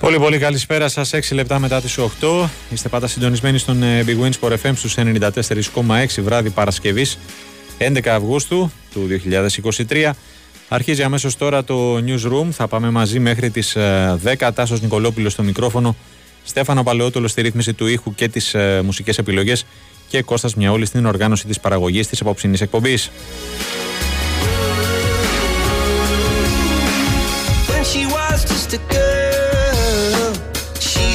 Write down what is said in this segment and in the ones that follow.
Πολύ πολύ καλησπέρα σας. 6 λεπτά μετά τις 8. Είστε πάντα συντονισμένοι στον ε, Big Wins for FM στους 94,6 βράδυ Παρασκευής 11 Αυγούστου του 2023. Αρχίζει αμέσως τώρα το Newsroom. Θα πάμε μαζί μέχρι τις 10. Ε, Τάσος Νικολόπουλος στο μικρόφωνο. Στέφανο Παλαιότολο στη ρύθμιση του ήχου και τις ε, μουσικές επιλογές. Και Κώστας Μιαόλης στην οργάνωση της παραγωγής της απόψινής εκπομπής.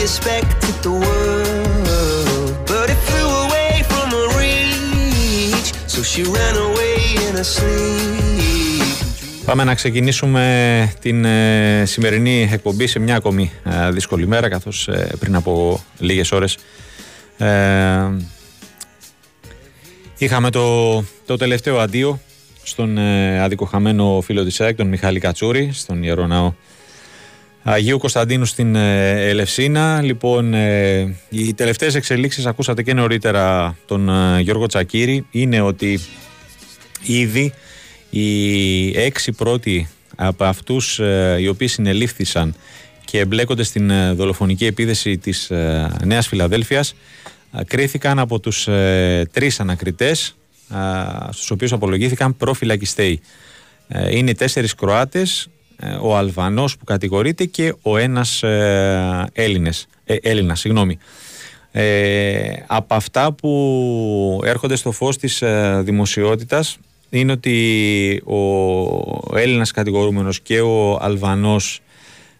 Expected the world, but it flew away from her reach. So she ran away in a sleep. Πάμε να ξεκινήσουμε την ε, σημερινή εκπομπή σε μια ακόμη ε, δύσκολη μέρα καθώς ε, πριν από λίγες ώρες ε, είχαμε το, το τελευταίο αντίο στον ε, αδικοχαμένο φίλο της ΑΕΚ, τον Μιχάλη Κατσούρη, στον Ιερό Ναό Αγίου Κωνσταντίνου στην ε, Ελευσίνα. Λοιπόν, ε, οι τελευταίες εξελίξεις, ακούσατε και νωρίτερα τον ε, Γιώργο Τσακύρη, είναι ότι ήδη οι έξι πρώτοι από αυτούς οι οποίοι συνελήφθησαν και εμπλέκονται στην δολοφονική επίδεση της Νέας Φιλαδέλφειας κρίθηκαν από τους τρεις ανακριτές στους οποίους απολογήθηκαν προφυλακιστέοι. Είναι τέσσερις Κροάτες, ε, ο Αλβανός που κατηγορείται και ο ένας ε, Έλληνες, ε, Έλληνας. Συγγνώμη. Ε, από αυτά που έρχονται στο φως της ε, δημοσιότητας είναι ότι ο Έλληνας κατηγορούμενος και ο Αλβανός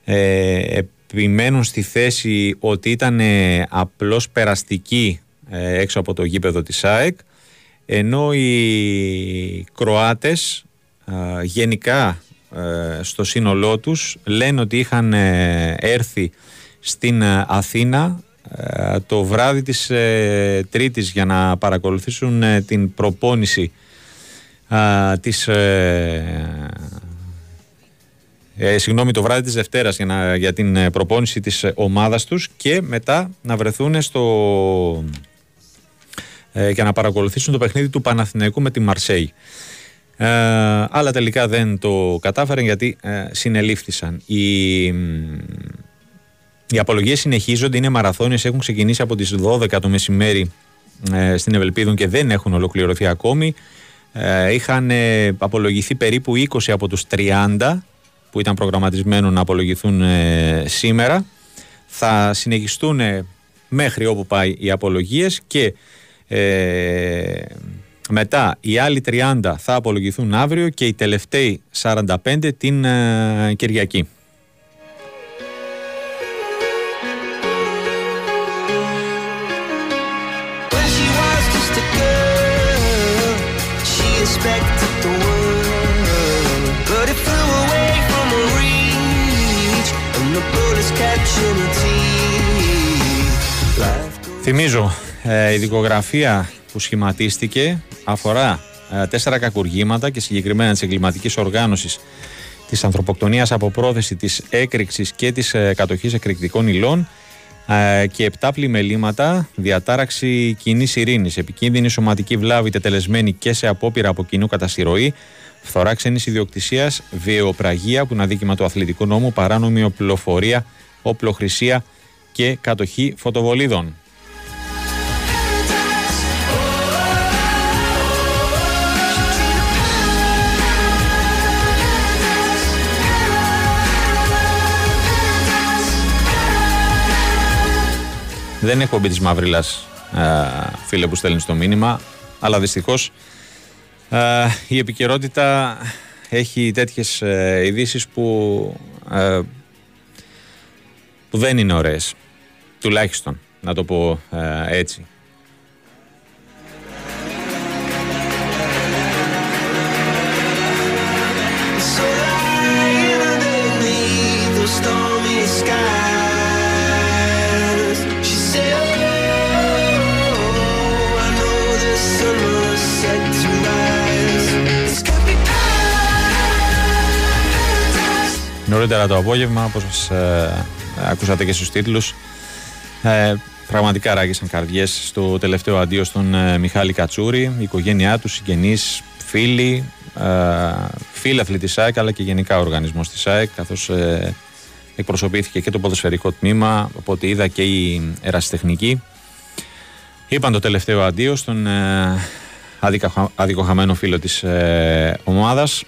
ε, επιμένουν στη θέση ότι ήταν απλώς περαστικοί έξω από το γήπεδο της ΑΕΚ ενώ οι Κροάτες γενικά ε, στο σύνολό τους λένε ότι είχαν ε, έρθει στην ε, Αθήνα το βράδυ της Τρίτης για να παρακολουθήσουν την προπόνηση της ε, συγγνώμη, το βράδυ της Δευτέρας για, να, για την προπόνηση της ομάδας τους και μετά να βρεθούν στο ε, για να παρακολουθήσουν το παιχνίδι του Παναθηναϊκού με τη Μαρσέη. Ε, αλλά τελικά δεν το κατάφεραν γιατί ε, συνελήφθησαν. Οι, οι απολογίες συνεχίζονται, είναι μαραθώνιες, έχουν ξεκινήσει από τις 12 το μεσημέρι ε, στην Ευελπίδων και δεν έχουν ολοκληρωθεί ακόμη. Ε, είχαν απολογηθεί περίπου 20 από τους 30 που ήταν προγραμματισμένο να απολογηθούν σήμερα. Θα συνεχιστούν μέχρι όπου πάει οι απολογίες και μετά οι άλλοι 30 θα απολογηθούν αύριο και οι τελευταίοι 45 την ε, Κυριακή. Θυμίζω, ε, η δικογραφία που σχηματίστηκε αφορά ε, τέσσερα κακουργήματα και συγκεκριμένα της εγκληματικής οργάνωσης της ανθρωποκτονίας από πρόθεση της έκρηξης και της ε, κατοχής εκρηκτικών υλών ε, και επτά πλημελήματα, διατάραξη κοινή ειρήνης, επικίνδυνη σωματική βλάβη τετελεσμένη και σε απόπειρα από κοινού κατά συρροή, φθορά ξένης ιδιοκτησίας, βιαιοπραγία που είναι αδίκημα του αθλητικού νόμου, παράνομη οπλοφορία, οπλοχρησία και κατοχή φωτοβολίδων. Δεν έχω μπει της Μαύριλα, φίλε που στέλνει το μήνυμα, αλλά δυστυχώς η επικαιρότητα έχει τέτοιες ε, ειδήσεις που, που δεν είναι ωραίες. Τουλάχιστον, να το πω έτσι. Νωρίτερα το απόγευμα, όπως ε, ακούσατε και στους τίτλους. Ε, πραγματικά ράγισαν καρδιές στο τελευταίο αντίο στον ε, Μιχάλη Κατσούρη, η οικογένειά του, συγγενείς, φίλοι, ε, φίλαθλοι της ΑΕΚ, αλλά και γενικά ο οργανισμός της ΑΕΚ, καθώς ε, εκπροσωπήθηκε και το ποδοσφαιρικό τμήμα, από ό,τι είδα και η ερασιτεχνική. Είπαν το τελευταίο αντίο στον ε, αδικοχαμένο φίλο της ε, ομάδας.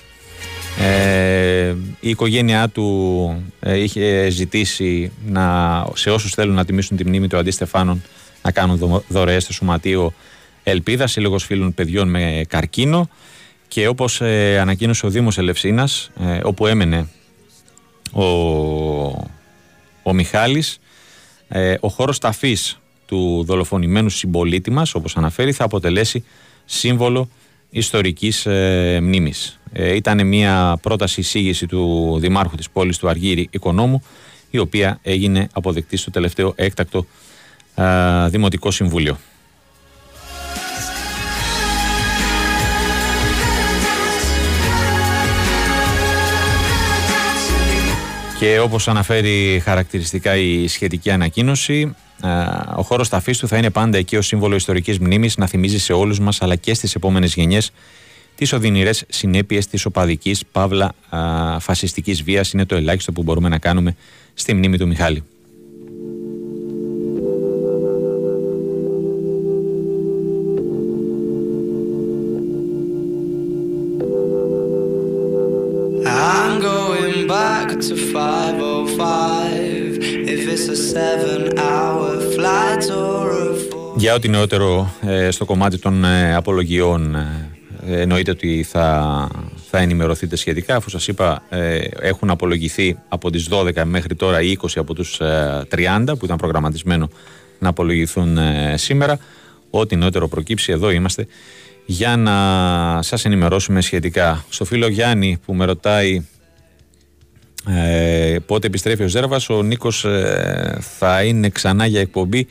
Ε, η οικογένειά του ε, είχε ζητήσει να, σε όσους θέλουν να τιμήσουν τη μνήμη του Αντί Στεφάνων να κάνουν δωρεές στο Σωματείο Ελπίδας, σύλλογος φίλων παιδιών με καρκίνο. Και όπως ε, ανακοίνωσε ο Δήμος Ελευσίνας ε, όπου έμενε ο, ο Μιχάλης ε, ο χώρος ταφής του δολοφονημένου συμπολίτη μας όπως αναφέρει θα αποτελέσει σύμβολο ιστορικής ε, μνήμης. Ε, ήταν μια πρόταση εισήγηση του Δημάρχου της πόλης του Αργύρη Οικονόμου η οποία έγινε αποδεκτή στο τελευταίο έκτακτο ε, Δημοτικό Συμβούλιο. Και όπως αναφέρει χαρακτηριστικά η σχετική ανακοίνωση, ο χώρος ταφής του θα είναι πάντα εκεί ως σύμβολο ιστορικής μνήμης να θυμίζει σε όλους μας αλλά και στις επόμενες γενιές τις οδυνηρές συνέπειες της οπαδικής, παύλα φασιστικής βίας είναι το ελάχιστο που μπορούμε να κάνουμε στη μνήμη του Μιχάλη. Για ό,τι νεότερο ε, στο κομμάτι των ε, απολογιών ε, εννοείται ότι θα, θα ενημερωθείτε σχετικά αφού σας είπα έχουν απολογηθεί από τις 12 μέχρι τώρα 20 από τους 30 που ήταν προγραμματισμένο να απολογηθούν σήμερα. Ό,τι νεότερο προκύψει εδώ είμαστε για να σας ενημερώσουμε σχετικά. Στο φίλο Γιάννη που με ρωτάει ε, πότε επιστρέφει ο Ζέρβας ο Νίκος ε, θα είναι ξανά για εκπομπή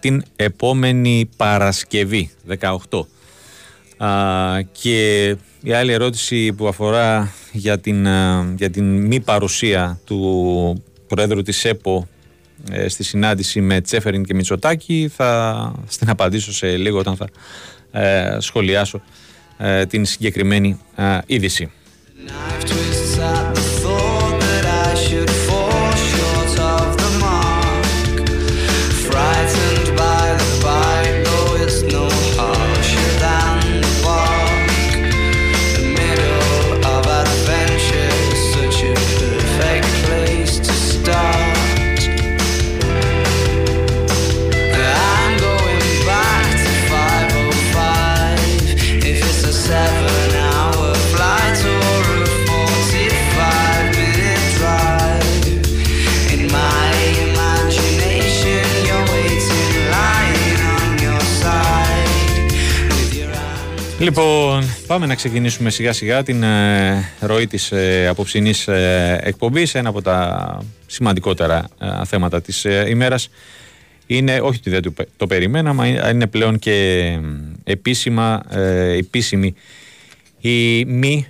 την επόμενη Παρασκευή 18 και η άλλη ερώτηση που αφορά για την, για την μη παρουσία του Πρόεδρου της ΕΠΟ ε, στη συνάντηση με Τσέφεριν και Μητσοτάκη θα στην απαντήσω σε λίγο όταν θα ε, σχολιάσω την συγκεκριμένη είδηση. Λοιπόν, πάμε να ξεκινήσουμε σιγά σιγά την ε, ροή της ε, απόψινής ε, εκπομπής. Ένα από τα σημαντικότερα ε, θέματα της ε, ημέρας είναι, όχι ότι δεν το, το περιμέναμε, είναι πλέον και επίσημα, επίσημη η μη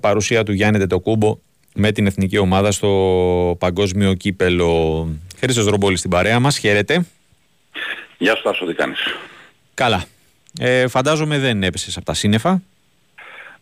παρουσία του Γιάννη Τετοκούμπο με την εθνική ομάδα στο παγκόσμιο κύπελο. Χρήστος Ρομπόλης στην παρέα μας, χαίρετε. Γεια σου Τάσο, τι κάνεις; Καλά. Ε, φαντάζομαι δεν έπεσες από τα σύννεφα.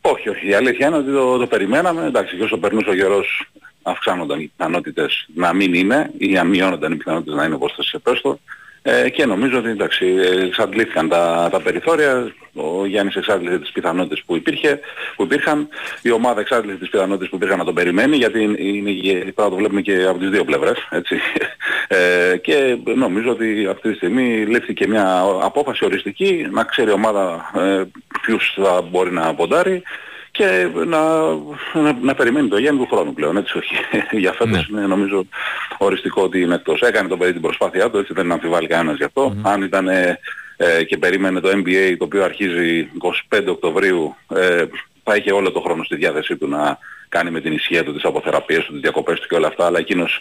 Όχι, όχι. Η αλήθεια είναι ότι το, το περιμέναμε. Εντάξει, και όσο περνούσε ο καιρός αυξάνονταν οι πιθανότητες να μην είναι ή να μειώνονταν οι πιθανότητες να είναι όπως θα σε πέστο. Ε, και νομίζω ότι εντάξει, εξαντλήθηκαν τα, τα περιθώρια, ο Γιάννης εξάντλησε τις πιθανότητες που, υπήρχε, που υπήρχαν, η ομάδα εξάντλησε τις πιθανότητες που υπήρχαν να τον περιμένει, γιατί είναι, είναι, το βλέπουμε και από τις δύο πλευρές. Έτσι. Ε, και νομίζω ότι αυτή τη στιγμή λήφθηκε μια απόφαση οριστική, να ξέρει η ομάδα ε, ποιους θα μπορεί να ποντάρει και να, να, να, περιμένει το Γιάννη του χρόνου πλέον. Έτσι όχι. για φέτος ναι. είναι νομίζω οριστικό ότι είναι εκτός. Έκανε το παιδί την προσπάθειά του, έτσι δεν αμφιβάλλει κανένας γι' αυτό. Mm-hmm. Αν ήταν ε, και περίμενε το NBA το οποίο αρχίζει 25 Οκτωβρίου ε, θα είχε όλο το χρόνο στη διάθεσή του να κάνει με την ισχύ του τις αποθεραπείες του, τις διακοπές του και όλα αυτά, αλλά εκείνος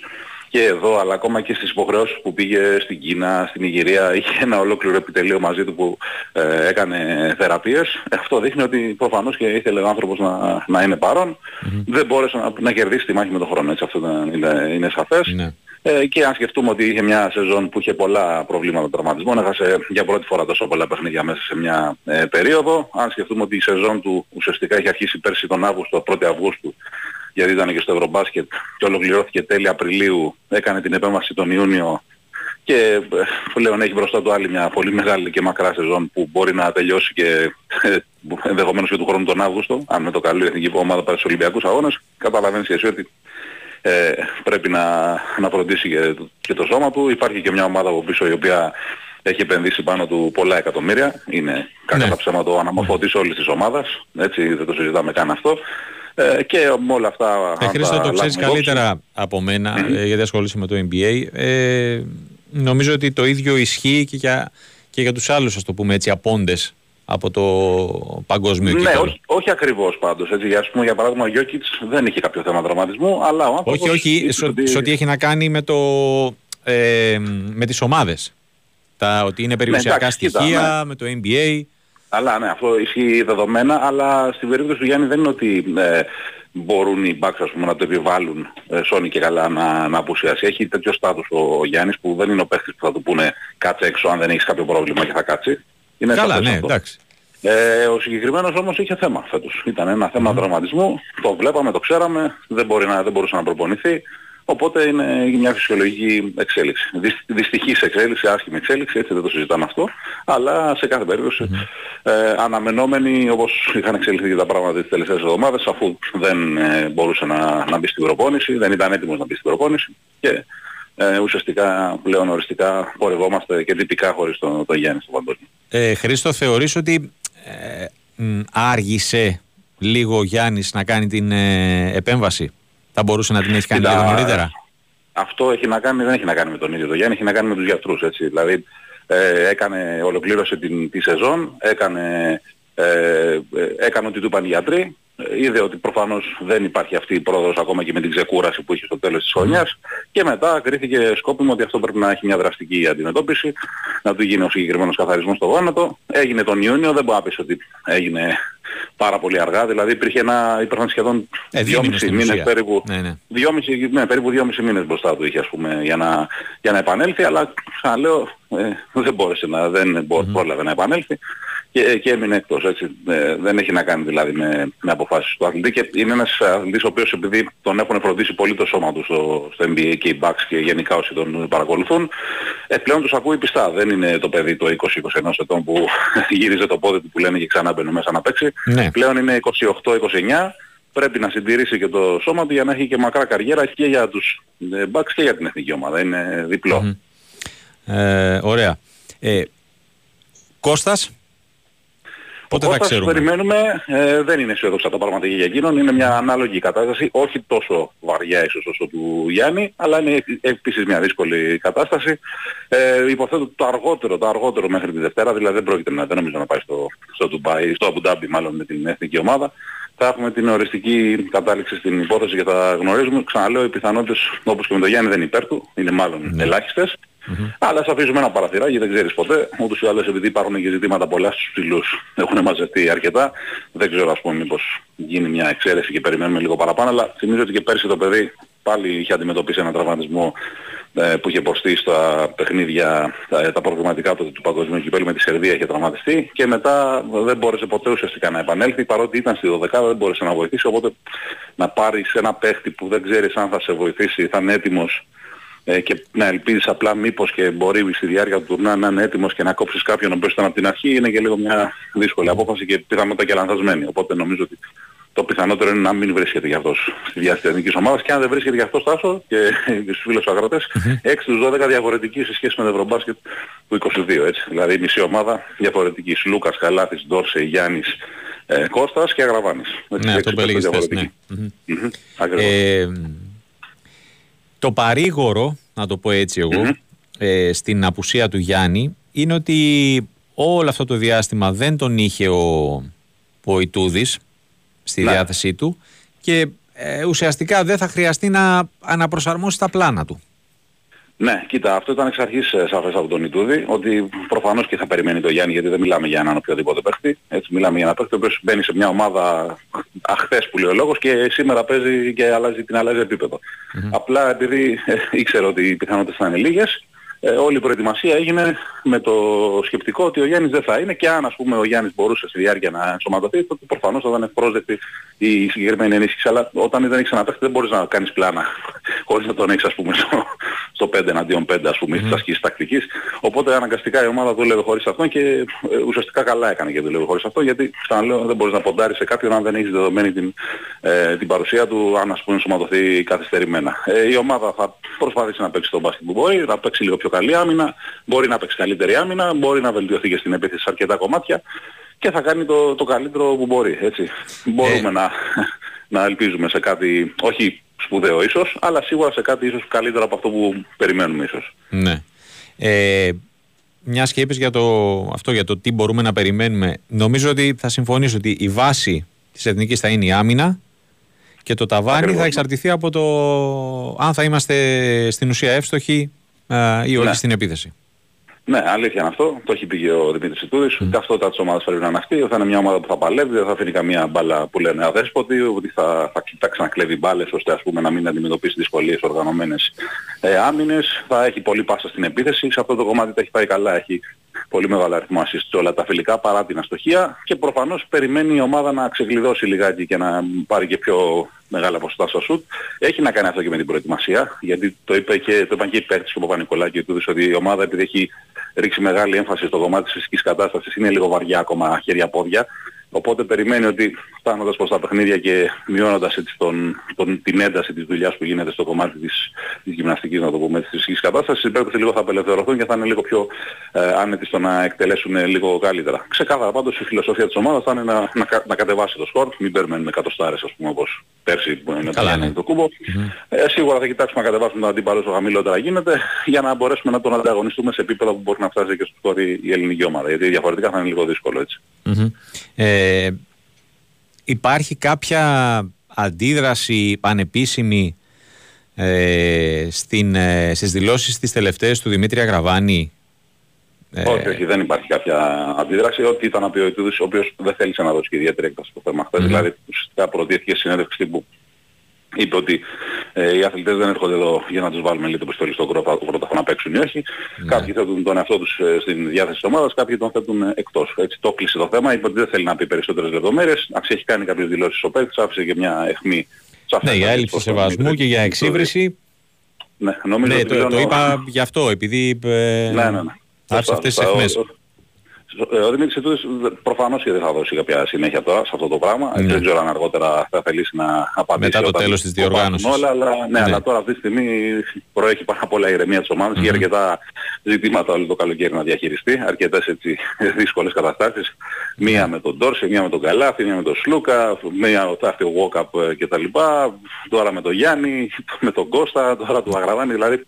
και εδώ αλλά ακόμα και στις υποχρεώσεις που πήγε στην Κίνα, στην Ιγυρία είχε ένα ολόκληρο επιτελείο μαζί του που ε, έκανε θεραπείες. Αυτό δείχνει ότι προφανώς και ήθελε ο άνθρωπος να, να είναι Δεν μπόρεσε να, να κερδίσει τη μάχη με τον χρόνο. Έτσι, αυτό είναι, είναι σαφές. Ναι. Ε, και αν σκεφτούμε ότι είχε μια σεζόν που είχε πολλά προβλήματα τραυματισμών, έχασε για πρώτη φορά τόσο πολλά παιχνίδια μέσα σε μια ε, περίοδο. Αν σκεφτούμε ότι η σεζόν του ουσιαστικά είχε αρχίσει πέρσι τον Αύγουστο, 1η Αυγούστου γιατί ήταν και στο Ευρωμπάσκετ και ολοκληρώθηκε τέλη Απριλίου, έκανε την επέμβαση τον Ιούνιο και ε, πλέον έχει μπροστά του άλλη μια πολύ μεγάλη και μακρά σεζόν που μπορεί να τελειώσει και ε, ενδεχομένως και του χρόνου τον Αύγουστο, αν με το καλό η εθνική ομάδα πάρει στους Ολυμπιακούς Αγώνες, καταλαβαίνεις και εσύ ότι ε, πρέπει να, να φροντίσει και, και, το σώμα του. Υπάρχει και μια ομάδα από πίσω η οποία έχει επενδύσει πάνω του πολλά εκατομμύρια. Είναι κακά ναι. τα ψέματα ο αναμορφωτής όλης της ομάδας. Έτσι δεν το συζητάμε καν αυτό. Ε, και με όλα αυτά... Ε, Χρήστο, το ξέρεις καλύτερα από μένα, mm-hmm. γιατί ασχολείσαι με το NBA. Ε, νομίζω ότι το ίδιο ισχύει και για, και για τους άλλους, ας το πούμε έτσι, απόντες από το παγκόσμιο ναι, όχι, όχι ακριβώς πάντως. Έτσι, ας πούμε, για παράδειγμα, ο Γιώκητς δεν είχε κάποιο θέμα δραματισμού, αλλά ο άνθρωπος... Όχι, όχι, σε ό,τι έχει να κάνει με, το, ε, με τις ομάδες. Τα, ότι είναι περιουσιακά ναι, στοιχεία, ναι. με το NBA. Αλλά ναι, αυτό ισχύει δεδομένα, αλλά στην περίπτωση του Γιάννη δεν είναι ότι ε, μπορούν οι Bucks ας πούμε, να το επιβάλλουν ε, Sony και καλά να, να απουσιάσει. Έχει τέτοιο στάτους ο, ο Γιάννης που δεν είναι ο παίχτης που θα του πούνε κάτσε έξω αν δεν έχεις κάποιο πρόβλημα και θα κάτσει. Είναι καλά, ναι, εντάξει. Ε, ο συγκεκριμένος όμως είχε θέμα φέτος. Ήταν ένα θέμα mm. τραυματισμού, το βλέπαμε, το ξέραμε, δεν, μπορεί να, δεν μπορούσε να προπονηθεί. Οπότε είναι μια φυσιολογική εξέλιξη. Δυστυχής εξέλιξη, άσχημη εξέλιξη, έτσι δεν το συζητάμε αυτό. Αλλά σε κάθε περίπτωση mm-hmm. ε, αναμενόμενοι όπως είχαν εξελιχθεί τα πράγματα τις τελευταίες εβδομάδες αφού δεν ε, μπορούσε να, να μπει στην προπόνηση, δεν ήταν έτοιμος να μπει στην προπόνηση και ε, ουσιαστικά πλέον οριστικά πορευόμαστε και τυπικά χωρίς τον το Γιάννη στο παγκόσμιο. Ε, Χρήστο, θεωρείς ότι ε, άργησε λίγο ο Γιάννης να κάνει την ε, επέμβαση; Θα μπορούσε να την έχει κάνει λίγο νωρίτερα; Αυτό έχει να κάνει, δεν έχει να κάνει με τον ίδιο το Γιάννη, έχει να κάνει με τους γιατρούς. Έτσι. Δηλαδή ε, έκανε, ολοκλήρωσε την, τη σεζόν, έκανε, ε, ε έκανε ό,τι του είπαν οι γιατροί, είδε ότι προφανώς δεν υπάρχει αυτή η πρόοδος ακόμα και με την ξεκούραση που είχε στο τέλος της χρονιάς και μετά κρίθηκε σκόπιμο ότι αυτό πρέπει να έχει μια δραστική αντιμετώπιση, να του γίνει ο συγκεκριμένος καθαρισμός στο γόνατο. Έγινε τον Ιούνιο, δεν μπορεί να πεις ότι έγινε πάρα πολύ αργά, δηλαδή υπήρχε ένα, υπήρχαν σχεδόν ε, δυόμιση μήνες περίπου, ναι, ναι. Δυόμιση, ναι, περίπου δυόμιση μήνες μπροστά του είχε ας πούμε για να, για να επανέλθει, αλλά ξαναλέω ε, δεν μπόρεσε να, δεν mm-hmm. να επανέλθει και, και έμεινε εκτός. Έτσι. Ε, δεν έχει να κάνει δηλαδή με, με αποφάσεις του αθλητή και είναι ένας αθλητής ο οποίος επειδή τον έχουν φροντίσει πολύ το σώμα του στο, στο NBA και οι Bucks και γενικά όσοι τον παρακολουθούν, ε, πλέον τους ακούει πιστά. Δεν είναι το παιδί το 20-21 ετών που γύριζε το πόδι του που λένε και ξανά μπαίνει μέσα να παίξει. Ναι. Πλέον είναι 28-29 πρέπει να συντηρήσει και το σώμα του για να έχει και μακρά καριέρα και για τους ε, Bucks και για την εθνική ομάδα. Είναι διπλό. Mm-hmm. Ε, ωραία. Ε, Κώστας, Πότε θα ξέρουμε. περιμένουμε, ε, δεν είναι αισιόδοξα τα πράγματα για εκείνον, είναι μια ανάλογη κατάσταση, όχι τόσο βαριά ίσως όσο του Γιάννη, αλλά είναι επίσης μια δύσκολη κατάσταση. Ε, υποθέτω το αργότερο, το αργότερο μέχρι τη Δευτέρα, δηλαδή δεν πρόκειται να, δεν νομίζω να πάει στο, στο Ντουμπάι, στο Αμπουντάμπι μάλλον με την εθνική ομάδα. Θα έχουμε την οριστική κατάληξη στην υπόθεση και θα γνωρίζουμε. Ξαναλέω, οι πιθανότητες όπως και με τον Γιάννη δεν είναι υπέρ του, είναι μάλλον ναι. ελάχιστες. Mm-hmm. Αλλά ας αφήσουμε ένα παραθυράκι, δεν ξέρεις ποτέ. Ούτως ή άλλως επειδή υπάρχουν και ζητήματα πολλά στους ψηλούς έχουν μαζευτεί αρκετά. Δεν ξέρω ας πούμε μήπως γίνει μια εξαίρεση και περιμένουμε λίγο παραπάνω. Αλλά θυμίζω ότι και πέρσι το παιδί πάλι είχε αντιμετωπίσει ένα τραυματισμό ε, που είχε υποστεί στα παιχνίδια τα, τα προβληματικά του, του παγκοσμίου κυπέλου με τη Σερβία είχε τραυματιστεί και μετά δεν μπόρεσε ποτέ ουσιαστικά να επανέλθει παρότι ήταν στη 12 δεν μπόρεσε να βοηθήσει οπότε να πάρεις ένα παίχτη που δεν ξέρεις αν θα σε βοηθήσει, θα είναι έτοιμος ε, και να ελπίζεις απλά μήπως και μπορεί στη διάρκεια του τουρνά να είναι έτοιμος και να κόψεις κάποιον που ήταν από την αρχή είναι και λίγο μια δύσκολη απόφαση και πιθανότατα και λανθασμένη. Οπότε νομίζω ότι το πιθανότερο είναι να μην βρίσκεται για αυτός στη διάστηση της εθνικής ομάδας και αν δεν βρίσκεται για αυτό Στάσο και στους φίλους τους αγρότες, 6 στους 12 διαφορετικοί σε σχέση με το Ευρωμπάσκετ του 22 έτσι. Δηλαδή μισή ομάδα διαφορετικής. Λούκας, Καλάθης, Ντόρσε, Γιάννης, ε, Κώστας και Αγραβάνης. Ναι, αυτό που έλεγες ναι. Ε, το παρήγορο, να το πω έτσι ε, στην απουσία του Γιάννη, είναι ότι όλο αυτό το διάστημα δεν τον είχε ο, ο Ιτούδης στη ναι. διάθεσή του και ε, ουσιαστικά δεν θα χρειαστεί να αναπροσαρμόσει τα πλάνα του. Ναι, κοίτα, αυτό ήταν εξ αρχής ε, σαφές από τον Ιτούδη, ότι προφανώς και θα περιμένει το Γιάννη, γιατί δεν μιλάμε για έναν οποιοδήποτε παίχτη. Έτσι, μιλάμε για έναν παίχτη, ο οποίος μπαίνει σε μια ομάδα αχθές που λέει ο λόγος και σήμερα παίζει και αλλάζει, την αλλάζει επίπεδο. Mm-hmm. Απλά επειδή ε, ήξερε ότι οι πιθανότητες θα είναι λίγες, ε, όλη η προετοιμασία έγινε με το σκεπτικό ότι ο Γιάννης δεν θα είναι και αν ας πούμε ο Γιάννης μπορούσε στη διάρκεια να ενσωματωθεί τότε προφανώς θα ήταν ευπρόσδεκτη η συγκεκριμένη ενίσχυση αλλά όταν δεν έχεις αναπέχτη δεν μπορείς να κάνεις πλάνα χωρίς να τον έχεις ας πούμε στο, στο 5 εναντίον 5 ας πούμε mm-hmm. στις ασκήσεις τακτικής οπότε αναγκαστικά η ομάδα δούλευε χωρίς αυτό και ε, ουσιαστικά καλά έκανε και δούλευε χωρίς αυτό γιατί ξαναλέω δεν μπορείς να ποντάρεις σε κάποιον αν δεν έχεις δεδομένη την, ε, την παρουσία του αν ας πούμε ενσωματωθεί καθυστερημένα. Ε, η ομάδα θα προσπαθήσει να παίξει τον μπάσκετ που μπορεί, να παίξει λίγο πιο καλή άμυνα, μπορεί να παίξει καλύτερη άμυνα, μπορεί να βελτιωθεί και στην επίθεση σε αρκετά κομμάτια και θα κάνει το, το καλύτερο που μπορεί. Έτσι. Μπορούμε ε. να, να ελπίζουμε σε κάτι, όχι σπουδαίο ίσως, αλλά σίγουρα σε κάτι ίσως καλύτερο από αυτό που περιμένουμε ίσως. Ναι. Ε, μια σκέψη για το, αυτό για το τι μπορούμε να περιμένουμε. Νομίζω ότι θα συμφωνήσω ότι η βάση της εθνικής θα είναι η άμυνα και το ταβάνι θα εξαρτηθεί από το αν θα είμαστε στην ουσία εύστοχοι ή όχι ναι. στην επίθεση. Ναι, αλήθεια είναι αυτό. Το έχει πει και ο Δημήτρης Ιτούδης. Mm. Ταυτότητα της ομάδας πρέπει να είναι αυτή. Θα είναι μια ομάδα που θα παλεύει, δεν θα αφήνει καμία μπάλα που λένε αδέσποτη, ότι θα, θα κοιτάξει να κλέβει μπάλες ώστε ας πούμε να μην αντιμετωπίσει δυσκολίες οργανωμένες ε, άμυνες. Θα έχει πολύ πάσα στην επίθεση. Σε αυτό το κομμάτι τα έχει πάει καλά. Έχει πολύ μεγάλο αριθμό assist όλα τα φιλικά παρά την αστοχία και προφανώς περιμένει η ομάδα να ξεκλειδώσει λιγάκι και να πάρει και πιο μεγάλα ποσοστά στο σουτ. Έχει να κάνει αυτό και με την προετοιμασία, γιατί το είπε και, το είπαν και οι παίκτες του Παπα-Νικολάκη του ότι η ομάδα επειδή έχει ρίξει μεγάλη έμφαση στο κομμάτι της φυσικής κατάστασης είναι λίγο βαριά ακόμα χέρια-πόδια Οπότε περιμένει ότι φτάνοντας προς τα παιχνίδια και μειώνοντας έτσι τον, τον, την ένταση της δουλειάς που γίνεται στο κομμάτι της, της γυμναστικής, να το πούμε, της φυσικής κατάστασης, οι παίκτες λίγο θα απελευθερωθούν και θα είναι λίγο πιο ε, άνετοι στο να εκτελέσουν λίγο καλύτερα. Ξεκάθαρα πάντως η φιλοσοφία της ομάδας θα είναι να, να, να κατεβάσει το σκορ, μην περιμένουμε εκατοστάρες ας πούμε όπως πέρσι που είναι Καλά, ναι. το κουμπο mm-hmm. ε, σίγουρα θα κοιτάξουμε να κατεβάσουμε τον αντίπαλο όσο χαμηλότερα γίνεται για να μπορέσουμε να τον ανταγωνιστούμε σε επίπεδο που μπορεί να φτάσει και στο σκορ η ελληνική ομάδα. Γιατί διαφορετικά θα είναι λίγο δύσκολο έτσι. Mm-hmm. Ε, υπάρχει κάποια αντίδραση πανεπίσημη ε, στην, ε, στις δηλώσεις τις τελευταίες του Δημήτρη Αγραβάνη; Ε, όχι, όχι, δεν υπάρχει κάποια αντίδραση. Ό,τι ήταν να πει ο ο οποίος δεν θέλησε να δώσει και ιδιαίτερη έκταση στο θέμα χθες. Δηλαδή, ουσιαστικά προτίθηκε συνέντευξη τύπου είπε ότι ε, οι αθλητές δεν έρχονται εδώ για να τους βάλουμε λίγο πιστόλι στον κρόταφο να παίξουν ή όχι. Ναι. Κάποιοι θέτουν τον εαυτό τους ε, στην διάθεση της ομάδας, κάποιοι τον θέτουν ε, εκτός. Έτσι το κλείσε το θέμα, είπε ότι δεν θέλει να πει περισσότερες λεπτομέρειες. Αν έχει κάνει κάποιες δηλώσεις ο παίκτης, άφησε και μια αιχμή. Ναι, για έλλειψη σεβασμού και για εξύβριση. Ναι, νομίζω ναι, το, το, είπα γι' αυτό, επειδή ε, ναι, ναι, ναι. άφησε αυτές τις αιχμές. Ε, ο Δημήτρης Ετούδης προφανώς και δεν θα δώσει κάποια συνέχεια τώρα σε αυτό το πράγμα. Ναι. Δεν ξέρω αν αργότερα θα θελήσει να απαντήσει. Μετά το τέλος της διοργάνωσης. Όλα, αλλά, ναι, ναι, αλλά τώρα αυτή τη στιγμή προέχει πάρα πολλά ηρεμία της ομάδας mm-hmm. και αρκετά ζητήματα όλο το καλοκαίρι να διαχειριστεί. Αρκετές έτσι δύσκολες καταστάσεις. Μία με τον Τόρση, μία με τον Καλάθι, μία με τον Σλούκα, μία ο Τάφτη, ο Βόκαπ κτλ. Τώρα με τον Γιάννη, με τον Κώστα, τώρα του Αγραβάνη. Δηλαδή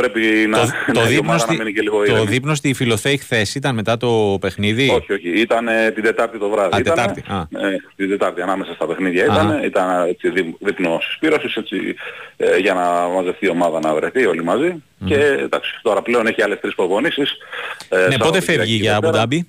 πρέπει να, το, να, το δείπνο στη, να μείνει και λίγο Το δείπνο στη Φιλοθέη χθες ήταν μετά το παιχνίδι; Όχι, όχι. Ήταν ε, την Τετάρτη το βράδυ. Α, ήτανε, τετάρτη. Ε, την Τετάρτη ανάμεσα στα παιχνίδια ήταν. Ήταν έτσι δείπνος συσπήρωσης έτσι, ε, για να μαζευτεί η ομάδα να βρεθεί όλοι μαζί. Mm. Και εντάξει, τώρα πλέον έχει άλλες τρεις προπονήσεις. Ε, ναι, πότε φεύγει για Αμπουντάμπη.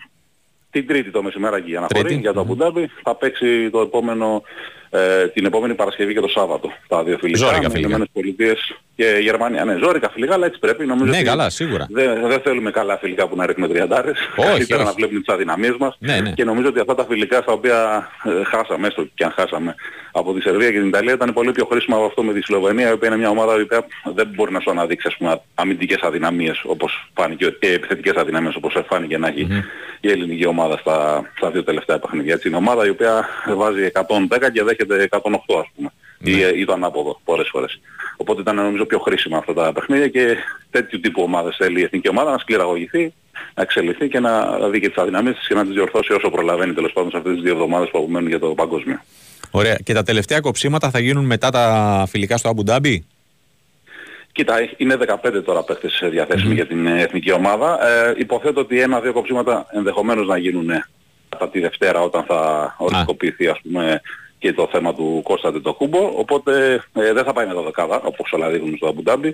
Την Τρίτη το μεσημέρι για να χωρεί για το Αμπουντάμπη. Θα παίξει το επόμενο ε, την επόμενη Παρασκευή και το Σάββατο. Τα δύο φιλικά. Ζόρικα φιλικά. Πολιτείες και Γερμανία. Ναι, ζόρικα φιλικά, αλλά έτσι πρέπει. Νομίζω ναι, καλά, σίγουρα. Δεν, δεν θέλουμε καλά φιλικά που να ρίχνουμε τριαντάρες. Όχι, όχι. να βλέπουμε τις αδυναμίες μας. Ναι, ναι. Και νομίζω ότι αυτά τα φιλικά στα οποία ε, χάσαμε, έστω και αν χάσαμε από τη Σερβία και την Ιταλία, ήταν πολύ πιο χρήσιμα από αυτό με τη Σλοβενία, η οποία είναι μια ομάδα η οποία δεν μπορεί να σου αναδείξει ας πούμε, αμυντικές αδυναμίες όπως φάνηκε και επιθετικές αδυναμίες όπως φάνηκε να έχει mm-hmm. η ελληνική ομάδα στα, στα δύο τελευταία παιχνίδια. Έτσι, είναι ομάδα η οποία βάζει 110 και δέχεται 108 ας πούμε. Ναι. Ή, ή το ανάποδο πολλές φορές. Οπότε ήταν νομίζω πιο χρήσιμα αυτά τα παιχνίδια και τέτοιου τύπου ομάδες θέλει η εθνική ομάδα να σκληραγωγηθεί, να εξελιχθεί και να δει και τις αδυναμίες της και να τις διορθώσει όσο προλαβαίνει τέλος πάντων σε αυτές τις δύο εβδομάδες που απομένουν για το παγκόσμιο. Ωραία. Και τα τελευταία κοψίματα θα γίνουν μετά τα φιλικά στο Αμπουντάμπι. Κοίτα, είναι 15 τώρα παίχτες διαθέσιμοι mm-hmm. για την εθνική ομάδα. Ε, υποθέτω ότι ένα-δύο κοψίματα ενδεχομένως να γίνουν κατά τη Δευτέρα όταν θα οριστικοποιηθεί ας πούμε και το θέμα του Κώστα Τετοκούμπο, οπότε ε, δεν θα πάει με το δεκάδα, όπως όλα δείχνουν στο Αμπουντάμπι.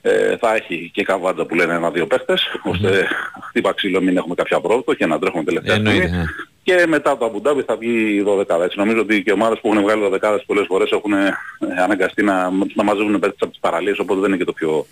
Ε, θα έχει και καβάντα που λένε ένα-δύο παίχτες, ώστε χτύπα ξύλο μην έχουμε κάποια πρόοδο και να τρέχουμε τελευταία στιγμή. Ναι. και μετά το Αμπουντάμπι θα βγει η 12 Έτσι νομίζω ότι και οι ομάδες που έχουν βγάλει 12 πολλές φορές έχουν ε, αναγκαστεί να, να μαζεύουν παίκτες από τις παραλίες οπότε δεν είναι και το πιο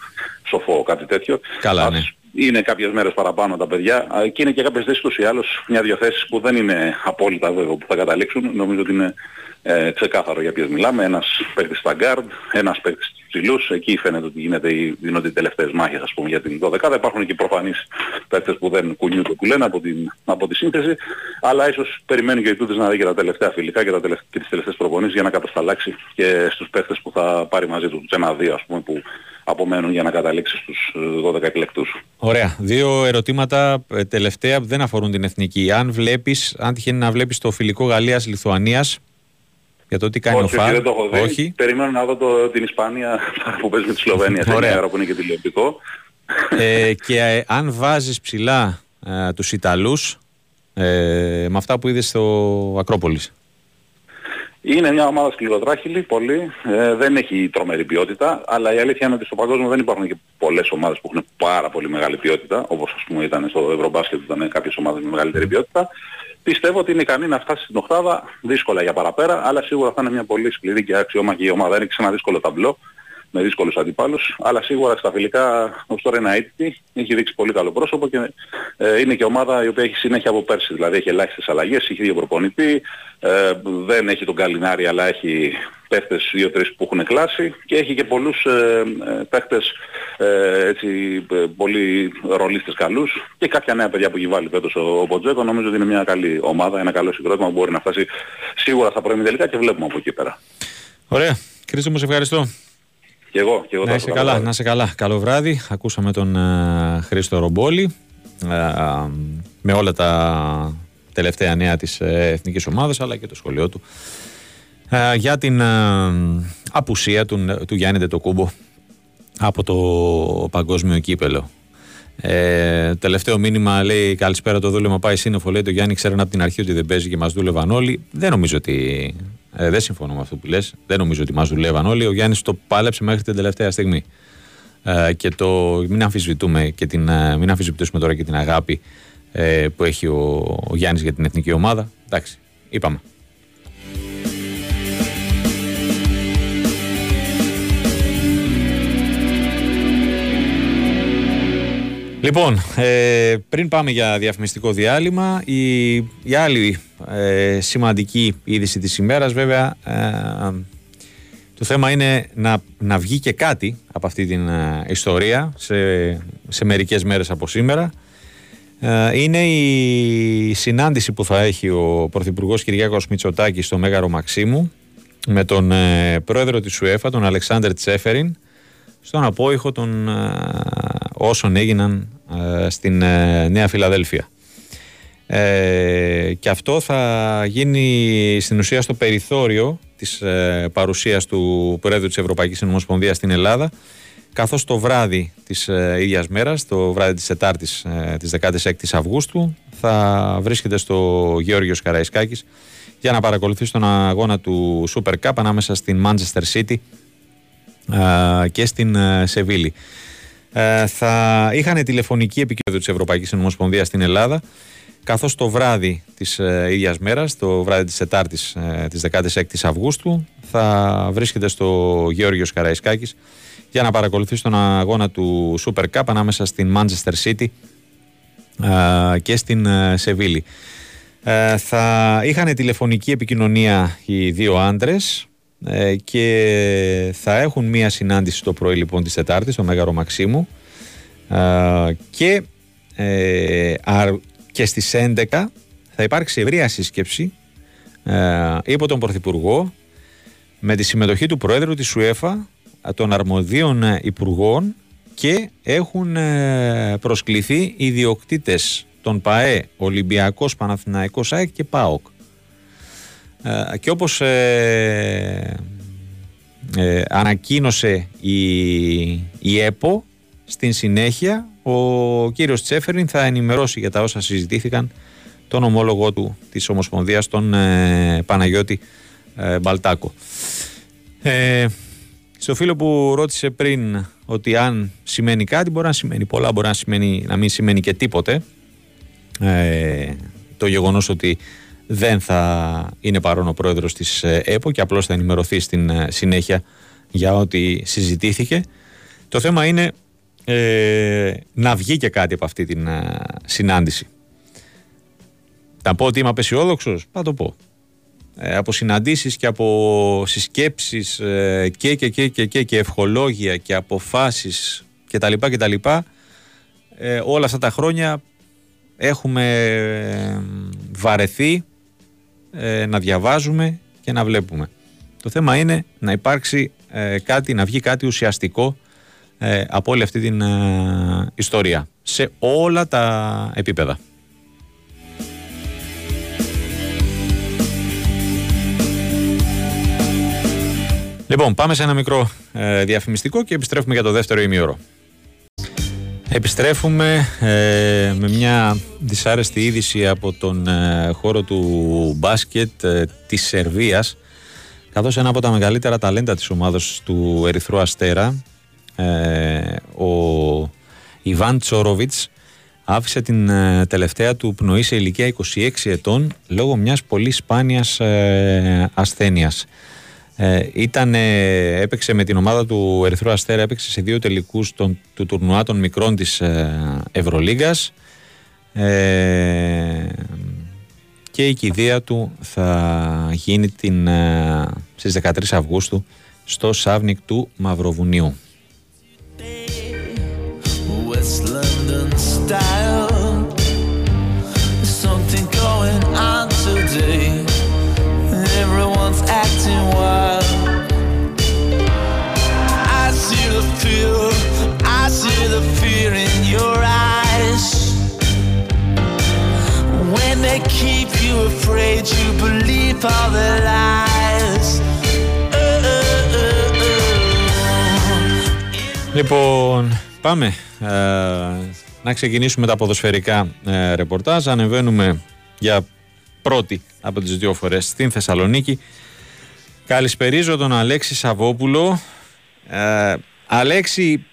σοφό κάτι τέτοιο. Καλά, ναι. Είναι κάποιες μέρες παραπάνω τα παιδιά και είναι και κάποιες θέσεις τους ή άλλως μια-δυο θέσεις που δεν είναι απόλυτα βέβαιο που θα καταλήξουν. Νομίζω ότι είναι ε, ξεκάθαρο για ποιες μιλάμε. Ένας παίκτης στα guard, ένας παίκτης ψηλούς. Εκεί φαίνεται ότι γίνεται, γίνονται οι τελευταίες μάχες ας πούμε για την 12. Υπάρχουν και προφανείς παίκτες που δεν κουνιούνται που λένε από, την, από τη σύνθεση. Αλλά ίσως περιμένει και οι τούτες να δει και τα τελευταία φιλικά και, τα τελευταίες, και τις τελευταίες προπονήσεις για να κατασταλάξει και στους παίκτες που θα πάρει μαζί τους. Τους ένα-δύο ας πούμε που απομένουν για να καταλήξει στους 12 εκλεκτούς. Ωραία. Δύο ερωτήματα ε, τελευταία που δεν αφορούν την εθνική. Αν βλέπεις, αν τυχαίνει να βλέπεις το φιλικό Γαλλίας-Λιθουανίας, για το τι κάνει όχι, ο Φαρ. δεν το έχω δει. Όχι. Περιμένω να δω το, την Ισπανία που παίζει με τη Σλοβένια σε μια ώρα που είναι και τηλεοπτικό. Ε, και ε, αν βάζεις ψηλά ε, τους Ιταλούς ε, με αυτά που είδες στο Ακρόπολης. Είναι μια ομάδα σκληροτράχυλη, πολύ. Ε, δεν έχει τρομερή ποιότητα, αλλά η αλήθεια είναι ότι στο παγκόσμιο δεν υπάρχουν και πολλές ομάδες που έχουν πάρα πολύ μεγάλη ποιότητα, όπως ας πούμε ήταν στο Ευρωμπάσκετ που ήταν κάποιες ομάδες με μεγαλύτερη ποιότητα. Πιστεύω ότι είναι ικανή να φτάσει στην οκτάδα, δύσκολα για παραπέρα, αλλά σίγουρα θα είναι μια πολύ σκληρή και αξιόμαχη ομάδα. Είναι ένα δύσκολο ταμπλό, με δύσκολους αντιπάλους, αλλά σίγουρα στα φιλικά ως τώρα είναι αίτητη, έχει δείξει πολύ καλό πρόσωπο και ε, είναι και ομάδα η οποία έχει συνέχεια από πέρσι, δηλαδή έχει ελάχιστες αλλαγές, έχει δύο προπονητή, ε, δεν έχει τον Καλινάρη αλλά έχει παίχτες δύο-τρεις που έχουν κλάσει και έχει και πολλούς ε, ε παίχτες ε, έτσι, ε, πολύ ρολίστες καλούς και κάποια νέα παιδιά που έχει βάλει φέτος ο, ο Ποτζέκο. Νομίζω ότι είναι μια καλή ομάδα, ένα καλό συγκρότημα που μπορεί να φτάσει σίγουρα στα πρώιμη τελικά και βλέπουμε από εκεί πέρα. Ωραία. Χρήστο, μου σε ευχαριστώ. Και εγώ, και εγώ να είσαι καλά, να είσαι καλά. Καλό βράδυ. Ακούσαμε τον uh, Χρήστο Ρομπόλη uh, με όλα τα τελευταία νέα της εθνικής ομάδας αλλά και το σχολείο του uh, για την απουσία του, του Γιάννη Ντετοκούμπο από το παγκόσμιο κύπελο. Ε, τελευταίο μήνυμα λέει καλησπέρα το δούλευμα πάει σύννεφο λέει το Γιάννη ξέραν από την αρχή ότι δεν παίζει και μας δούλευαν όλοι δεν νομίζω ότι ε, δεν συμφωνώ με αυτό που λες. Δεν νομίζω ότι μας δουλεύαν όλοι. Ο Γιάννης το πάλεψε μέχρι την τελευταία στιγμή. Ε, και το μην αμφισβητούμε και την, ε, μην αμφισβητήσουμε τώρα και την αγάπη ε, που έχει ο, ο Γιάννης για την εθνική ομάδα. Εντάξει είπαμε Λοιπόν, ε, πριν πάμε για διαφημιστικό διάλειμμα, η, η άλλη ε, σημαντική είδηση της ημέρας βέβαια ε, το θέμα είναι να, να βγει και κάτι από αυτή την ιστορία σε, σε μερικές μέρες από σήμερα. είναι η συνάντηση που θα έχει ο Πρωθυπουργός Κυριάκος Μητσοτάκης στο Μέγαρο Μαξίμου με τον πρόεδρο της ΟΕΦΑ, τον Αλεξάνδρ Τσέφεριν, στον απόϊχο των όσων έγιναν ε, στην ε, Νέα Φιλαδέλφια. Ε, και αυτό θα γίνει στην ουσία στο περιθώριο της ε, παρουσίας του Πρόεδρου της Ευρωπαϊκής Ομοσπονδίας στην Ελλάδα καθώς το βράδυ της ε, ίδιας μέρας, το βράδυ της Τετάρτης ε, της 16ης Αυγούστου θα βρίσκεται στο Γεώργιος Καραϊσκάκης για να παρακολουθεί τον αγώνα του Super Cup ανάμεσα στην Manchester City και στην Σεβίλη. Ε, θα είχαν τηλεφωνική επικοινωνία της Ευρωπαϊκής Ομοσπονδίας στην Ελλάδα καθώς το βράδυ της ε, ίδιας μέρας, το βράδυ της Τετάρτης ε, της 16ης Αυγούστου θα βρίσκεται στο Γεώργιος Καραϊσκάκης για να παρακολουθεί τον αγώνα του Super Cup ανάμεσα στην Manchester City ε, και στην ε, Σεβίλη. θα είχαν τηλεφωνική επικοινωνία οι δύο άντρες ε, και θα έχουν μία συνάντηση το πρωί λοιπόν της Τετάρτης στο Μέγαρο Μαξίμου ε, και, ε, και στις 11 θα υπάρξει ευρεία σύσκεψη ε, υπό τον Πρωθυπουργό με τη συμμετοχή του Πρόεδρου της ΣΟΕΦΑ των αρμοδίων υπουργών και έχουν προσκληθεί οι διοκτήτες των ΠΑΕ, Ολυμπιακός, Παναθηναϊκός ΑΕΚ και ΠΑΟΚ. Ε, και όπως ε, ε, ανακοίνωσε η, η ΕΠΟ στην συνέχεια ο κύριος Τσέφεριν θα ενημερώσει για τα όσα συζητήθηκαν τον ομόλογο του της Ομοσπονδίας τον Παναγιώτη Μπαλτάκο. Στο φίλο που ρώτησε πριν ότι αν σημαίνει κάτι μπορεί να σημαίνει πολλά, μπορεί να, σημαίνει, να μην σημαίνει και τίποτε το γεγονός ότι δεν θα είναι παρόν ο πρόεδρος της ΕΠΟ και απλώς θα ενημερωθεί στην συνέχεια για ό,τι συζητήθηκε. Το θέμα είναι ε, να βγει και κάτι από αυτή την συνάντηση. Θα πω ότι είμαι απεσιόδοξος, θα το πω. Ε, από συναντήσεις και από συσκέψεις ε, και, και, και, και, και, και ευχολόγια και αποφάσεις και τα λοιπά και τα λοιπά ε, όλα αυτά τα χρόνια έχουμε ε, βαρεθεί να διαβάζουμε και να βλέπουμε. Το θέμα είναι να υπάρξει κάτι, να βγει κάτι ουσιαστικό από όλη αυτή την ιστορία σε όλα τα επίπεδα. Λοιπόν, πάμε σε ένα μικρό ε, διαφημιστικό και επιστρέφουμε για το δεύτερο ημίωρο. Επιστρέφουμε ε, με μια δυσάρεστη είδηση από τον ε, χώρο του μπάσκετ ε, της Σερβίας καθώς ένα από τα μεγαλύτερα ταλέντα της ομάδας του Ερυθρού Αστέρα ο Ιβάν Τσόροβιτς άφησε την τελευταία του πνοή σε ηλικία 26 ετών λόγω μιας πολύ σπάνιας ασθένειας. Ε, ήταν, έπαιξε με την ομάδα του Ερυθρού Αστέρα, έπαιξε σε δύο τελικούς των, του τουρνουά των μικρών της ε, Ευρωλίγκας ε, και η κηδεία του θα γίνει την, ε, στις 13 Αυγούστου στο Σάβνικ του Μαυροβουνίου. Λοιπόν, πάμε ε, να ξεκινήσουμε τα ποδοσφαιρικά ε, ρεπορτάζ. Ανεβαίνουμε για πρώτη από τις δύο φορές στην Θεσσαλονίκη. Καλησπερίζω τον Αλέξη Σαββόπουλο. Ε, Αλέξη,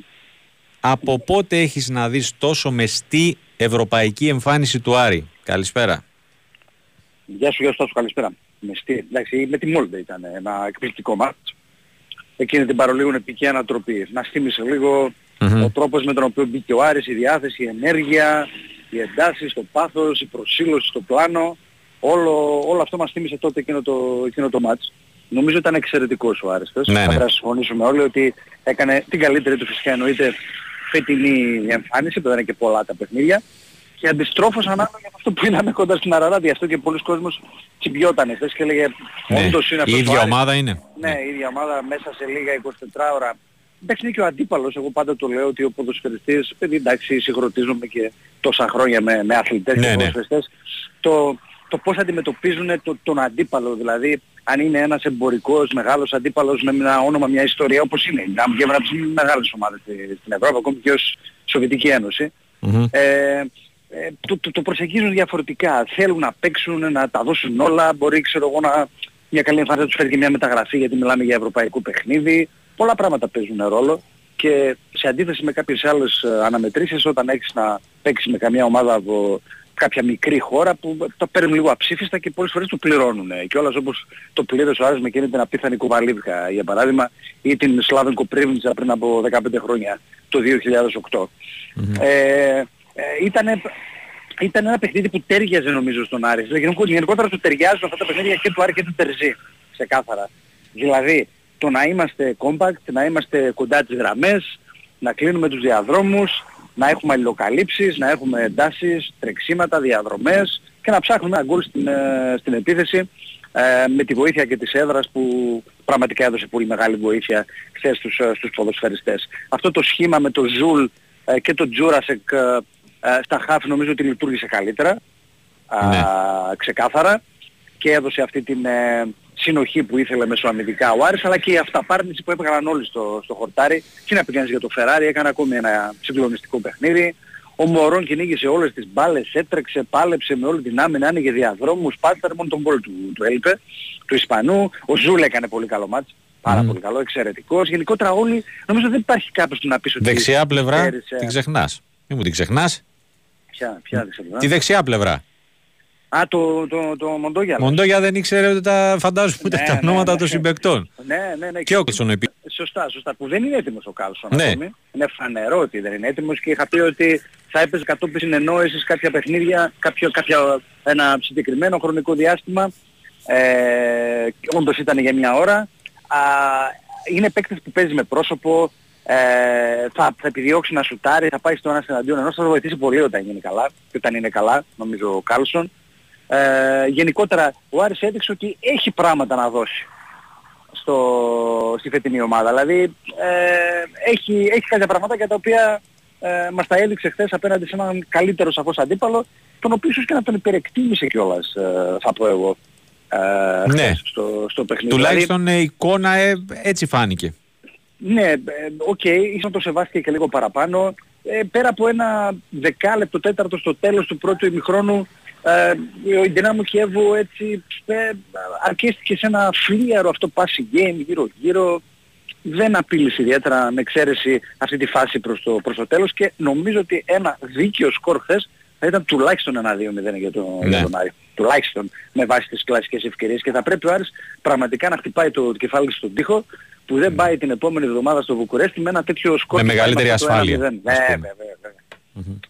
από πότε έχεις να δεις τόσο μεστή ευρωπαϊκή εμφάνιση του Άρη; Καλησπέρα. Γεια σου, γεια σου, καλησπέρα. Μεστή. Εντάξει, με τη Μόλντε ήταν ένα εκπληκτικό μάτς. Εκείνη την παρολίγων επική ανατροπή. Να στήμισε λίγο mm-hmm. ο τρόπος με τον οποίο μπήκε ο Άρης, η διάθεση, η ενέργεια, οι εντάσεις, το πάθος, η προσήλωση στο πλάνο. Όλο, όλο αυτό μας θύμισε τότε εκείνο το, εκείνο το μάτς. Νομίζω ήταν εξαιρετικός ο Άρης. Ναι, Θα ναι. πρέπει να συμφωνήσουμε όλοι ότι έκανε την καλύτερη του φυσικά εννοείται φετινή εμφάνιση, που δεν είναι και πολλά τα παιχνίδια. Και αντιστρόφως ανάλογα για αυτό που είδαμε κοντά στην Αραράτη. Αυτό και πολλοί κόσμος τσιμπιότανε χθες και έλεγε ναι. όντως είναι αυτός Η ίδια ομάδα είναι. Ναι, η ίδια ομάδα μέσα σε λίγα 24 ώρα. Εντάξει είναι και ο αντίπαλος, εγώ πάντα το λέω ότι ο ποδοσφαιριστής, παιδί εντάξει συγχρονίζομαι και τόσα χρόνια με, με αθλητές ναι, και ναι. ποδοσφαιριστές, το, το πώς αντιμετωπίζουν το, τον αντίπαλο. Δηλαδή, αν είναι ένας εμπορικός μεγάλος αντίπαλος με ένα όνομα, μια ιστορία όπως είναι. Να βγαίνουν από τις μεγάλες ομάδες στην Ευρώπη, ακόμη και ως Σοβιετική Ένωση. Mm-hmm. Ε, ε, το, το, το, προσεγγίζουν διαφορετικά. Θέλουν να παίξουν, να τα δώσουν όλα. Μπορεί, ξέρω εγώ, να μια καλή εμφάνιση να τους φέρει και μια μεταγραφή γιατί μιλάμε για ευρωπαϊκό παιχνίδι. Πολλά πράγματα παίζουν ρόλο και σε αντίθεση με κάποιες άλλες ε, αναμετρήσεις όταν έχεις να παίξεις με καμία ομάδα από κάποια μικρή χώρα που το παίρνουν λίγο αψήφιστα και πολλές φορές το πληρώνουν. Και όλας όπως το πλήρωσε ο Άρης με εκείνη την απίθανη Κουβαλίβκα για παράδειγμα ή την Σλάβεν Κοπρίβνιτσα πριν από 15 χρόνια το 2008. Mm-hmm. Ε, ε, ήτανε, ήταν ένα παιχνίδι που τέριαζε νομίζω στον Άρη. Δηλαδή, γενικότερα του ταιριάζουν αυτά τα παιχνίδια και του Άρη και του Τερζή. Ξεκάθαρα. Δηλαδή το να είμαστε compact, να είμαστε κοντά τις γραμμές, να κλείνουμε τους διαδρόμους, να έχουμε αλληλοκαλύψεις, να έχουμε εντάσεις, τρεξίματα, διαδρομές και να ψάχνουμε ένα γκολ στην, ε, στην επίθεση ε, με τη βοήθεια και της έδρας που πραγματικά έδωσε πολύ μεγάλη βοήθεια χθες στους, ε, στους ποδοσφαιριστές. Αυτό το σχήμα με το Ζουλ και το Τζούρασεκ στα χαφ νομίζω ότι λειτούργησε καλύτερα, ναι. ξεκάθαρα και έδωσε αυτή την συνοχή που ήθελε μεσοαμυντικά ο Άρης αλλά και η αυταπάρνηση που έπαιρναν όλοι στο, στο χορτάρι και να πηγαίνεις για το Φεράρι έκανε ακόμη ένα συγκλονιστικό παιχνίδι ο Μωρόν κυνήγησε όλες τις μπάλες, έτρεξε, πάλεψε με όλη την άμυνα, άνοιγε διαδρόμους, πάταρε μόνο τον πόλ του, του έλειπε, του Ισπανού. Ο Ζουλ έκανε πολύ καλό ματς, πάρα πολύ καλό, εξαιρετικός. Γενικότερα όλοι, νομίζω δεν υπάρχει κάποιος που να πεις ότι... Δεξιά πλευρά έρισε... την ξεχνάς. Μην μου την ξεχνάς. Ποια, ποια δεξιά πλευρά; Τη δεξιά πλευρά. Α, το, το, το Μοντόγια. Μοντόγια δεν ήξερε ότι τα φαντάζομαι ούτε ναι, τα ναι, ονόματα ναι, των συμπαικτών. Ναι, ναι, ναι. Και ο Κάλσον επί. Σωστά, σωστά. Που δεν είναι έτοιμος ο Κάλσον ναι. ακόμη. Είναι φανερό ότι δεν είναι έτοιμος και είχα πει ότι θα έπαιζε κατόπιν συνεννόησης κάποια παιχνίδια, κάποιο, κάποια, ένα συγκεκριμένο χρονικό διάστημα. Ε, όντως ήταν για μια ώρα. Α, είναι παίκτες που παίζει με πρόσωπο, ε, θα, θα επιδιώξει να σουτάρει, θα πάει στο ένας εναντίον ενός, θα το βοηθήσει πολύ όταν είναι καλά, και όταν είναι καλά, νομίζω ο Κάλσον. Ε, γενικότερα ο Άρης έδειξε ότι έχει πράγματα να δώσει στο, στη φετινή ομάδα. Δηλαδή ε, έχει, έχει κάποια πράγματα τα οποία ε, μας τα έδειξε χθες απέναντι σε έναν καλύτερο σαφώς αντίπαλο, τον οποίο ίσως και να τον υπερεκτίμησε κιόλας, ε, θα πω εγώ. Ε, ναι. στο, στο παιχνίδι. Τουλάχιστον δηλαδή, η εικόνα ε, έτσι φάνηκε. Ναι, ε, ok, okay, ίσως το σεβάστηκε και λίγο παραπάνω. Ε, πέρα από ένα δεκάλεπτο τέταρτο στο τέλος του πρώτου ημιχρόνου ε, η Ντιναμό Κιέβου έτσι ε, αρκέστηκε σε ένα φλύαρο αυτό passing game γύρω γύρω δεν απείλησε ιδιαίτερα με εξαίρεση αυτή τη φάση προς το, προς το τέλος και νομίζω ότι ένα δίκαιο σκορ χθες θα ήταν τουλάχιστον ένα 2-0 για, το, ναι. για τον Άρη. Τουλάχιστον με βάση τις κλασικές ευκαιρίες και θα πρέπει ο Άρης πραγματικά να χτυπάει το κεφάλι στον τοίχο που δεν ναι. πάει την επόμενη εβδομάδα στο Βουκουρέστι με ένα τέτοιο σκορ. Με μεγαλύτερη ασφάλεια. Ναι, βέβαια, βέβαια.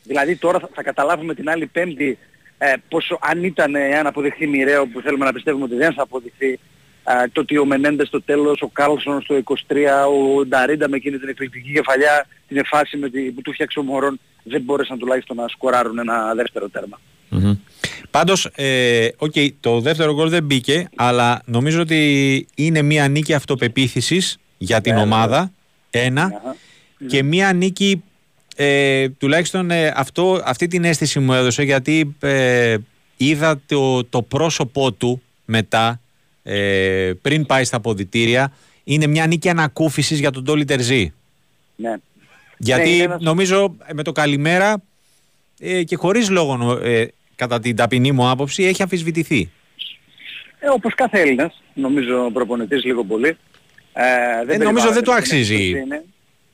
Δηλαδή τώρα θα, θα καταλάβουμε την άλλη πέμπτη ε, πόσο αν ήταν, ε, αν αποδειχθεί μοιραίο που θέλουμε να πιστεύουμε ότι δεν θα αποδειχθεί ε, το ότι ο Μενέντες στο τέλος, ο Κάλσον στο 23, ο Νταρίντα με εκείνη την εκπληκτική κεφαλιά, την εφάση με τη, που του φτιάξε ο Μωρόν, δεν μπόρεσαν τουλάχιστον να σκοράρουν ένα δεύτερο τέρμα. Mm-hmm. Πάντως, ε, okay, το δεύτερο γκολ δεν μπήκε, αλλά νομίζω ότι είναι μια νίκη αυτοπεποίθησης για την ομάδα, ένα, και μια νίκη ε, τουλάχιστον ε, αυτό, αυτή την αίσθηση μου έδωσε γιατί ε, είδα το, το πρόσωπό του μετά ε, πριν πάει στα ποδητήρια είναι μια νίκη ανακούφισης για τον Τόλι Τερζή. Ναι. Γιατί ναι, νομίζω με το καλημέρα και χωρίς λόγο κατά την ταπεινή μου άποψη έχει αμφισβητηθεί. Ε, όπως κάθε Έλληνας, νομίζω προπονητής λίγο πολύ. Ε, δεν νομίζω δεν το αξίζει.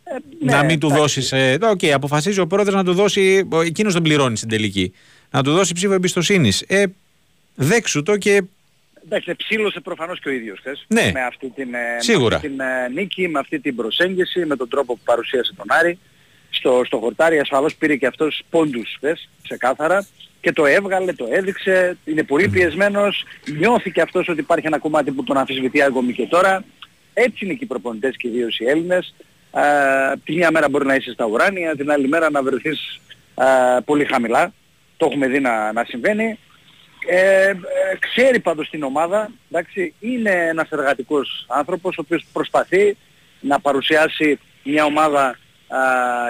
Ε, να ναι, μην του δώσεις. Ε, Ok, okay, αποφασίζει ο πρόεδρος να του δώσει. Εκείνος τον πληρώνει στην τελική. Να του δώσει ψήφο εμπιστοσύνης. Ε, δέξου το και. Εντάξει, ψήλωσε προφανώς και ο ίδιος χθες ναι, με αυτή την, ε, σίγουρα. Με αυτή την ε, νίκη, με αυτή την προσέγγιση, με τον τρόπο που παρουσίασε τον Άρη. Στο, στο χορτάρι ασφαλώς πήρε και αυτός πόντους χθες, ξεκάθαρα και το έβγαλε, το έδειξε, είναι πολύ πιεσμένος, νιώθηκε αυτός ότι υπάρχει ένα κομμάτι που τον αμφισβητεί ακόμη και τώρα. Έτσι είναι και οι προπονητές και ιδίως οι Έλληνες. Ε, τη μια μέρα μπορεί να είσαι στα ουράνια, την άλλη μέρα να βρεθείς ε, πολύ χαμηλά. Το έχουμε δει να, να συμβαίνει. Ε, ε, ξέρει πάντως την ομάδα, εντάξει, είναι ένας εργατικός άνθρωπος ο οποίος προσπαθεί να παρουσιάσει μια ομάδα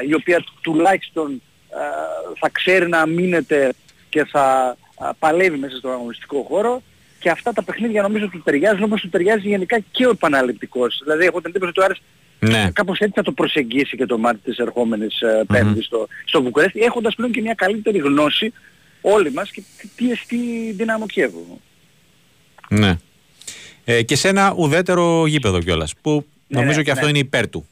η οποία τουλάχιστον θα ξέρει να μείνεται και θα παλεύει μέσα στον αγωνιστικό χώρο και αυτά τα παιχνίδια νομίζω ότι ταιριάζουν όπως του ταιριάζει γενικά και ο επαναληπτικός. Δηλαδή έχω την εντύπωση ότι ο Άρης ναι. Κάπως έτσι θα το προσεγγίσει και το μάτι της ερχόμενης ε, πέμπτης στο, στο Βουκουρέστι, έχοντας πλέον και μια καλύτερη γνώση όλοι μας και τι εστί δυνάμω Κιέβου. Ναι. Ε, και σε ένα ουδέτερο γήπεδο κιόλας, που ναι, νομίζω ναι, και αυτό ναι. είναι υπέρ του.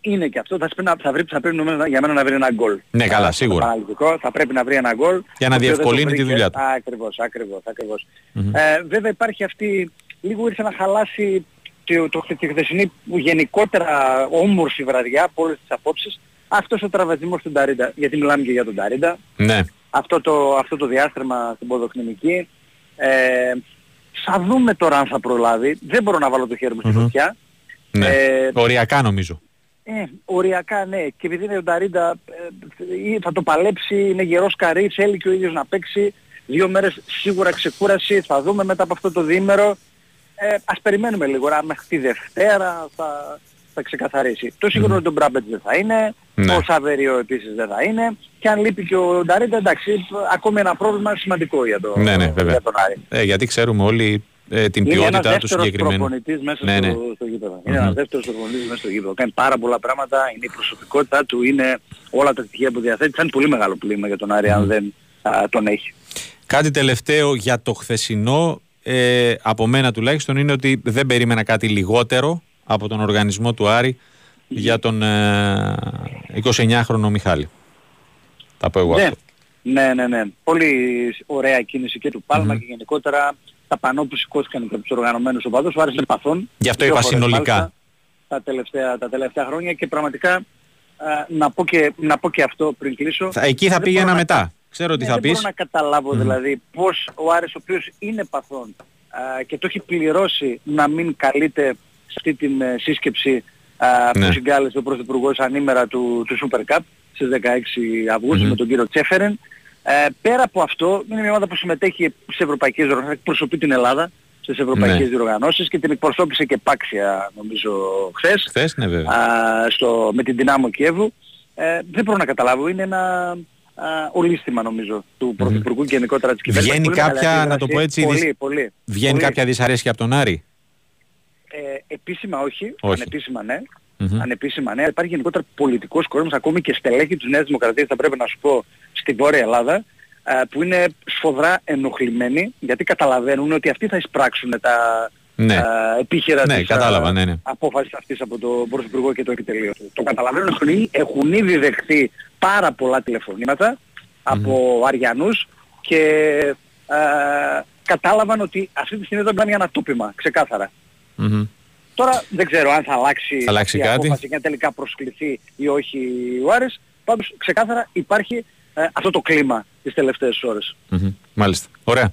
Είναι και αυτό, θα, πρέπει, θα, πρέπει, θα πρέπει για μένα να βρει ένα γκολ. Ναι, καλά, σίγουρα. Θα πρέπει να βρει ένα γκολ. Για να διευκολύνει τη δουλειά του. Ακριβώς, ακριβώς, ακριβώς. Mm-hmm. Ε, βέβαια υπάρχει αυτή, λίγο ήρθε να χαλάσει το, το, τη χθεσινή γενικότερα όμορφη βραδιά από όλες τις απόψεις αυτός ο τραβατισμός του Ταρίντα, γιατί μιλάμε και για τον Ταρίντα, ναι. αυτό, το, αυτό το διάστρεμα στην ποδοκνημική, ε, θα δούμε τώρα αν θα προλάβει, δεν μπορώ να βάλω το χέρι μου στη φωτιά. Ναι. Ε, οριακά νομίζω. Ε, οριακά ναι, και επειδή είναι ο Ταρίντα ε, θα το παλέψει, είναι γερός καρύς, θέλει και ο ίδιος να παίξει, δύο μέρες σίγουρα ξεκούραση, θα δούμε μετά από αυτό το διήμερο ε, ας περιμένουμε λίγο, να μέχρι τη Δευτέρα θα, θα ξεκαθαρίσει. Το σίγουρο mm. ότι ο Μπράμπετ δεν θα είναι, ναι. ο Σαβέριο επίσης δεν θα είναι και αν λείπει και ο Νταρίντα εντάξει, ακόμη ένα πρόβλημα σημαντικό για, το, ναι, ναι, για τον Άρη. Ε, γιατί ξέρουμε όλοι ε, την ποιότητα του συγκεκριμένου. Είναι ένας προπονητής μέσα ναι, ναι. Στο, στο γήπεδο. Mm-hmm. Είναι ένας δεύτερος προπονητής μέσα στο γήπεδο. Κάνει πάρα πολλά πράγματα, είναι η προσωπικότητά του, είναι όλα τα στοιχεία που διαθέτει. Θα είναι πολύ μεγάλο πλήμα για τον Άρη mm. αν δεν α, τον έχει. Κάτι τελευταίο για το χθεσινό ε, από μένα τουλάχιστον είναι ότι δεν περίμενα κάτι λιγότερο από τον οργανισμό του Άρη για τον ε, 29χρονο Μιχάλη. Θα πω εγώ ναι. αυτό. Ναι, ναι, ναι. Πολύ ωραία κίνηση και του παλμα και γενικότερα τα πανό που σηκώθηκαν και από τους οργανωμένους οπαδούς. Ο Άρης είναι παθών. Γι' αυτό είπα συνολικά. τα, τελευταία, τα τελευταία χρόνια και πραγματικά να, πω και, να πω και αυτό πριν κλείσω. Θα, εκεί θα πήγαινα μετά. Ξέρω τι ναι, θα πεις. Δεν μπορώ να καταλάβω δηλαδή πώς ο Άρης ο οποίος είναι παθών και το έχει πληρώσει να μην καλείται σε αυτή την ε, σύσκεψη ναι. που συγκάλεσε ο Πρωθυπουργός ανήμερα του, του Super Cup στις 16 αυγουστου με τον κύριο Τσέφερεν. Ε, πέρα από αυτό, είναι μια ομάδα που συμμετέχει σε ευρωπαϊκές διοργανώσεις, εκπροσωπεί την Ελλάδα στις ευρωπαϊκές ναι. διοργανώσεις και την εκπροσώπησε και πάξια νομίζω χθες, χθες ναι, βέβαια. Α, στο, με την Δυνάμο Κιέβου. Ε, δεν μπορώ να καταλάβω, είναι ένα α, ολίσθημα νομίζω του Πρωθυπουργού mm. και γενικότερα της κυβέρνησης. Βγαίνει κάποια, να το πω έτσι, πολύ, πολύ, βγαίνει πολύ. κάποια δυσαρέσκεια από τον Άρη; Ε, επίσημα όχι, όχι. ανεπίσημα ναι. Mm-hmm. Ανεπίσημα ναι. Υπάρχει γενικότερα πολιτικός κόσμος, ακόμη και στελέχη της Νέας Δημοκρατίας θα πρέπει να σου πω στη Βόρεια Ελλάδα, που είναι σφοδρά ενοχλημένοι γιατί καταλαβαίνουν ότι αυτοί θα εισπράξουν τα ναι. επίχειρα ναι, της κατάλαβα, ναι, ναι. απόφασης αυτής από τον Πρωθυπουργό και το επιτελείο του. Το καταλαβαίνουν, έχουν, έχουν ήδη δεχτεί πάρα πολλά τηλεφωνήματα από Αριανούς και α, κατάλαβαν ότι αυτή τη στιγμή δεν κάνει ένα τούπημα, ξεκάθαρα. Mm-hmm. Τώρα δεν ξέρω αν θα αλλάξει, θα αλλάξει η κάτι. απόφαση και αν τελικά προσκληθεί ή όχι ο Άρης. Πάντως ξεκάθαρα υπάρχει ε, αυτό το κλίμα τις τελευταίες Μάλιστα. Ωραία.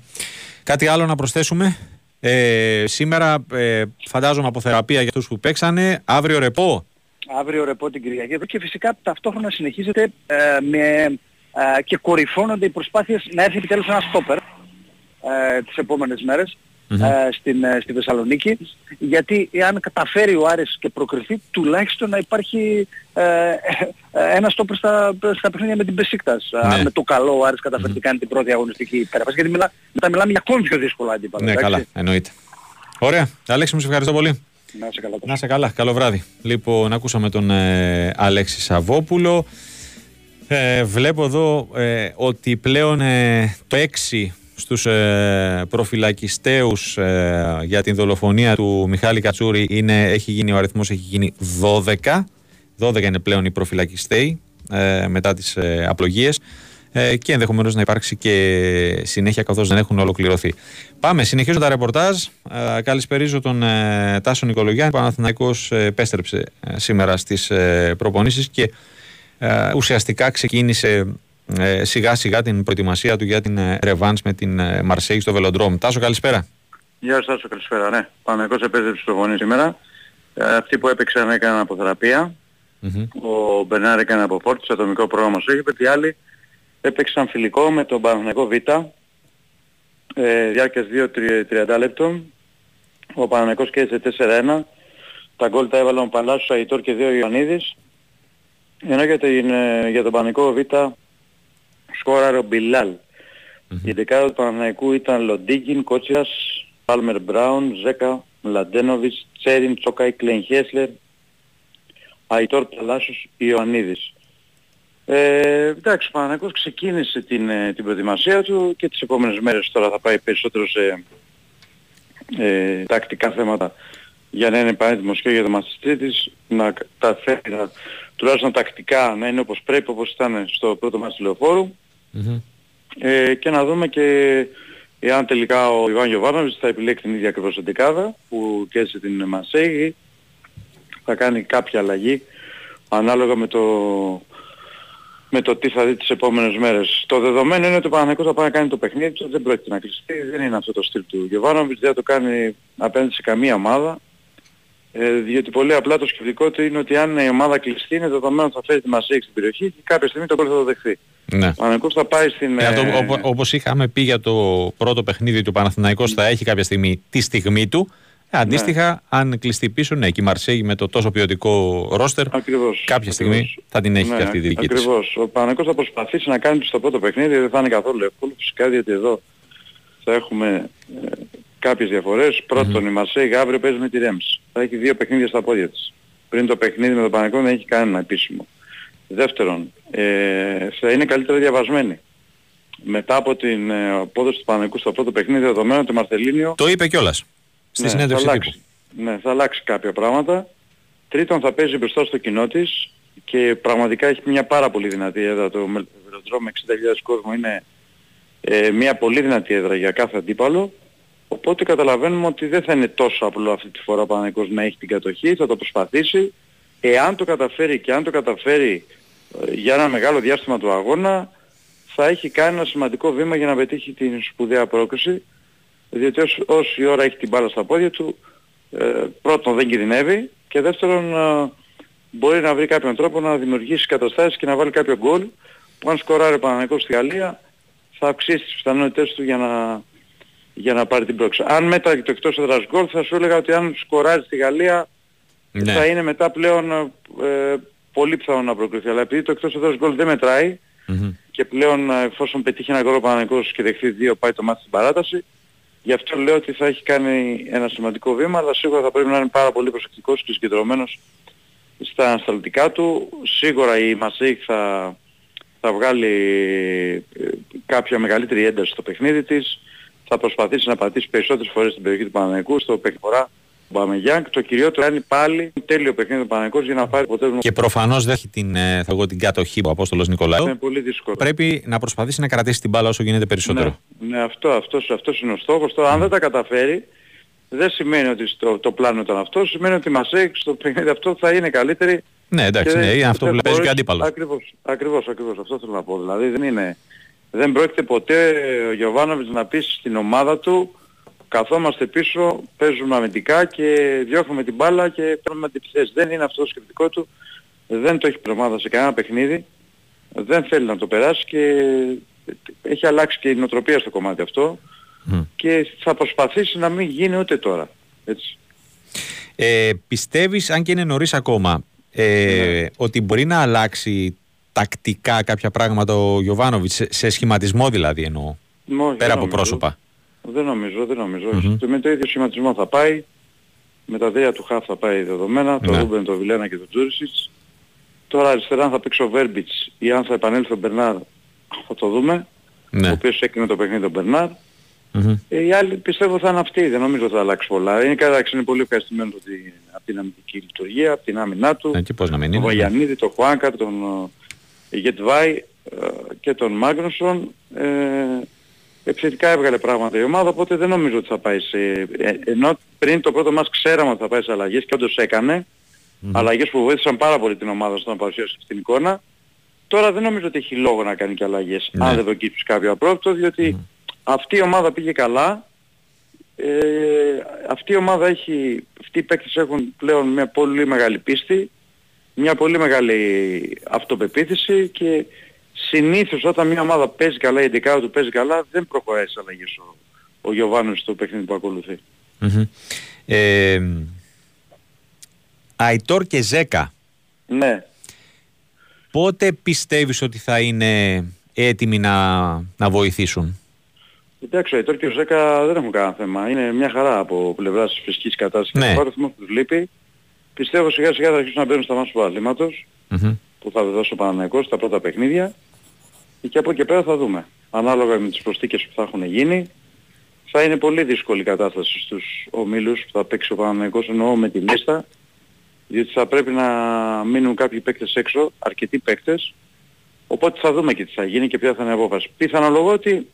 Κάτι άλλο να προσθέσουμε; Ε, σήμερα ε, φαντάζομαι από θεραπεία για αυτούς που παίξανε. Αύριο ρεπό. Αύριο ρεπό την Κυριακή. Και φυσικά ταυτόχρονα συνεχίζεται ε, με, ε, και κορυφώνονται οι προσπάθειες να έρθει επιτέλους ένας στόπερ ε, τις επόμενες μέρες mm-hmm. στην, ε, στη Θεσσαλονίκη γιατί αν καταφέρει ο Άρης και προκριθεί τουλάχιστον να υπάρχει ε, ε, ένα στόπερ στα, στα παιχνίδια με την Πεσίκτας ναι. με το καλό ο Άρης καταφέρει mm-hmm. κάνει την πρώτη αγωνιστική υπέρβαση γιατί μιλά, μετά μιλάμε για ακόμη πιο δύσκολα αντίπαλα. Ναι, καλά, εννοείται. Ωραία. Αλέξη μου, σε ευχαριστώ πολύ. Να σε καλά. Να σε καλά. Καλό βράδυ. Λοιπόν, ακούσαμε τον ε, Αλέξη Σαββόπουλο. Ε, βλέπω εδώ ε, ότι πλέον ε, το 6 στους ε, προφυλακιστέους ε, για την δολοφονία του Μιχάλη Κατσούρη είναι, έχει γίνει, ο αριθμός έχει γίνει 12 12 είναι πλέον οι προφυλακιστέοι ε, μετά τις ε, απλογίες ε, και ενδεχομένως να υπάρξει και συνέχεια καθώς δεν έχουν ολοκληρωθεί. Πάμε, συνεχίζω τα ρεπορτάζ. Ε, καλησπερίζω τον ε, Τάσο Νικολογιάννη. Παναθηναϊκός ε, επέστρεψε σήμερα στις ε, προπονήσεις και ουσιαστικά ξεκίνησε ε, σιγά σιγά την προετοιμασία του για την ε, ρεβάνς με την ε, Μαρσέη στο Βελοντρόμ. Τάσο καλησπέρα. Γεια σας Τάσο καλησπέρα. Ναι, Παναγικός επέστρεψε στο γονείς σήμερα. Ε, αυτοί που έπαιξαν έκαναν αποθεραπεία. Mm-hmm. Ο Μπερνάρ έκανε από φόρτιση, ατομικό πρόγραμμα στο Αίγυπτο και οι άλλοι έπαιξαν φιλικό με τον Παναγικό Β. Ε, διάρκειας 2-30 λεπτών. Ο Παναγικός κέρδισε 4-1. Τα γκολ τα έβαλαν ο Παλάσος, Αϊτόρ και δύο Ιωαννίδης. Ενώ για, την, για τον Παναγικό Β σκόραρε ο Μπιλάλ. Mm-hmm. Η δεκάδα του Παναναϊκού ήταν Λοντίγκιν, Κότσιρας, Πάλμερ Μπράουν, Ζέκα, Μλαντένοβιτς, Τσέριν, Τσόκαη, Κλέν Χέσλερ, Αϊτόρ Παλάσιος, Ιωαννίδης. Ε, εντάξει, ο Παναναϊκός ξεκίνησε την, ε, την προετοιμασία του και τις επόμενες μέρες τώρα θα πάει περισσότερο σε ε, τακτικά θέματα για να είναι πανέτοιμος και για το μάτς Τρίτης, να καταφέρει να, τουλάχιστον τακτικά να είναι όπως πρέπει, όπως ήταν στο πρώτο μάτς του λεωφορου ε, και να δούμε και εάν τελικά ο Ιβάν Γιωβάνοβιτς θα επιλέξει την ίδια ακριβώς εντεκάδα που κέρδισε την Μασέγη, θα κάνει κάποια αλλαγή ανάλογα με το, με το τι θα δει τις επόμενες μέρες. Το δεδομένο είναι ότι ο Παναγικός θα πάει να κάνει το παιχνίδι του, δεν πρόκειται να κλειστεί, δεν είναι αυτό το στυλ του Γιωβάνοβιτς, δεν θα το κάνει απέναντι σε καμία ομάδα. Ε, διότι πολύ απλά το σκεπτικό του είναι ότι αν η ομάδα κλειστεί είναι δεδομένο ότι θα φέρει τη Μασέη στην περιοχή και κάποια στιγμή το κόλ θα το δεχθεί. Ναι. Ο Παναθηναϊκός θα πάει στην... Ε, ε... όπως είχαμε πει για το πρώτο παιχνίδι του Παναθηναϊκός θα έχει κάποια στιγμή τη στιγμή του. Ε, αντίστοιχα, ναι. αν κλειστεί πίσω, ναι, και η Μαρσέη με το τόσο ποιοτικό ρόστερ, ακριβώς, κάποια στιγμή ακριβώς. θα την έχει ναι, και αυτή η δική της. Ακριβώς. Ο Παναθηναϊκός θα προσπαθήσει να κάνει στο πρώτο παιχνίδι, δεν θα είναι καθόλου εύκολο, φυσικά, διότι εδώ θα έχουμε ε, κάποιες διαφορές. Πρώτον, mm-hmm. η Μαρσέη αύριο παίζει με τη Ρέμς. Θα έχει δύο παιχνίδια στα πόδια της. Πριν το παιχνίδι με τον Παναγικό δεν έχει κανένα επίσημο. Δεύτερον, ε, θα είναι καλύτερα διαβασμένη. Μετά από την ε, απόδοση του Παναγικού στο πρώτο παιχνίδι, δεδομένο ότι Μαρθελίνιο... Το είπε κιόλας. Στη ναι, συνέντευξη θα αλλάξει, ναι, θα αλλάξει κάποια πράγματα. Τρίτον, θα παίζει μπροστά στο κοινό της και πραγματικά έχει μια πάρα πολύ δυνατή έδρα το Αεροδρόμιο 60.000 κόσμο είναι ε, μια πολύ δυνατή έδρα για κάθε αντίπαλο. Οπότε καταλαβαίνουμε ότι δεν θα είναι τόσο απλό αυτή τη φορά ο Παναγικός να έχει την κατοχή, θα το προσπαθήσει. Εάν το καταφέρει και αν το καταφέρει ε, για ένα μεγάλο διάστημα του αγώνα, θα έχει κάνει ένα σημαντικό βήμα για να πετύχει την σπουδαία πρόκριση. Διότι όση ώρα έχει την μπάλα στα πόδια του, ε, πρώτον δεν κινδυνεύει και δεύτερον ε, μπορεί να βρει κάποιον τρόπο να δημιουργήσει καταστάσεις και να βάλει κάποιο γκολ που αν σκοράρει ο στη Γαλλία θα αυξήσει τις πιθανότητες του για να, για να πάρει την πρόκληση. Αν μέτραγε το εκτός έδρας γκολ θα σου έλεγα ότι αν σκοράρει στη Γαλλία ναι. θα είναι μετά πλέον ε, πολύ πιθανό να προκριθεί. Αλλά επειδή το εκτός έδρας γκολ δεν μετράει mm-hmm. και πλέον ε, εφόσον πετύχει ένα γκολ ο και δεχθεί δύο πάει το μάτι στην παράταση Γι' αυτό λέω ότι θα έχει κάνει ένα σημαντικό βήμα, αλλά σίγουρα θα πρέπει να είναι πάρα πολύ προσεκτικός και συγκεντρωμένος στα ανασταλτικά του. Σίγουρα η Μασέικ θα, θα βγάλει ε, κάποια μεγαλύτερη ένταση στο παιχνίδι της. Θα προσπαθήσει να πατήσει περισσότερες φορές στην περιοχή του Παναγενικού, στο παιχνιδι Μπαμεγιάνκ. Το κυριότερο είναι πάλι τέλειο παιχνίδι του Παναγενικούς για να πάρει αποτέλεσμα. Και προφανώς δεν έχει την, ε, θα την κατοχή ο Απόστολος Νικολάου. Είναι πολύ δύσκολο. Πρέπει να προσπαθήσει να κρατήσει την μπάλα όσο γίνεται περισσότερο. Ναι, ναι αυτό, αυτός, αυτός είναι ο στόχος. Τώρα, αν δεν τα καταφέρει, δεν σημαίνει ότι στο, το πλάνο ήταν αυτό, σημαίνει ότι μας έχει στο παιχνίδι αυτό θα είναι καλύτερη. Ναι, εντάξει, ναι, είναι αυτό που παίζει και αντίπαλος. Ακριβώς, ακριβώς, ακριβώς, αυτό θέλω να πω. Δηλαδή δεν είναι, δεν πρόκειται ποτέ ο Γιωβάνοβιτς να πει στην ομάδα του καθόμαστε πίσω, παίζουμε αμυντικά και διώχνουμε την μπάλα και παίρνουμε αντιπιθέσεις. Δεν είναι αυτό το σκεπτικό του, δεν το έχει προμάδα σε κανένα παιχνίδι, δεν θέλει να το περάσει και έχει αλλάξει και η νοοτροπία στο κομμάτι αυτό και θα προσπαθήσει να μην γίνει ούτε τώρα. Έτσι. Ε, πιστεύεις, αν και είναι νωρίς ακόμα, ε, ναι. ότι μπορεί να αλλάξει τακτικά κάποια πράγματα ο Γιωβάνοβιτς, σε, σχηματισμό δηλαδή εννοώ, πέρα από πρόσωπα; Δεν νομίζω, δεν νομίζω. Mm-hmm. Με το ίδιο σχηματισμό θα πάει. Με τα δέα του Χαφ θα πάει δεδομένα. Το ναι. Ρούμπεν, το Βιλένα και το Τζούρισιτς. Τώρα αριστερά θα παίξει ο Βέρμπιτς ή αν θα επανέλθει ο Μπερνάρ θα το δούμε. Ναι. Ο οποίος έκρινε το παιχνίδι τον Μπερνάρ. Mm-hmm. Ε, οι άλλοι πιστεύω θα είναι αυτοί. Δεν νομίζω ότι θα αλλάξει πολλά. Είναι κατάξει είναι πολύ ευχαριστημένο ότι, από την αμυντική λειτουργία, από την άμυνά του. Ε, και πώς να μην είναι. Τον Βαγιανίδη, τον Χουάνκαρ, τον ε, Γετβάη ε, και τον Μάγνουσον. Ε, επιθετικά έβγαλε πράγματα η ομάδα, οπότε δεν νομίζω ότι θα πάει σε... Ε, ενώ πριν το πρώτο μας ξέραμε ότι θα πάει σε αλλαγές και όντως έκανε, mm-hmm. αλλαγές που βοήθησαν πάρα πολύ την ομάδα στο να παρουσιάσει στην εικόνα, τώρα δεν νομίζω ότι έχει λόγο να κάνει και αλλαγές, ναι. αν δεν προκύψει κάποιο απρόπτο, διότι mm-hmm. αυτή η ομάδα πήγε καλά, ε, αυτή η ομάδα έχει, αυτοί οι παίκτες έχουν πλέον μια πολύ μεγάλη πίστη, μια πολύ μεγάλη αυτοπεποίθηση και συνήθως όταν μια ομάδα παίζει καλά, η εντεκάδα του παίζει καλά, δεν προχωράει σε αλλαγές ο, ο Γιωβάνος στο παιχνίδι που ακολουθεί. Mm-hmm. Ε, Αϊτόρ και Ζέκα. Ναι. Πότε πιστεύεις ότι θα είναι έτοιμοι να, να βοηθήσουν; Εντάξει, ο Αϊτόρ και ο Ζέκα δεν έχουν κανένα θέμα. Είναι μια χαρά από πλευράς της φυσικής κατάστασης. Ναι. Και το που τους λείπει. Πιστεύω σιγά σιγά θα αρχίσουν να μπαίνουν στα μάτια του αθλήματος mm-hmm. Που θα δώσει ο Παναναϊκός στα πρώτα παιχνίδια. Και από εκεί πέρα θα δούμε. Ανάλογα με τις προσθήκες που θα έχουν γίνει, θα είναι πολύ δύσκολη η κατάσταση στους ομίλους που θα παίξει ο Παναμαϊκός εννοώ με τη λίστα, διότι θα πρέπει να μείνουν κάποιοι παίκτες έξω, αρκετοί παίκτες, οπότε θα δούμε και τι θα γίνει και ποια θα είναι η απόφαση. Πιθανολογώ ότι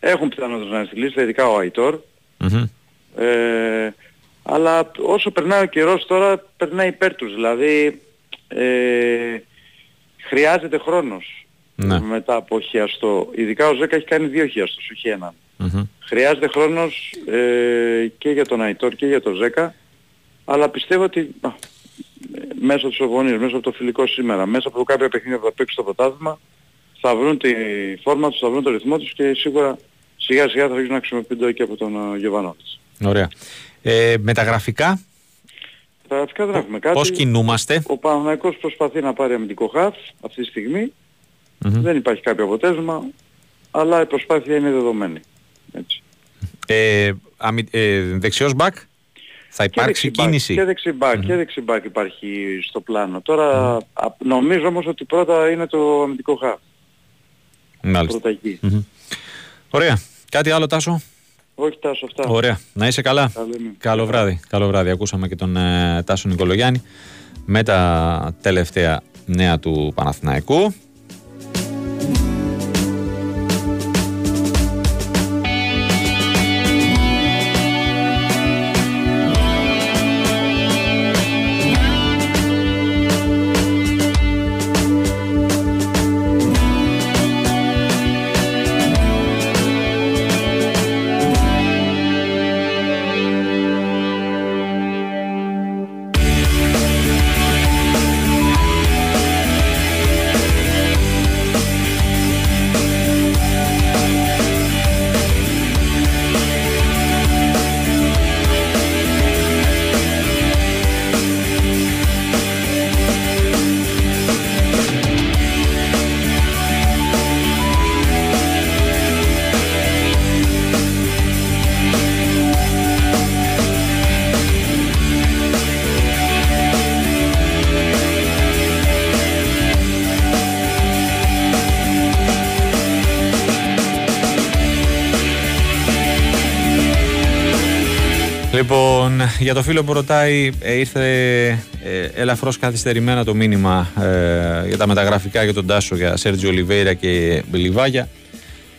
έχουν πιθανότητες να είναι στη λίστα, ειδικά ο Αϊτόρ, ε, αλλά όσο περνάει ο καιρός τώρα περνάει υπέρ τους, δηλαδή ε, χρειάζεται χρόνος ναι. μετά από χιαστό. Ειδικά ο Ζέκα έχει κάνει δύο χιαστούς, όχι έναν. Mm-hmm. Χρειάζεται χρόνος ε, και για τον Αϊτόρ και για τον Ζέκα, αλλά πιστεύω ότι α, μέσω της οβονίας, μέσω από το φιλικό σήμερα, μέσα από κάποια παιχνίδια που θα παίξει το πρωτάθλημα, θα βρουν τη φόρμα τους, θα βρουν το ρυθμό τους και σίγουρα σιγά σιγά θα αρχίσουν να χρησιμοποιούνται και από τον uh, Γεβανότης. Ωραία. Ε, μεταγραφικά. Μεταγραφικά δεν έχουμε κάτι. Πώς κινούμαστε; Ο Παναθηναϊκός προσπαθεί να πάρει αμυντικό χαφ αυτή τη στιγμή. Δεν υπάρχει κάποιο αποτέλεσμα, αλλά η προσπάθεια είναι δεδομένη. Έτσι. Ε, αμυ, ε, δεξιός μπακ, θα υπάρξει και κίνηση; Και δεξιμπακ, mm-hmm. και δεξιμπακ υπάρχει στο πλάνο. Τώρα mm-hmm. νομίζω όμως ότι πρώτα είναι το αμυντικό χαφ. Μάλιστα. Πρώτα εκεί. Mm-hmm. Ωραία. Κάτι άλλο Τάσο; Όχι Τάσο αυτά. Ωραία. Να είσαι καλά. Καλό βράδυ. Καλό βράδυ. Ακούσαμε και τον ε, Τάσο Νικολογιάννη με τα τελευταία νέα του Παναθηναϊκού. Για το φίλο που ρωτάει, ε, ήρθε ε, ελαφρώς καθυστερημένα το μήνυμα ε, για τα μεταγραφικά για τον Τάσο για Σέρτζι Ολιβέηρα και Μπελιβάγια.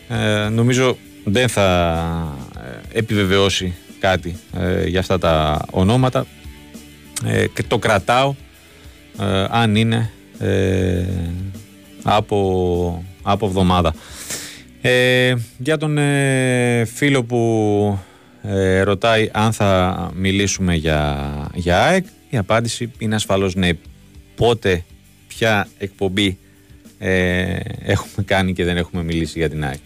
Ε, νομίζω δεν θα ε, επιβεβαιώσει κάτι ε, για αυτά τα ονόματα και το κρατάω αν είναι από, από εβδομάδα. για τον φίλο που ρωτάει αν θα μιλήσουμε για, για ΑΕΚ η απάντηση είναι ασφαλώς ναι. Πότε, ποια εκπομπή έχουμε κάνει και δεν έχουμε μιλήσει για την ΑΕΚ.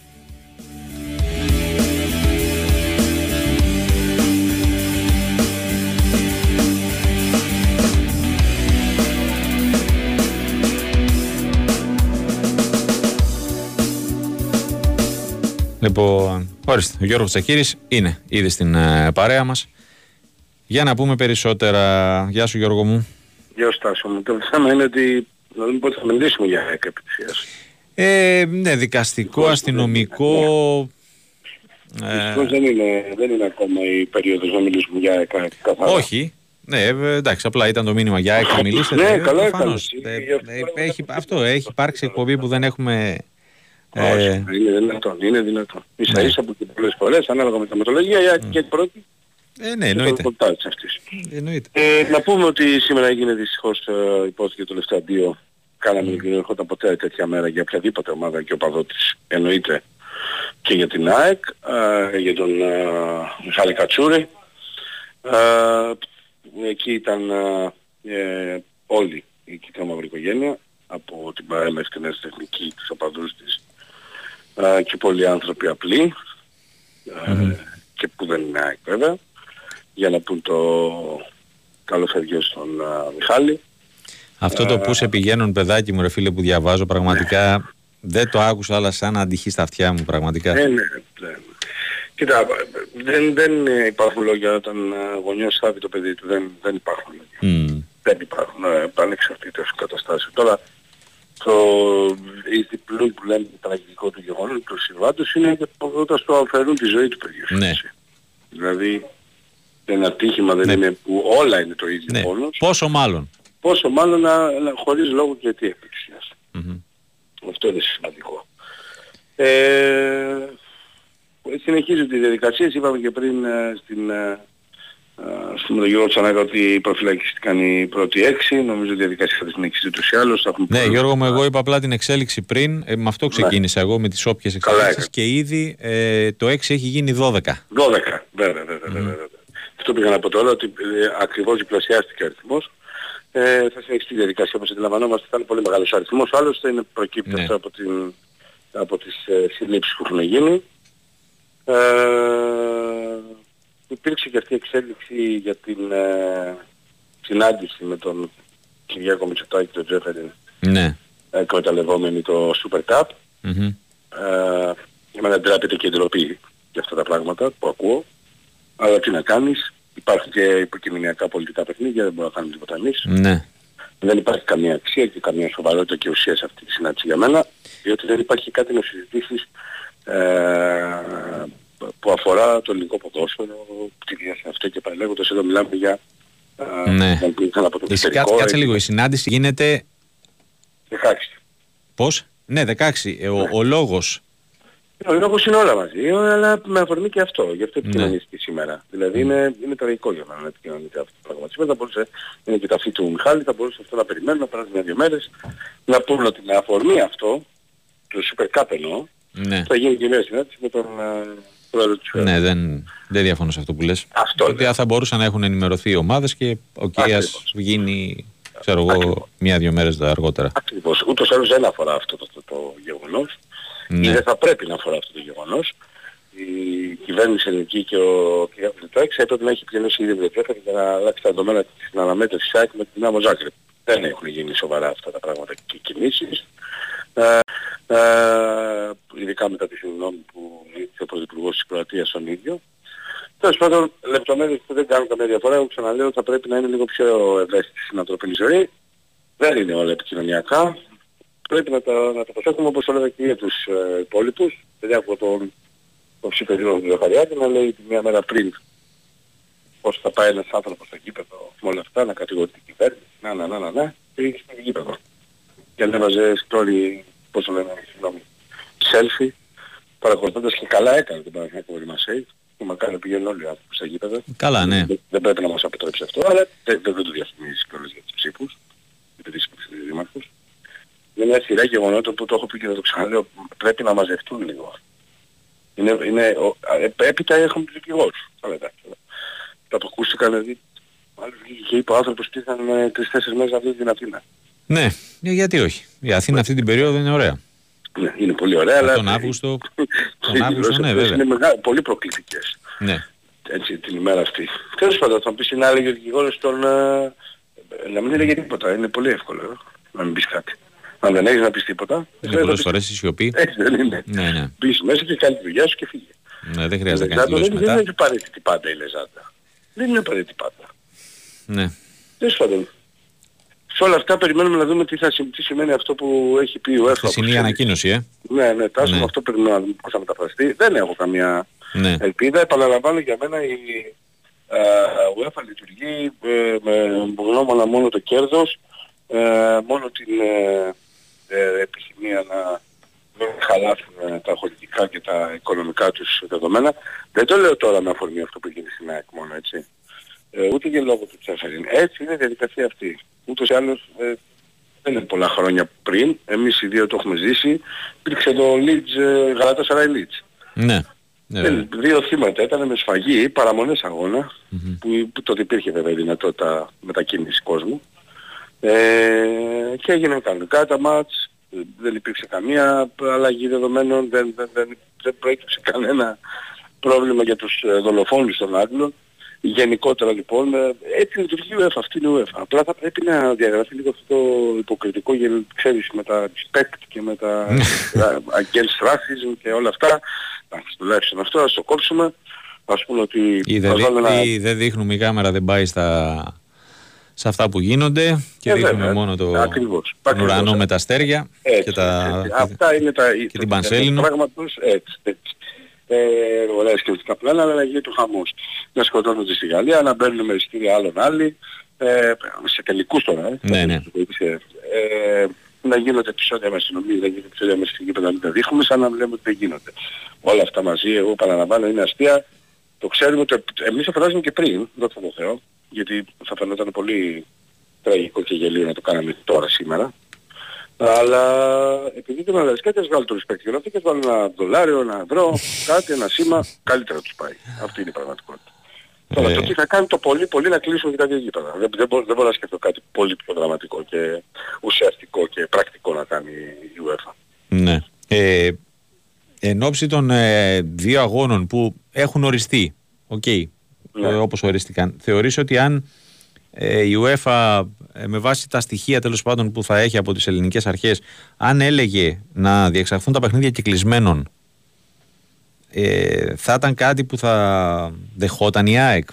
Λοιπόν, ορίστε, ο Γιώργος Τσακύρης είναι ήδη στην ε, παρέα μας. Για να πούμε περισσότερα. Γεια σου Γιώργο μου. Γεια σου Τάσο μου. Το θέμα είναι ότι δηλαδή πότε θα μιλήσουμε για ΑΕΚ Ε, ναι, δικαστικό, αστυνομικό... Ε... δεν, είναι, δεν είναι ακόμα η περίοδος να μιλήσουμε για ΑΕΚ καθαρά. Όχι, ναι, ε, εντάξει, απλά ήταν το μήνυμα για ΑΕΚ να μιλήσετε. ναι, καλά έκανε. Έχει, αυτό, έχει υπάρξει εκπομπή που δεν έχουμε όχι, ε... είναι δυνατόν, είναι δυνατόν. Ίσα ίσα που και πολλές φορές, ανάλογα με τα μετολογία, mm. και πρώτη ε, ναι, εννοείται. εννοείται. Ε, να πούμε ότι σήμερα έγινε δυστυχώς ε, υπόθηκε το τελευταίο δύο. Κάναμε mm. δεν ερχόταν ποτέ τέτοια μέρα για οποιαδήποτε ομάδα και ο της εννοείται και για την ΑΕΚ, ε, για τον ε, Μιχάλη Κατσούρη. Ε, εκεί ήταν ε, όλοι η κυκλομα οικογένεια από την παρέμβαση την τεχνική, τους οπαδούς της και πολλοί άνθρωποι απλοί και που δεν είναι ΑΕΚ βέβαια για να πούν το καλό φεύγιο στον Μιχάλη. Αυτό το που σε πηγαίνουν παιδάκι μου ρε φίλε που διαβάζω πραγματικά δεν το άκουσα αλλά σαν να αντυχεί στα αυτιά μου πραγματικά. Ναι, ναι, ναι. Κοίτα, δεν, δεν υπάρχουν λόγια όταν γονιός θάβει το παιδί του, δεν, δεν υπάρχουν λόγια. Mm. Δεν υπάρχουν ε, πανεξαρτήτες καταστάσεις. Τώρα το η διπλού που λέμε τραγικό του γεγονότος τους συμβάντος είναι όταν στο αφαιρούν τη ζωή του παιδιού. Ναι. Δηλαδή ένα ατύχημα δεν ναι. είναι που όλα είναι το ίδιο ναι. πόνος. Πόσο μάλλον. Πόσο μάλλον να, να, χωρίς λόγο και τι επεξιας mm-hmm. Αυτό είναι σημαντικό. Ε, συνεχίζονται οι διαδικασίες, είπαμε και πριν ε, στην, ε, στον Γιώργο Τσανάκα ότι προφυλακίστηκαν οι πρώτοι έξι. Νομίζω ότι η διαδικασία θα τη συνεχίσει ούτως ή άλλως. Ναι, Γιώργο μου, εγώ είπα απλά την εξέλιξη πριν. Ε, με αυτό ναι. ξεκίνησα ναι. εγώ, με τις όποιες εξέλιξεις. Και ήδη ε, το 6 έχει γίνει 12. 12, βέβαια, βέβαια. βέβαια. Αυτό πήγα να πω τώρα, ότι ε, ακριβώς διπλασιάστηκε ο αριθμός. Ε, θα συνεχίσει τη διαδικασία όπως αντιλαμβανόμαστε, θα είναι πολύ μεγάλος αριθμός. Άλλωστε είναι προκύπτει ναι. αυτό από, την, από τις ε, συλλήψεις που έχουν γίνει. Ε, υπήρξε και αυτή η εξέλιξη για την ε, συνάντηση με τον Κυριάκο Μητσοτάκη και τον Τζέφεριν ναι. εκμεταλλευόμενοι το Super Cup. Mm-hmm. Ε, εμένα ντράπεται και ντροπή για αυτά τα πράγματα που ακούω. Αλλά τι να κάνεις, υπάρχουν και υποκειμενιακά πολιτικά παιχνίδια, δεν μπορούμε να κάνουμε τίποτα εμείς. Ναι. Δεν υπάρχει καμία αξία και καμία σοβαρότητα και ουσία σε αυτή τη συνάντηση για μένα, διότι δεν υπάρχει κάτι να συζητήσεις ε, που αφορά το ελληνικό ποδόσφαιρο, τη διάσταση αυτό και παρελέγοντας εδώ μιλάμε για ναι. από το Εσύ, κάτσε, κάτσε λίγο, η συνάντηση γίνεται... 16. Πώς; Ναι, 16. Ε, ο, ο λόγος ο λόγος είναι όλα μαζί, αλλά με αφορμή και αυτό. Γι' αυτό επικοινωνήθηκε ναι. σήμερα. Δηλαδή είναι, είναι τραγικό για μένα να επικοινωνείται αυτό το πράγμα. Σήμερα θα μπορούσε, είναι και τα φύση του Μιχάλη, θα μπορούσε αυτό να περιμένουμε, να περάσει μια-δυο μέρες, να πούμε ότι με αφορμή αυτό, το Super Cup εννοώ, ναι. θα γίνει και μια συνάντηση με τον ναι, δεν, δεν διαφωνώ σε αυτό που λες. Αυτό Ότι θα μπορούσαν να έχουν ενημερωθεί οι ομάδες και ο Κίας γίνει, ξέρω εγώ, μία-δύο μέρες αργότερα. Ακριβώς. Ούτως άλλως δεν αφορά αυτό το, το, το γεγονός. Ναι. Ή δεν θα πρέπει να αφορά αυτό το γεγονός. Η κυβέρνηση ελληνική και ο κ. Πλητάκης έπρεπε να έχει πληρώσει ήδη βιβλιοθέκα για να αλλάξει τα δεδομένα της αναμέτρησης ΣΑΚ με την Άμμο Ζάκρη. Δεν έχουν γίνει σοβαρά αυτά τα πράγματα και κινήσεις. Ε, ε, ειδικά μετά τη συγγνώμη που ήρθε ο Πρωθυπουργός της Κροατίας τον ίδιο. Τέλος πάντων, λεπτομέρειες που δεν κάνουν καμία διαφορά, εγώ ξαναλέω θα πρέπει να είναι λίγο πιο ευαίσθητη στην ανθρώπινη ζωή. Δεν είναι όλα επικοινωνιακά. Πρέπει να τα, να τα προσέχουμε όπως έλεγα και για τους ε, υπόλοιπους. Δεν έχω τον, τον ψηφεδρό του Ζαχαριάκη να λέει τη μία μέρα πριν πώς θα πάει ένας άνθρωπος στο γήπεδο με όλα αυτά, να κατηγορεί την κυβέρνηση, να, να, να, να, να, και είχε στο γήπεδο. Και ανέβαζε story, πώς το λένε, συγγνώμη, selfie, παρακολουθώντας και καλά έκανε την Παναγιακή Μασέη, που μακάρι πηγαίνουν όλοι οι άνθρωποι στα γήπεδα. Καλά, ναι. Δεν, δεν πρέπει να μας αποτρέψει αυτό, αλλά δεν, δεν, δεν το διαφημίζει κιόλας για τους ψήφους, για τους δήμαρχους. Είναι μια σειρά γεγονότων που το έχω πει και θα το ξαναλέω, πρέπει να μαζευτούν λίγο. Είναι, είναι, ο, έπειτα έχουμε τους δικηγόρους. Αλλά εντάξει. Τα που ακούστηκαν, δηλαδή, μάλλον βγήκε και είπε ο άνθρωπος ότι ήταν ε, τρεις-τέσσερις μέρες να βγει την Αθήνα. Ναι, ε, γιατί όχι. Η Αθήνα αυτή την περίοδο είναι ωραία. Ναι, είναι πολύ ωραία, αλλά... Τον Αύγουστο, τον Αύγουστο, ναι, βέβαια. Είναι μεγάλο, πολύ προκλητικές. Ναι. Έτσι, την ημέρα αυτή. Τέλος πάντων, θα πεις να έλεγε ο δικηγόρος τον... Ε, να μην έλεγε τίποτα. Είναι πολύ εύκολο ε, να μην πεις κάτι. Αν δεν έχεις να πεις τίποτα... Είναι πολλές φορές η σιωπή. Έτσι δεν είναι. Ναι, ναι. Μπεις μέσα και κάνεις τη δουλειά σου και φύγε. Ναι, δεν χρειάζεται να Λεζάντα κάνεις δεν, δηλώσεις δεν μετά. είναι απαραίτητη πάντα η Λεζάντα. Δεν είναι απαραίτητη πάντα. Ναι. Τέλος πάντων. Σε όλα αυτά περιμένουμε να δούμε τι, θα, συμ- τι σημαίνει αυτό που έχει πει ο ΕΦΑ. Χθεσινή ανακοίνωση, ε. Ναι, ναι, τάσο Ναι. αυτό περιμένουμε να δούμε πώς θα μεταφραστεί. Δεν έχω καμία Ναι. ελπίδα. Επαναλαμβάνω για μένα η ε, UEFA λειτουργεί ε, με γνώμονα μόνο το κέρδος, ε, μόνο την ε, ε, επιθυμία να μην χαλάσουν ε, τα χωρητικά και τα οικονομικά τους δεδομένα. Δεν το λέω τώρα με αφορμή αυτό που γίνεται στην ΑΕΚ μόνο, έτσι. Ε, ούτε για λόγο του Τσέφεριν. Έτσι είναι η διαδικασία αυτή. Ούτως ή άλλως ε, δεν είναι πολλά χρόνια πριν. Εμείς οι δύο το έχουμε ζήσει. Υπήρξε το Leeds, ε, Galatasaray Leeds. Ναι. Ναι, βέβαια. Ε, δύο θύματα ήταν με σφαγή, παραμονές αγώνα, που, που τότε υπήρχε βέβαια η δυνατότητα μετακίνησης κόσμου. Ε, και έγιναν κανονικά τα μάτς, ε, δεν υπήρξε καμία αλλαγή δεδομένων, δεν, δεν, δεν, δεν προέκυψε κανένα πρόβλημα για τους ε, δολοφόνους των Άγγλων. Γενικότερα λοιπόν, ε, έτσι λειτουργεί η UEFA, αυτή είναι η UEFA. Απλά θα πρέπει να διαγραφεί λίγο αυτό το υποκριτικό, για, ξέρεις, με τα respect και με τα ε, against racism και όλα αυτά. Εντάξει, τουλάχιστον αυτό, ας το κόψουμε. Ας πούμε ότι Ή δεν, ας βάλουμε ένα- δει- ή δεν δείχνουμε η κάμερα, δεν πάει στα, σε αυτά που γίνονται και Ε, δείχνουμε βέβαια, μόνο το, ακριβώς, τον ακριβώς. ουρανό με τα αστέρια Έτσι, και, τα, έτσι. Αυτά είναι τα... και την Πανσέλινο. Πράγματος, έτσι, έτσι. Ε, ωραία σκεφτικά πλάνα, αλλά γίνεται ο χαμός. Να σκοτώνονται στη Γαλλία, να μπαίνουν με εισιτήρια άλλων άλλοι, ε, σε τελικούς τώρα, ε. Ναι, ναι. Ε, να γίνονται επεισόδια με αστυνομίες, να γίνονται επεισόδια με στην γήπεδα, να μην τα δείχνουμε, σαν να λέμε ότι δεν γίνονται. Όλα αυτά μαζί, εγώ παραλαμβάνω, είναι αστεία. Το ξέρουμε, το, εμείς το φαντάζομαι και πριν, δόξα τω Θεώ, γιατί θα φαινόταν πολύ τραγικό και γελίο να το κάναμε τώρα σήμερα. Αλλά επειδή δεν αλλάζει κάτι, ας βγάλουν το respect για αυτό και ας βάλουν ένα δολάριο, ένα ευρώ, κάτι, ένα σήμα, καλύτερα τους πάει. Αυτή είναι η πραγματικότητα. Τώρα Ε. το τι θα κάνει το πολύ πολύ να κλείσουν και τα δύο γήπεδα. Δεν, δεν, μπορώ, δεν μπορώ να σκεφτώ κάτι πολύ πιο δραματικό και ουσιαστικό και πρακτικό να κάνει η UEFA. Ναι. Ε, εν όψει των ε, δύο αγώνων που έχουν οριστεί, οκ, Ναι. ε, όπως ορίστηκαν, θεωρείς ότι αν ε, η UEFA ε, με βάση τα στοιχεία τέλος πάντων που θα έχει από τις ελληνικές αρχές αν έλεγε να διεξαχθούν τα παιχνίδια κεκλεισμένων ε, θα ήταν κάτι που θα δεχόταν η ΑΕΚ;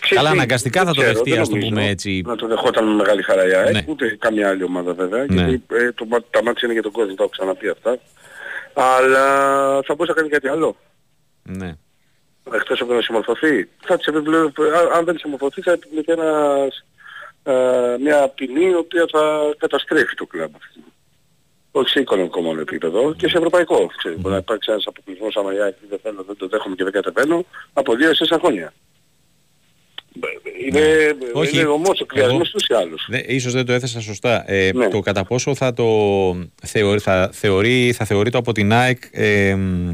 Ξέρεις Καλά, τι, αναγκαστικά δεν θα το ξέρω, δεχτεί, δεν ας το νομίζω πούμε έτσι. Να το δεχόταν με μεγάλη χαρά η ΑΕΚ, Ναι. ούτε καμία άλλη ομάδα βέβαια, Ναι. γιατί ε, το, μα- τα μάτια είναι για τον κόσμο, τα έχω ξαναπεί αυτά. Αλλά θα μπορούσε να κάνει κάτι άλλο. Ναι. Εκτός από το να συμμορφωθεί. Θα της επιβλε... α- αν δεν συμμορφωθεί θα επιβληθεί ένας, ε, μια ποινή η οποία θα καταστρέφει το κλαμπ. Όχι σε οικονομικό μόνο επίπεδο και σε ευρωπαϊκό. Ξέρεις, μπορεί να υπάρξει ένας αποκλεισμός άμα η ΑΕΚ δεν θέλω, δεν το δέχομαι και δεν κατεβαίνω από δύο σε τέσσερα χρόνια. Είναι, Ναι. Όχι. είναι ομός ο κλειασμός Εγώ- τους ή άλλους. Δε, ίσως δεν το έθεσα σωστά. Ε, Ναι. Το κατά πόσο θα το θεωρεί, θα, θεωρεί, θα θεωρεί το από την ΑΕΚ ε, μ,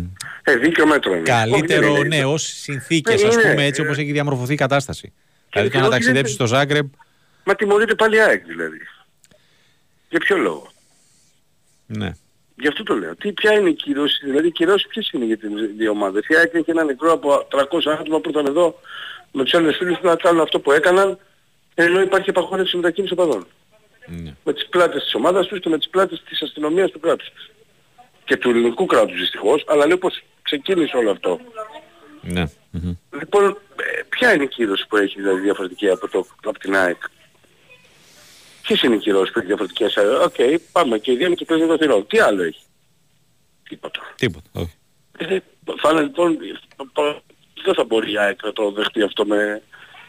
Ε, δίκαιο μέτρο είναι. Όχι, καλύτερο, δεν είναι. ναι, ως συνθήκες, Ναι, ας είναι, πούμε, έτσι ε, όπως έχει διαμορφωθεί η κατάσταση. Δηλαδή το και να όχι, ταξιδέψεις δεν- στο Ζάγκρεπ, Μα τιμωρείται πάλι η ΑΕΚ δηλαδή. Για ποιο λόγο; ναι. Γι' αυτό το λέω. Τι, ποια είναι η κύρωση, δηλαδή οι κυρώσεις ποιες είναι για τις δύο ομάδες; Η ΑΕΚ έχει ένα νεκρό από 300 άτομα που ήταν εδώ με τους άλλους φίλους του να κάνουν αυτό που έκαναν ενώ υπάρχει απαγόρευση μετακίνησης οπαδών. ναι. Με τις πλάτες της ομάδας τους και με τις πλάτες της αστυνομίας του κράτους τους. Και του ελληνικού κράτους δυστυχώς, αλλά λέω πως ξεκίνησε όλο αυτό. ναι. μμμ. Λοιπόν, ε, ποια είναι η κύρωση που έχει δηλαδή διαφορετική από, το, από την ΑΕΚ; Ποιες είναι οι κυρώσεις που έχει διαφορετικές. Ε, Οκ, πάμε και οι δύο με το πλαίσιο των θυρών. Τι άλλο έχει; Τίποτα. Τίποτα, όχι. Ε, Θα είναι λοιπόν το δεν θα μπορεί η ΑΕΚ να το δεχτεί αυτό με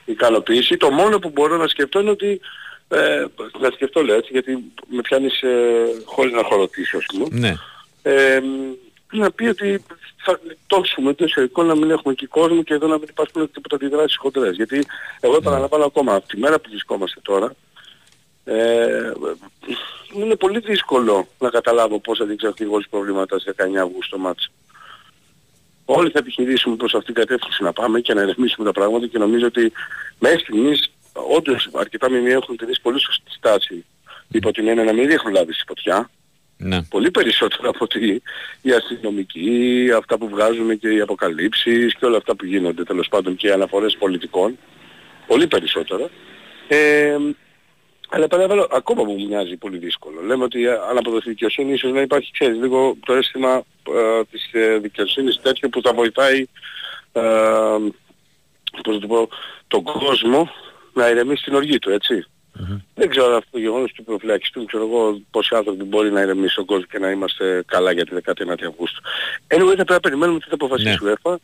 ικανοποίηση. Το μόνο που μπορώ να σκεφτώ είναι ότι ε, να σκεφτώ λέω έτσι γιατί με πιάνεις ε, χωρίς να χωροτήσω ας πούμε. Ναι. Ε, να πει ότι θα γλιτώσουμε το εισαγωγικό να μην έχουμε εκεί κόσμο και εδώ να μην υπάρχουν τίποτα αντιδράσεις χοντρές. Γιατί εγώ επαναλαμβάνω ακόμα από τη μέρα που βρισκόμαστε τώρα ε, είναι πολύ δύσκολο να καταλάβω πώς θα διεξαχθεί προβλήματα σε 19 Αυγούστου μάτς. Όλοι θα επιχειρήσουμε προς αυτήν την κατεύθυνση να πάμε και να ερευνήσουμε τα πράγματα και νομίζω ότι μέχρι στιγμής όντως αρκετά μηνύα έχουν τηρήσει πολύ σωστή στάση υπό την έννοια να μην έχουν λάβει στη φωτιά. Ναι. Πολύ περισσότερο από ότι οι αστυνομικοί, αυτά που βγάζουν και οι αποκαλύψεις και όλα αυτά που γίνονται τέλος πάντων και οι αναφορές πολιτικών. Πολύ περισσότερο. Ε, αλλά επαναλαμβάνω, ακόμα μου μοιάζει πολύ δύσκολο. Λέμε ότι αν αποδοθεί δικαιοσύνη ίσως να υπάρχει, ξέρεις, λίγο το αίσθημα ε, της ε, δικαιοσύνης τέτοιο που θα βοηθάει ε, πώς το πω, τον κόσμο να ηρεμήσει την οργή του, έτσι. Mm-hmm. Δεν ξέρω αν αυτό το γεγονός του προφυλακιστούν, ξέρω εγώ πόσοι άνθρωποι μπορεί να ηρεμήσει ο κόσμο και να είμαστε καλά για τη 19η Αυγούστου. Anyway, θα πρέπει να περιμένουμε τι θα αποφασίσει ναι. η UEFA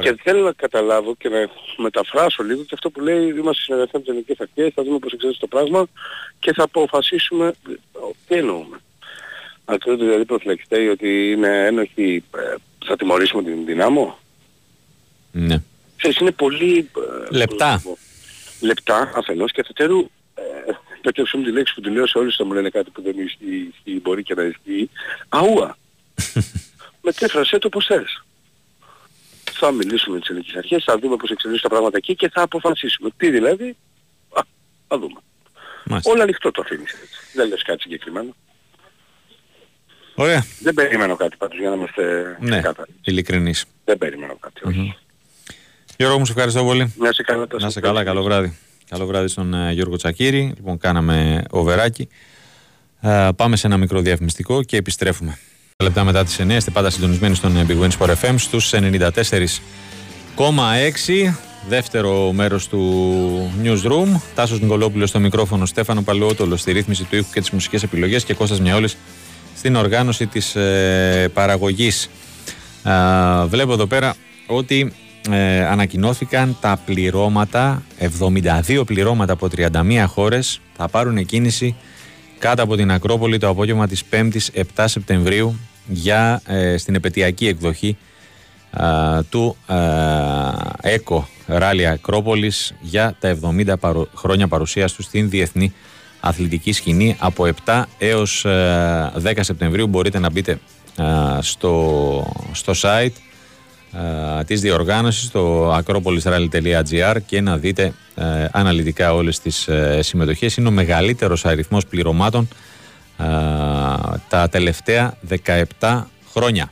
και θέλω να καταλάβω και να μεταφράσω λίγο και αυτό που λέει είμαστε συνεργαστές με τις ελληνικές αρχές, θα δούμε πώς εξελίσσεται το πράγμα και θα αποφασίσουμε τι εννοούμε. Αν ξέρετε δηλαδή προφυλακιστέοι ότι είναι ένοχοι, ε, θα τιμωρήσουμε την δυνάμω; Ναι. Ξέρεις, είναι πολύ... Ε, λεπτά. Λεπτά αφενός και αφετέρου πέτρεψε μου τη λέξη που τη λέω σε όλους θα μου λένε κάτι που δεν ισχύει, μπορεί και να ισχύει. Αούα. Μετέφρασέ το πώς θες. Θα μιλήσουμε με τις ελληνικές αρχές, θα δούμε πώς εξελίσσουν τα πράγματα εκεί και θα αποφασίσουμε. Τι δηλαδή, α, θα δούμε. Μάλιστα. Όλα ανοιχτό το αφήνεις έτσι. Δεν λες κάτι συγκεκριμένο. Ωραία. Δεν περιμένω κάτι πάντως για να είμαστε ναι, ειλικρινείς. Δεν περιμένω κάτι, όχι. Mm-hmm. Γιώργο μου, σε ευχαριστώ πολύ. Να σε καλά. Να σε καλά, καλό βράδυ. Καλό βράδυ στον uh, Γιώργο Τσακύρη. Λοιπόν, κάναμε οβεράκι. Uh, πάμε σε ένα μικρό διαφημιστικό και επιστρέφουμε. Λεπτά μετά τις 9 είστε πάντα συντονισμένοι στον ε, Big Wins for FM στους 94,6 δεύτερο μέρος του Newsroom Τάσος Νικολόπουλος στο μικρόφωνο Στέφανο Παλαιότολο στη ρύθμιση του ήχου και τις μουσικές επιλογές και Κώστας Μιαόλης στην οργάνωση της ε, παραγωγής βλέπω εδώ πέρα ότι ε, ανακοινώθηκαν τα πληρώματα, 72 πληρώματα από 31 χώρες. Θα πάρουν κίνηση κάτω από την Ακρόπολη το απόγευμα της 5ης 7 Σεπτεμβρίου για ε, στην επαιτειακή εκδοχή του ΕΚΟ Ράλι Ακρόπολης για τα 70 χρόνια παρουσίας του στην διεθνή αθλητική σκηνή. Από 7 έως 10 ε, Σεπτεμβρίου μπορείτε να μπείτε στο, στο site. ε, της διοργάνωσης στο acropolisrally.gr και να δείτε ε, αναλυτικά όλες τις ε, συμμετοχές. Είναι ο μεγαλύτερος αριθμός πληρωμάτων τα τελευταία 17 χρόνια.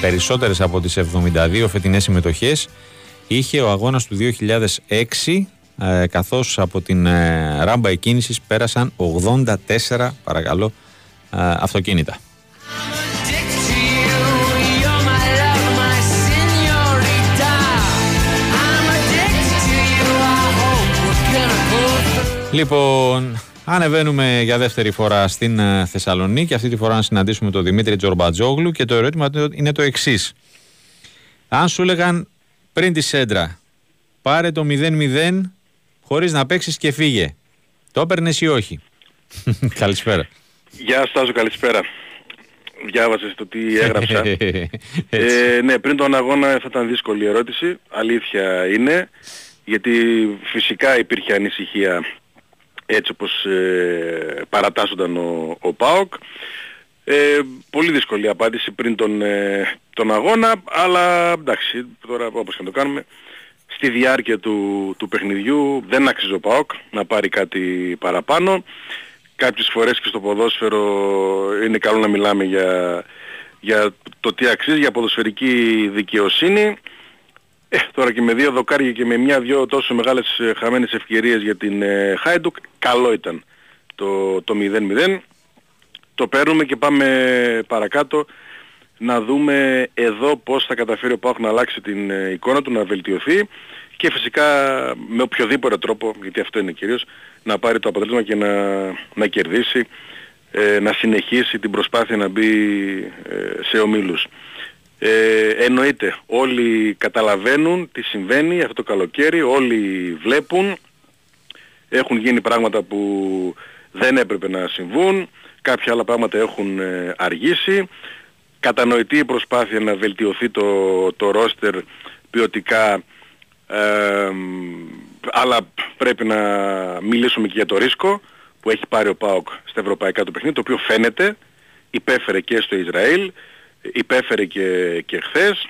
Περισσότερες από τις 72 φετινές συμμετοχές είχε ο αγώνας του 2006 ε, καθώς από την ε, ράμπα εκκίνησης πέρασαν 84 παρακαλώ ε, αυτοκίνητα. Λοιπόν, ανεβαίνουμε για δεύτερη φορά στην Θεσσαλονίκη. Αυτή τη φορά να συναντήσουμε τον Δημήτρη Τζορμπατζόγλου και το ερώτημα είναι το εξής. Αν σου έλεγαν πριν τη Σέντρα, πάρε το 0-0 χωρίς να παίξεις και φύγε. Το έπαιρνες ή όχι; Καλησπέρα. Γεια Στάζο, καλησπέρα. Διάβασες το τι έγραψα. ε, ναι, πριν τον αγώνα θα ήταν δύσκολη ερώτηση. Αλήθεια είναι. Γιατί φυσικά υπήρχε ανησυχία έτσι όπως ε, παρατάσσονταν ο, ο ΠΑΟΚ. Ε, πολύ δύσκολη απάντηση πριν τον, ε, τον αγώνα, αλλά εντάξει, τώρα όπως και να το κάνουμε, στη διάρκεια του, του παιχνιδιού δεν άξιζε ο ΠΑΟΚ να πάρει κάτι παραπάνω. Κάποιες φορές και στο ποδόσφαιρο είναι καλό να μιλάμε για, για το τι αξίζει, για ποδοσφαιρική δικαιοσύνη. Ε, τώρα και με δύο δοκάρια και με μια-δυο τόσο μεγάλες ε, χαμένες ευκαιρίες για την ε, Χάιντουκ, καλό ήταν το, το 0-0. Το παίρνουμε και πάμε παρακάτω να δούμε εδώ πώς θα καταφέρει ο Πάοκ να αλλάξει την ε, εικόνα του, να βελτιωθεί και φυσικά με οποιοδήποτε τρόπο, γιατί αυτό είναι κυρίως, να πάρει το αποτέλεσμα και να, να κερδίσει, ε, να συνεχίσει την προσπάθεια να μπει ε, σε ομίλους. Ε, εννοείται, όλοι καταλαβαίνουν τι συμβαίνει αυτό το καλοκαίρι, όλοι βλέπουν, έχουν γίνει πράγματα που δεν έπρεπε να συμβούν, κάποια άλλα πράγματα έχουν ε, αργήσει, κατανοητή η προσπάθεια να βελτιωθεί το, το ρόστερ ποιοτικά, ε, αλλά πρέπει να μιλήσουμε και για το ρίσκο που έχει πάρει ο ΠΑΟΚ στα ευρωπαϊκά του παιχνίδια, το οποίο φαίνεται, υπέφερε και στο Ισραήλ, υπέφερε και, και χθες.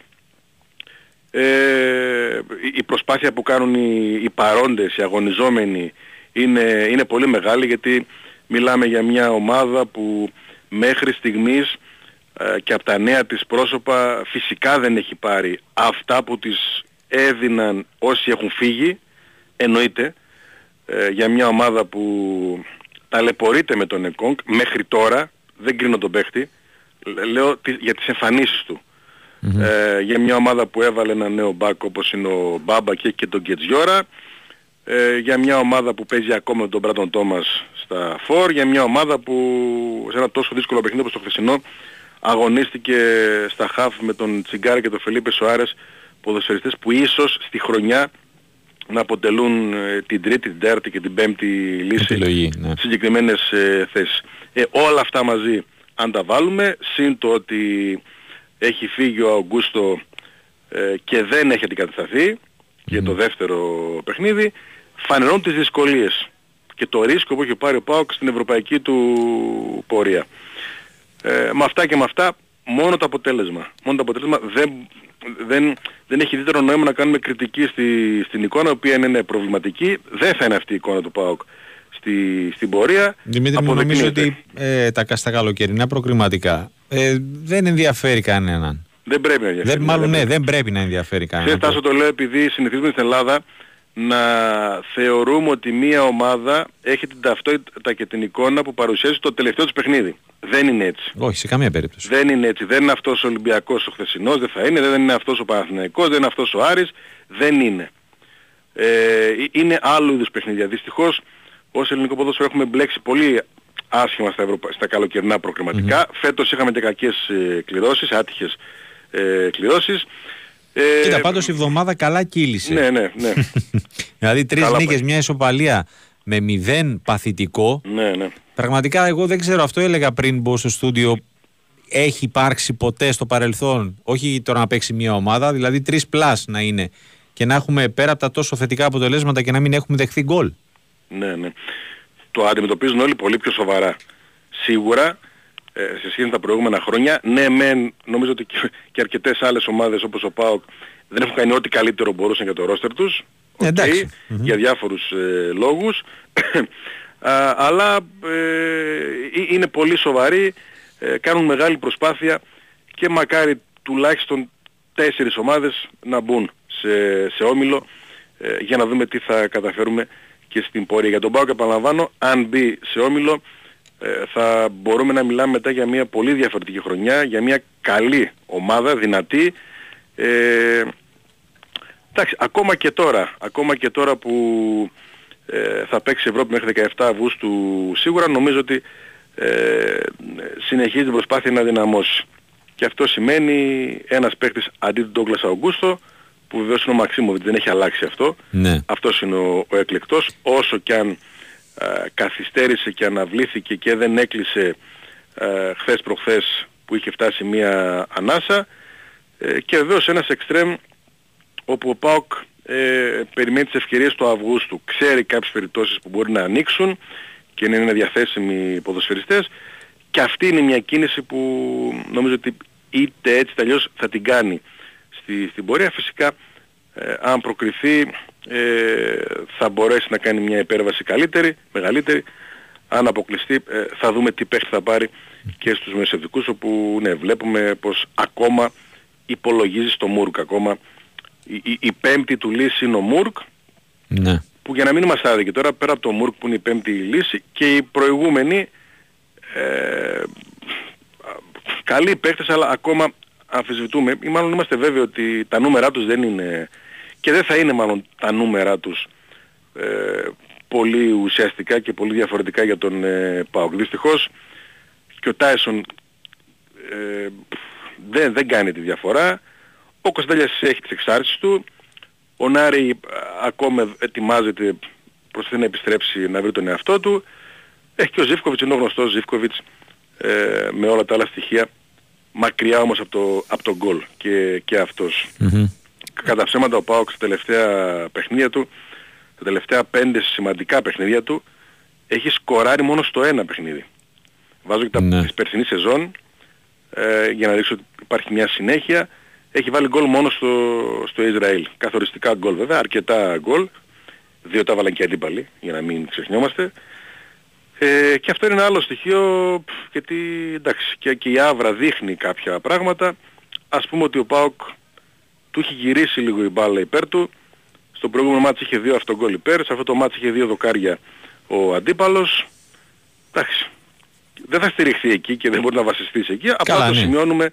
Ε, η προσπάθεια που κάνουν οι, οι παρόντες, οι αγωνιζόμενοι είναι, είναι πολύ μεγάλη γιατί μιλάμε για μια ομάδα που μέχρι στιγμής ε, και από τα νέα της πρόσωπα φυσικά δεν έχει πάρει αυτά που τις έδιναν όσοι έχουν φύγει, εννοείται, ε, για μια ομάδα που ταλαιπωρείται με τον Εκόνγκ μέχρι τώρα, δεν κρίνω τον παίχτη, λέω για τις εμφανίσεις του. Ε, για μια ομάδα που έβαλε ένα νέο μπακ όπως είναι ο Μπάμπα και, και τον Κετζιόρα, ε, για μια ομάδα που παίζει ακόμα τον Μπράτον Τόμας στα φόρ, για μια ομάδα που σε ένα τόσο δύσκολο παιχνίδι όπως το χθεσινό αγωνίστηκε στα χαφ με τον Τσιγκάρα και τον Φελίπε Σοάρες ποδοσφαιριστές που ίσως στη χρονιά να αποτελούν ε, την τρίτη, την τέταρτη και την πέμπτη λύση ναι. συγκεκριμένες ε, θέσεις. Ε, όλα αυτά μαζί αν τα βάλουμε, συν το ότι έχει φύγει ο Αουγκούστο ε, και δεν έχει αντικατασταθεί για το δεύτερο παιχνίδι, φανερώνουν τις δυσκολίες και το ρίσκο που έχει πάρει ο Πάοκ στην ευρωπαϊκή του πορεία. Ε, με αυτά και με αυτά μόνο το αποτέλεσμα. Μόνο το αποτέλεσμα δεν, δεν, δεν έχει ιδιαίτερο νόημα να κάνουμε κριτική στη, στην εικόνα, η οποία είναι προβληματική. Δεν θα είναι αυτή η εικόνα του ΠΑΟΚ στη, στην πορεία. Δημήτρη, μου νομίζω ότι ε, τα, στα καλοκαιρινά προκριματικά ε, δεν ενδιαφέρει κανέναν. Δεν πρέπει να ενδιαφέρει. Δεν, μάλλον ναι, δεν πρέπει να ενδιαφέρει κανέναν. Τάσο το λέω επειδή συνηθίζουμε στην Ελλάδα να θεωρούμε ότι μία ομάδα έχει την ταυτότητα και την εικόνα που παρουσιάζει το τελευταίο της παιχνίδι. Δεν είναι έτσι. Όχι, σε καμία περίπτωση. Δεν είναι έτσι. Δεν είναι αυτός ο Ολυμπιακός ο χθεσινός, δεν θα είναι. Δεν είναι αυτός ο Παναθηναϊκός, δεν είναι αυτός ο Άρης. Δεν είναι. Ε, είναι άλλου είδους παιχνίδια. Δυστυχώς ως ελληνικό ποδόσφαιρο έχουμε μπλέξει πολύ άσχημα στα, Ευρωπα... στα καλοκαιρινά προκριματικά. Mm-hmm. Φέτος είχαμε και κακές ε, κληρώσεις, άτυχες ε, κληρώσεις. Ε, Κοίτα, πάντως η εβδομάδα καλά κύλησε. Ναι, ναι, ναι. δηλαδή τρεις νίκες, μια ισοπαλία με μηδέν παθητικό. Ναι, ναι. Πραγματικά εγώ δεν ξέρω, αυτό έλεγα πριν μπω στο στούντιο. Έχει υπάρξει ποτέ στο παρελθόν, όχι τώρα να παίξει μια ομάδα, δηλαδή τρεις πλάς να είναι και να έχουμε πέρα από τα τόσο θετικά αποτελέσματα και να μην έχουμε δεχθεί γκολ. Ναι, ναι. Το αντιμετωπίζουν όλοι πολύ πιο σοβαρά. Σίγουρα ε, σε σχέση με τα προηγούμενα χρόνια, ναι μεν νομίζω ότι και, αρκετές άλλες ομάδες όπως ο ΠΑΟΚ δεν έχουν κάνει ό,τι καλύτερο μπορούσαν για το ρόστερ τους. Okay, για διάφορους ε, λόγους. αλλά ε, είναι πολύ σοβαροί, ε, κάνουν μεγάλη προσπάθεια και μακάρι τουλάχιστον τέσσερις ομάδες να μπουν σε, σε όμιλο για να δούμε τι θα καταφέρουμε και στην πορεία. Για τον Πάοκ επαναλαμβάνω, αν μπει σε όμιλο ε, θα μπορούμε να μιλάμε μετά για μια πολύ διαφορετική χρονιά, για μια καλή ομάδα, δυνατή. Ε, εντάξει, ακόμα και τώρα, ακόμα και τώρα που ε, θα παίξει Ευρώπη μέχρι 17 Αυγούστου σίγουρα νομίζω ότι ε, συνεχίζει την προσπάθεια να δυναμώσει. Και αυτό σημαίνει ένας παίκτης αντί του Ντόγκλας Αουγκούστο που βεβαίως είναι ο Μαξίμοβιτ, δεν έχει αλλάξει αυτό. Ναι. Αυτός είναι ο, ο εκλεκτός, όσο και αν α, καθυστέρησε και αναβλήθηκε και δεν έκλεισε α, χθες προχθές που είχε φτάσει μία ανάσα ε, και βεβαίως ένας εξτρέμ όπου ο ΠΑΟΚ ε, περιμένει τις ευκαιρίες του Αυγούστου. Ξέρει κάποιες περιπτώσεις που μπορεί να ανοίξουν και να είναι διαθέσιμοι ποδοσφαιριστές και αυτή είναι μια κίνηση που νομίζω ότι είτε έτσι αλλιώς θα την κάνει στη, στην πορεία. Φυσικά ε, αν προκριθεί ε, θα μπορέσει να κάνει μια υπέρβαση καλύτερη, μεγαλύτερη. Αν αποκλειστεί ε, θα δούμε τι παίχτη θα πάρει και στους μεσαιωτικούς όπου ναι, βλέπουμε πως ακόμα υπολογίζει στο Μούρκ. Ακόμα η, η, πέμπτη του λύση είναι ο Μούρκ ναι. που για να μην είμαστε άδικοι τώρα πέρα από το Μούρκ που είναι η πέμπτη λύση και οι προηγούμενοι ε, καλοί παίχτες αλλά ακόμα αμφισβητούμε ή μάλλον είμαστε βέβαιοι ότι τα νούμερα τους δεν είναι και δεν θα είναι μάλλον τα νούμερα τους ε, πολύ ουσιαστικά και πολύ διαφορετικά για τον ε, ΠΑΟΚ. Δυστυχώς και ο Τάισον ε, δεν, δεν κάνει τη διαφορά. Ο Κωνσταντέλιας έχει τις εξάρτησεις του. Ο Νάρη ε, ακόμα ετοιμάζεται προς να επιστρέψει να βρει τον εαυτό του. Έχει και ο Ζήφκοβιτς, είναι ο γνωστός Ζήφκοβιτς ε, με όλα τα άλλα στοιχεία. Μακριά όμως από το, από το γκολ και, και αυτος Κατά ψέματα ο Πάοξ στα τελευταία παιχνίδια του, τα τελευταία πέντε σημαντικά παιχνίδια του, έχει σκοράρει μόνο στο ένα παιχνίδι. Βάζω και τα ναι. της περσινής σεζόν ε, για να δείξω ότι υπάρχει μια συνέχεια. Έχει βάλει γκολ μόνο στο, στο Ισραήλ. Καθοριστικά γκολ βέβαια, αρκετά γκολ. Δύο τα βάλαν και αντίπαλοι, για να μην ξεχνιόμαστε. Ε, και αυτό είναι ένα άλλο στοιχείο, γιατί εντάξει, και, και η Άβρα δείχνει κάποια πράγματα. Ας πούμε ότι ο Πάοκ του έχει γυρίσει λίγο η μπάλα υπέρ του. Στο προηγούμενο μάτι είχε δύο αυτογκόλ υπέρ, σε αυτό το μάτι είχε δύο δοκάρια ο αντίπαλος. Εντάξει, δεν θα στηριχθεί εκεί και δεν μπορεί να βασιστείς εκεί. Απλά το ναι. σημειωνουμε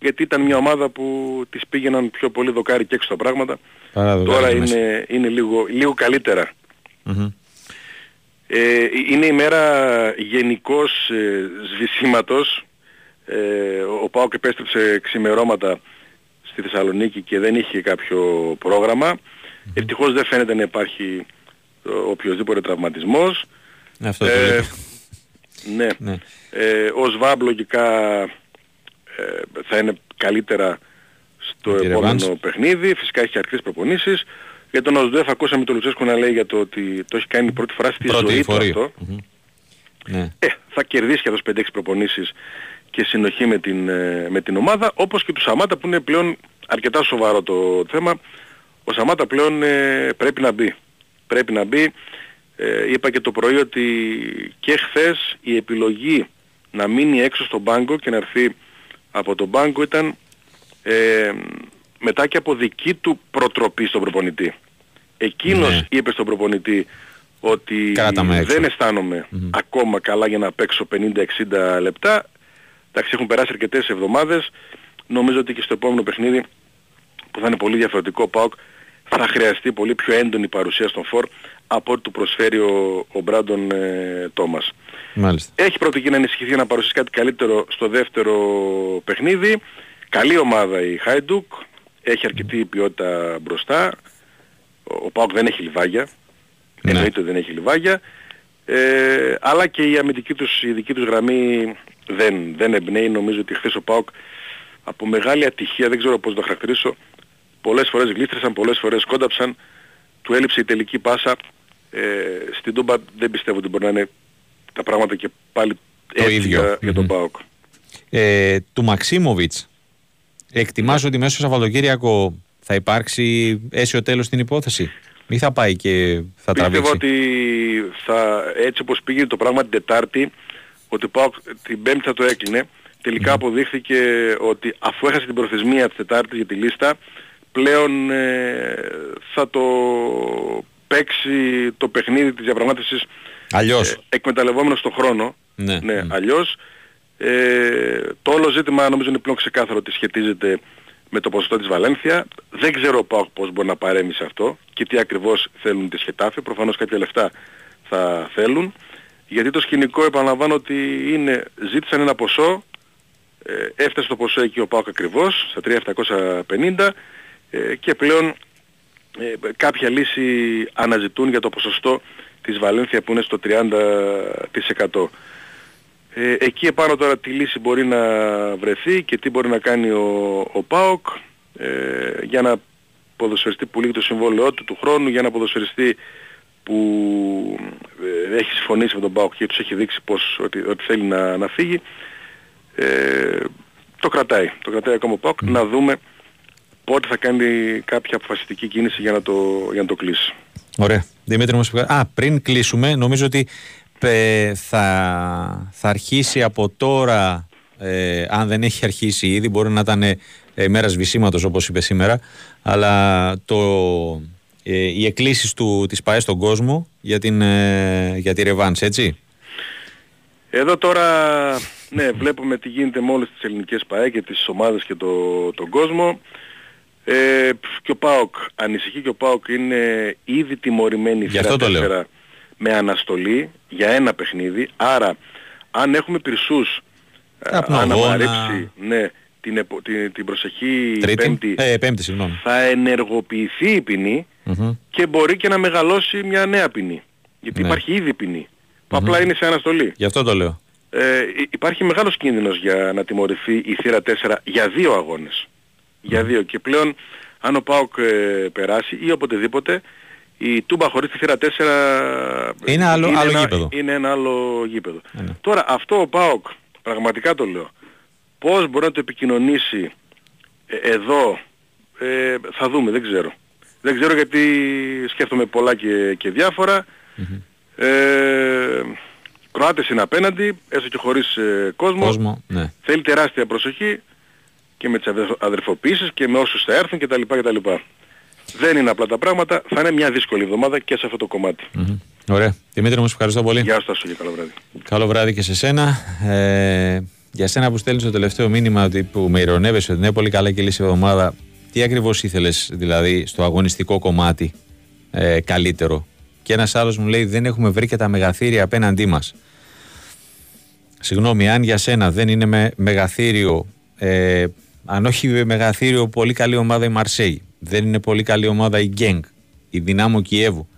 γιατί ήταν μια ομάδα που της πήγαιναν πιο πολύ δοκάρι και έξω τα πράγματα. Τώρα είναι, είναι λίγο, λίγο Ε, είναι η μέρα γενικώς ε, σβησίματος. Ε, ο Πάοκ επέστρεψε ξημερώματα στη Θεσσαλονίκη και δεν είχε κάποιο πρόγραμμα. Ευτυχώς δεν φαίνεται να υπάρχει οποιοδήποτε τραυματισμός. Αυτό ε, ναι. ναι. Ε, ο ΣΒΑΜ λογικά ε, θα είναι καλύτερα στο επόμενο παιχνίδι. Φυσικά έχει αρκετές προπονήσεις. Για τον ΟΣΔΕΦ ακούσαμε τον Λουτσέσκο να λέει για το ότι το έχει κάνει πρώτη φορά στη πρώτη ζωή του αυτό. Ναι. Ε, θα κερδίσει και αυτός 5-6 προπονήσεις και συνοχή με την, ε, με την ομάδα, όπως και του Σαμάτα που είναι πλέον αρκετά σοβαρό το θέμα. Ο Σαμάτα πλέον ε, πρέπει να μπει. Πρέπει να μπει. Ε, είπα και το πρωί ότι και χθες η επιλογή να μείνει έξω στον πάγκο και να έρθει από τον πάγκο ήταν ε, μετά και από δική του προτροπή στον προπονητή. Εκείνος ναι. είπε στον προπονητή ότι δεν αισθάνομαι ακόμα καλά για να παίξω 50-60 λεπτά. Εντάξει, έχουν περάσει αρκετές εβδομάδες. Νομίζω ότι και στο επόμενο παιχνίδι που θα είναι πολύ διαφορετικό ΠΑΟΚ θα χρειαστεί πολύ πιο έντονη παρουσία στον φόρ από ό,τι του προσφέρει ο, ο Μπράντον ε, Τόμας. Μάλιστα. Έχει πρώτη να ενισχυθεί να παρουσιάσει κάτι καλύτερο στο δεύτερο παιχνίδι. Καλή ομάδα η Χάιντουκ. Έχει αρκετή ποιότητα μπροστά. Ο, ο Πάοκ δεν έχει λιβάγια. Ναι. Εννοείται ότι δεν έχει λιβάγια. Ε, αλλά και η αμυντική τους, η δική τους γραμμή δεν, δεν εμπνέει. Νομίζω ότι χθες ο Πάοκ από μεγάλη ατυχία, δεν ξέρω πώς το χαρακτηρίσω, πολλές φορές γλίστρησαν, πολλές φορές κόνταψαν, του έλειψε η τελική πάσα. Ε, στην Τούμπα δεν πιστεύω ότι μπορεί να είναι τα πράγματα και πάλι το έτσι ίδιο. Για, τον ΠΑΟΚ. Ε, του Μαξίμοβιτς, εκτιμάς ναι. ότι μέσω Σαββατοκύριακο θα υπάρξει αίσιο τέλος στην υπόθεση; Ή θα πάει και θα τραβήξει; Πιστεύω ότι θα, έτσι όπως πήγε το πράγμα την Τετάρτη, ότι πάω την Πέμπτη θα το έκλεινε. Τελικά αποδείχθηκε ότι αφού έχασε την προθεσμία της Τετάρτης για τη λίστα, πλέον ε, θα το παίξει το παιχνίδι της διαπραγμάτευσης αλλιώς. Ε, εκμεταλλευόμενος τον χρόνο. Ναι, ναι, ναι. αλλιώς. Ε, το όλο ζήτημα νομίζω είναι πλέον ξεκάθαρο ότι σχετίζεται με το ποσοστό της Βαλένθια. Δεν ξέρω πώς μπορεί να παρέμει σε αυτό και τι ακριβώς θέλουν τις Χετάφη. Προφανώς κάποια λεφτά θα θέλουν. Γιατί το σκηνικό επαναλαμβάνω ότι είναι, ζήτησαν ένα ποσό, ε, έφτασε το ποσό εκεί ο ΠΑΟΚ ακριβώς, στα 3.750 ε, και πλέον ε, κάποια λύση αναζητούν για το ποσοστό της Βαλένθια που είναι στο 30%. Ε, εκεί επάνω τώρα τι λύση μπορεί να βρεθεί και τι μπορεί να κάνει ο, ο ΠΑΟΚ ε, για να ποδοσφαιριστεί που λύγει το συμβόλαιό του του χρόνου, για να ποδοσφαιριστεί που ε, έχει συμφωνήσει με τον ΠΑΟΚ και τους έχει δείξει πως, ότι, ότι θέλει να, να φύγει. Ε, το κρατάει. Το κρατάει ακόμα ο ΠΑΟΚ. Να δούμε πότε θα κάνει κάποια αποφασιστική κίνηση για να το, για να το κλείσει. Ωραία. Δημήτρη μου, α, πριν κλείσουμε, νομίζω ότι ε, θα, θα αρχίσει από τώρα, ε, αν δεν έχει αρχίσει ήδη, μπορεί να ήταν ε, μέρας σβησίματος όπως είπες σήμερα, αλλά το, ε, οι εκκλήσεις του, της ΠαΕ στον κόσμο για, την, ε, για τη Ρεβάνς, έτσι; Εδώ τώρα, ναι, βλέπουμε τι γίνεται με όλες τις ελληνικές ΠαΕ και τις ομάδες και το, τον κόσμο. Ε, και ο ΠΑΟΚ ανησυχεί και ο ΠΑΟΚ είναι ήδη τιμωρημένη για αυτό το λέω. με αναστολή για ένα παιχνίδι. Άρα αν έχουμε πυρσούς ε, αναμαρρύψει ναι, την, την, την προσεχή πέμπτη, ε, πέμπτη θα ενεργοποιηθεί η ποινη και μπορεί και να μεγαλώσει μια νέα ποινή. Γιατί ναι. υπάρχει ήδη ποινή που απλά είναι σε αναστολή. Γι' αυτό το λέω. Ε, υπάρχει μεγάλος κίνδυνος για να τιμωρηθεί η θύρα 4 για δύο αγώνες. Για δύο. Και πλέον αν ο ΠΑΟΚ ε, περάσει ή οποτεδήποτε η Τούμπα χωρίς τη θύρα 4 είναι άλλο, είναι άλλο ένα, γήπεδο. Είναι ένα άλλο γήπεδο. Τώρα αυτό ο ΠΑΟΚ, πραγματικά το λέω, πώς μπορεί να το επικοινωνήσει ε, εδώ, ε, θα δούμε, δεν ξέρω. Δεν ξέρω γιατί σκέφτομαι πολλά και, και διαφορα Ε, Κροάτες είναι απέναντι, έστω και χωρίς ε, κόσμο. κόσμο ναι. Θέλει τεράστια προσοχή και με τις αδερφοποίησεις και με όσους θα έρθουν κτλ. κτλ. Δεν είναι απλά τα πράγματα, θα είναι μια δύσκολη εβδομάδα και σε αυτό το κομματι mm-hmm. Ωραία. Δημήτρη μου, ευχαριστώ πολύ. Γεια σας και καλό βράδυ. Καλό βράδυ και σε σένα. Ε, για σένα που στέλνεις το τελευταίο μήνυμα ότι, που με ηρωνεύεσαι ότι είναι πολύ καλά και λύση εβδομάδα, τι ακριβώς ήθελες δηλαδή στο αγωνιστικό κομμάτι ε, καλύτερο; Και ένας άλλος μου λέει δεν έχουμε βρει και τα μεγαθύρια απέναντί μας. Συγγνώμη, αν για σένα δεν είναι με μεγαθύριο, ε, αν όχι μεγαθύριο, πολύ καλή ομάδα η Μαρσέη, δεν είναι πολύ καλή ομάδα η Γκένγκ, η Δυνάμο Κιέβου